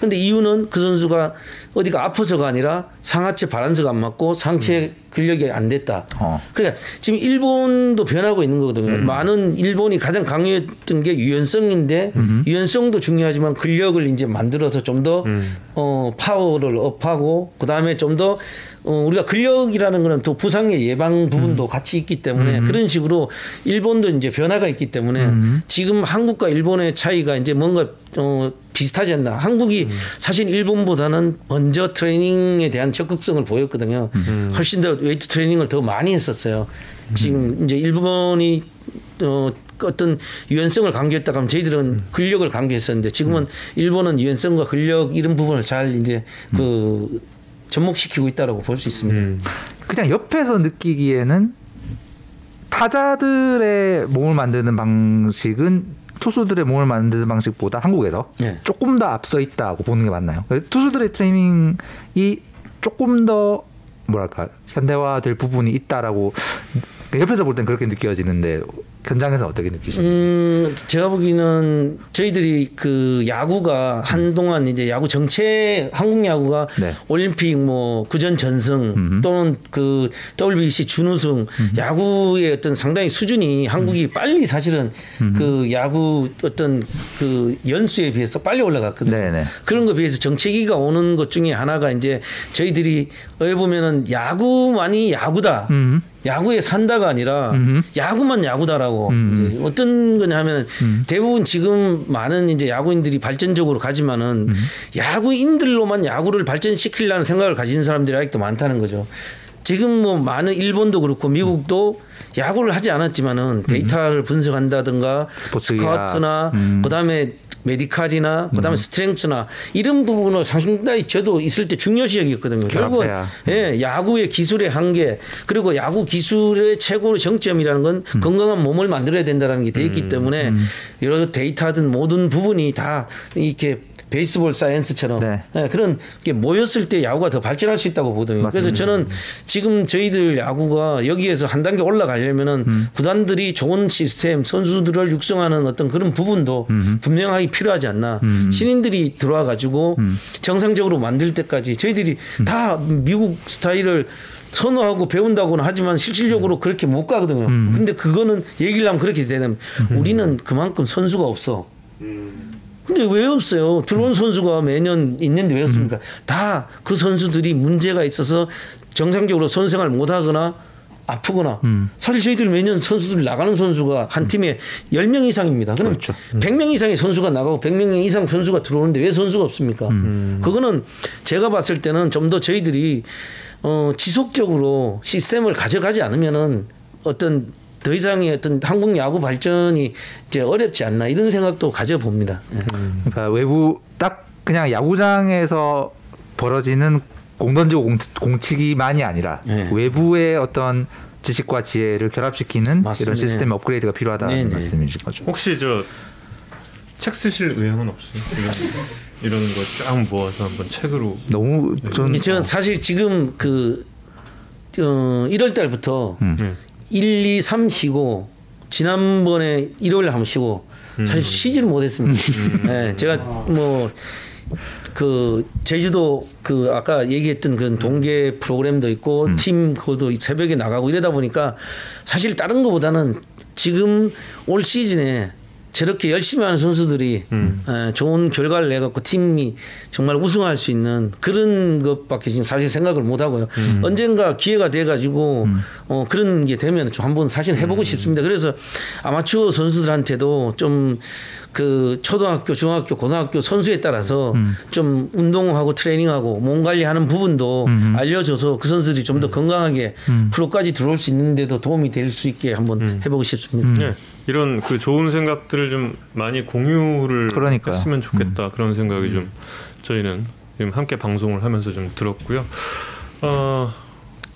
근데 이유는 그 선수가 어디가 아파서가 아니라 상하체 바란스가 안 맞고 상체 근력이 안 됐다. 어. 그러니까 지금 일본도 변하고 있는 거거든요. 많은 일본이 가장 강요했던 게 유연성인데 유연성도 중요하지만 근력을 이제 만들어서 좀더 어, 파워를 up하고 그 다음에 좀더 어, 우리가 근력이라는 거는 또 부상의 예방 부분도 같이 있기 때문에 그런 식으로 일본도 이제 변화가 있기 때문에 지금 한국과 일본의 차이가 이제 뭔가 어, 비슷하지 않나. 한국이 사실 일본보다는 먼저 트레이닝에 대한 적극성을 보였거든요. 훨씬 더 웨이트 트레이닝을 더 많이 했었어요. 지금 이제 일본이 어, 어떤 유연성을 강조했다가 하면 저희들은 근력을 강조했었는데 지금은 일본은 유연성과 근력 이런 부분을 잘 이제 그 접목시키고 있다라고 볼 수 있습니다. 음. 그냥 옆에서 느끼기에는 타자들의 몸을 만드는 방식은 투수들의 몸을 만드는 방식보다 한국에서 네. 조금 더 앞서 있다고 보는 게 맞나요? 투수들의 트레이닝이 조금 더 뭐랄까 현대화될 부분이 있다라고 옆에서 볼 땐 그렇게 느껴지는데 현장에서 어떻게 느끼시나요? 음, 제가 보기에는 저희들이 그 야구가 한동안 이제 야구 정체 한국 야구가 네. 올림픽 뭐 구전 전승 음. 또는 그 WBC 준우승 야구의 어떤 상당히 수준이 한국이 빨리 사실은 그 야구 어떤 그 연수에 비해서 빨리 올라갔거든요. 네네. 그런 거에 비해서 정체기가 오는 것 중에 하나가 이제 저희들이 왜 보면은 야구만이 야구다. 음. 야구에 산다가 아니라 음흠. 야구만 야구다라고 음. 어떤 거냐 하면은 대부분 지금 많은 이제 야구인들이 발전적으로 가지만은 음. 야구인들로만 야구를 발전시키려는 생각을 가진 사람들이 아직도 많다는 거죠. 지금 뭐 많은 일본도 그렇고 미국도 야구를 하지 않았지만은 데이터를 분석한다든가 스포츠 의학. 스카우트나 음. 그다음에 메디칼이나 그다음에 스트렝스나 이런 부분을 상당히 저도 있을 때 중요시 여겼거든요. 결국은 결합해야. 예, 야구의 기술의 한계 그리고 야구 기술의 최고의 정점이라는 건 건강한 몸을 만들어야 된다는 게 돼 있기 때문에 여러 데이터든 모든 부분이 다 이렇게 베이스볼 사이언스처럼 네. 예, 그런 게 모였을 때 야구가 더 발전할 수 있다고 보거든요. 그래서 맞습니다. 저는 지금 저희들 야구가 여기에서 한 단계 올라 가려면은 음. 구단들이 좋은 시스템, 선수들을 육성하는 어떤 그런 부분도 분명하게 필요하지 않나. 음. 신인들이 들어와 가지고 정상적으로 만들 때까지 저희들이 음. 다 미국 스타일을 선호하고 배운다고는 하지만 실질적으로 그렇게 못 가거든요. 음. 근데 그거는 얘기를 하면 그렇게 되면 우리는 그만큼 선수가 없어. 근데 왜 없어요? 들어온 선수가 매년 있는데 왜 없습니까? 다 그 선수들이 문제가 있어서 정상적으로 선생활 못 하거나 아프거나 음. 사실 저희들 매년 선수들 나가는 선수가 한 팀에 10명 이상입니다. 그럼 그렇죠. 100명 이상의 선수가 나가고 100명 이상 선수가 들어오는데 왜 선수가 없습니까? 그거는 제가 봤을 때는 좀 더 저희들이 어 지속적으로 시스템을 가져가지 않으면은 어떤 더 이상의 어떤 한국 야구 발전이 이제 어렵지 않나 이런 생각도 가져봅니다. 예. 그러니까 외부 딱 그냥 야구장에서 벌어지는 공 던지고 공, 공치기만이 아니라 네. 외부의 어떤 지식과 지혜를 결합시키는 맞습니다. 이런 시스템 업그레이드가 필요하다는 네, 네. 말씀이신 거죠. 혹시 저 책 쓰실 의향은 없어요? 이런 이런 거쫙 모아서 한번 책으로 너무 전 이게 제가 사실 지금 그 어, 1월 달부터 음. 네. 1, 2, 3 쉬고 지난번에 일요일 한번 쉬고 사실 쉬지를 못했습니다. 네, 제가 뭐 그 제주도 그 아까 얘기했던 그런 동계 프로그램도 있고 팀 그것도 새벽에 나가고 이러다 보니까 사실 다른 것보다는 지금 올 시즌에 저렇게 열심히 하는 선수들이 에, 좋은 결과를 내갖고 팀이 정말 우승할 수 있는 그런 것밖에 지금 사실 생각을 못 하고요. 언젠가 기회가 돼가지고 어, 그런 게 되면 좀 한번 사실 해보고 싶습니다. 그래서 아마추어 선수들한테도 좀 그 초등학교, 중학교, 고등학교 선수에 따라서 좀 운동하고 트레이닝하고 몸 관리하는 부분도 알려줘서 그 선수들이 좀 더 건강하게 프로까지 들어올 수 있는데도 도움이 될 수 있게 한번 해보고 싶습니다. 네. 이런 그 좋은 생각들을 좀 많이 공유를 그러니까요. 했으면 좋겠다. 그런 생각이 좀 저희는 지금 함께 방송을 하면서 좀 들었고요. 어,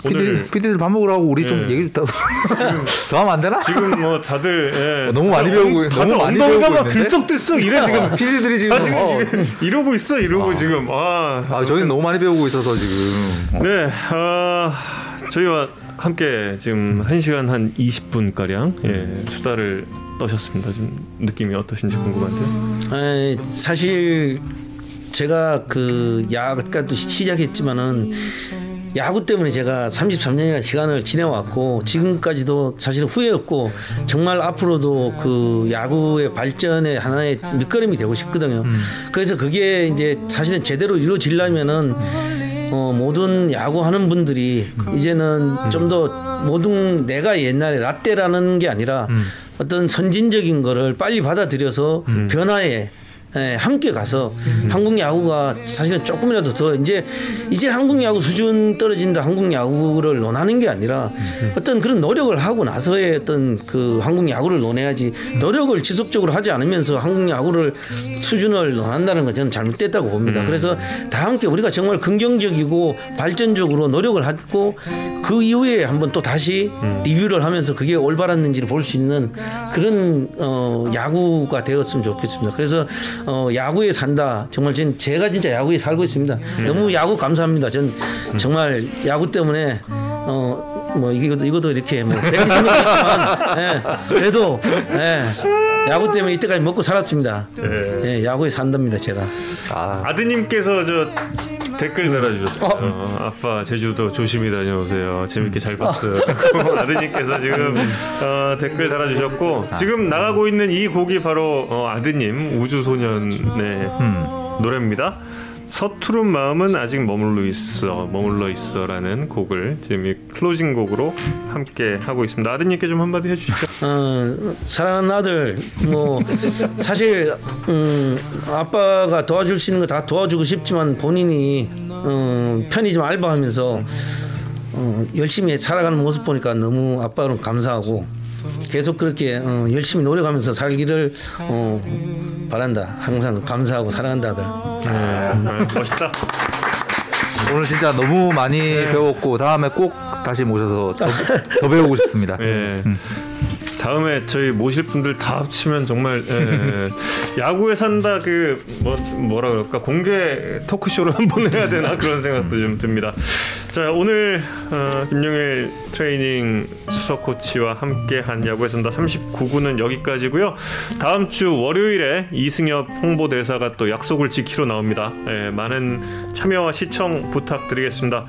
오늘 피디, 피디들 밥 먹으러 가고 우리 좀 네. 얘기 좀 더 하면 안 되나? 지금 뭐 다들 예, 어, 너무 많이 배우고 다들 너무 많이 배우고? 들썩들썩 이래 지금 피디들이 지금 아 지금 어, 이러고 있어 이러고 지금 아, 아, 저희는 너무 많이 배우고 있어서 지금 어. 네, 아, 저희와 함께 지금 1 시간 한 20분 가량 예, 수다를 떠셨습니다. 지금 느낌이 어떠신지 궁금한데요. 에, 사실 제가 그 야구도 시작했지만은 야구 때문에 제가 33년이라는 시간을 지내왔고 지금까지도 사실 후회 없고 정말 앞으로도 그 야구의 발전의 하나의 밑거름이 되고 싶거든요. 그래서 그게 이제 사실은 제대로 이루어지려면은 어, 모든 야구하는 분들이 이제는 좀더 모든 내가 옛날에 라떼라는 게 아니라 어떤 선진적인 거를 빨리 받아들여서 변화에 예, 함께 가서 한국 야구가 사실은 조금이라도 더 이제 이제 한국 야구 수준 떨어진다 한국 야구를 논하는 게 아니라 어떤 그런 노력을 하고 나서의 어떤 그 한국 야구를 논해야지 노력을 지속적으로 하지 않으면서 한국 야구를 수준을 논한다는 건 저는 잘못됐다고 봅니다. 그래서 다 함께 우리가 정말 긍정적이고 발전적으로 노력을 하고 그 이후에 한번 또 다시 리뷰를 하면서 그게 올바랐는지를 볼 수 있는 그런 어, 야구가 되었으면 좋겠습니다. 그래서 어, 야구에 산다. 정말 전 제가 진짜 야구에 살고 있습니다. 너무 야구 감사합니다. 전 정말 야구 때문에 어, 뭐 이것도 이것도 이렇게 뭐 뵙기 힘들겠지만 예, 그래도 예, 야구 때문에 이때까지 먹고 살았습니다. 예, 야구에 산답니다 제가. 아, 아드님께서 저 댓글 달아주셨어요. 어, 아빠 제주도 조심히 다녀오세요. 재밌게 잘 봤어요. 아드님께서 지금 어, 댓글 달아주셨고 지금 나가고 있는 이 곡이 바로 어, 아드님 우주소년의 노래입니다. 서투른 마음은 아직 머물러 있어, 머물러 있어라는 곡을 지금 이 closing 곡으로 함께 하고 있습니다. 아드님께 좀 한마디 해주시죠. 어, 사랑하는 아들, 뭐 사실 음, 아빠가 도와줄 수 있는 거 다 도와주고 싶지만 본인이 어, 편의점 알바하면서 어, 열심히 살아가는 모습 보니까 너무 아빠는 감사하고 계속 그렇게 어, 열심히 노력하면서 살기를 어, 바란다. 항상 감사하고 사랑한다 아들. 네, 아, 멋있다. 오늘 진짜 너무 많이 배웠고 다음에 꼭 다시 모셔서 더, 더 배우고 싶습니다. 예. 다음에 저희 모실 분들 다 합치면 정말 예, 야구에 산다 그 뭐 뭐라 그럴까 공개 토크쇼를 한번 해야 되나 그런 생각도 좀 듭니다. 자 오늘 어, 김용일 트레이닝 수석 코치와 함께한 야구에 산다 39구는 여기까지고요. 다음 주 월요일에 이승엽 홍보대사가 또 약속을 지키러 나옵니다. 예, 많은 참여와 시청 부탁드리겠습니다.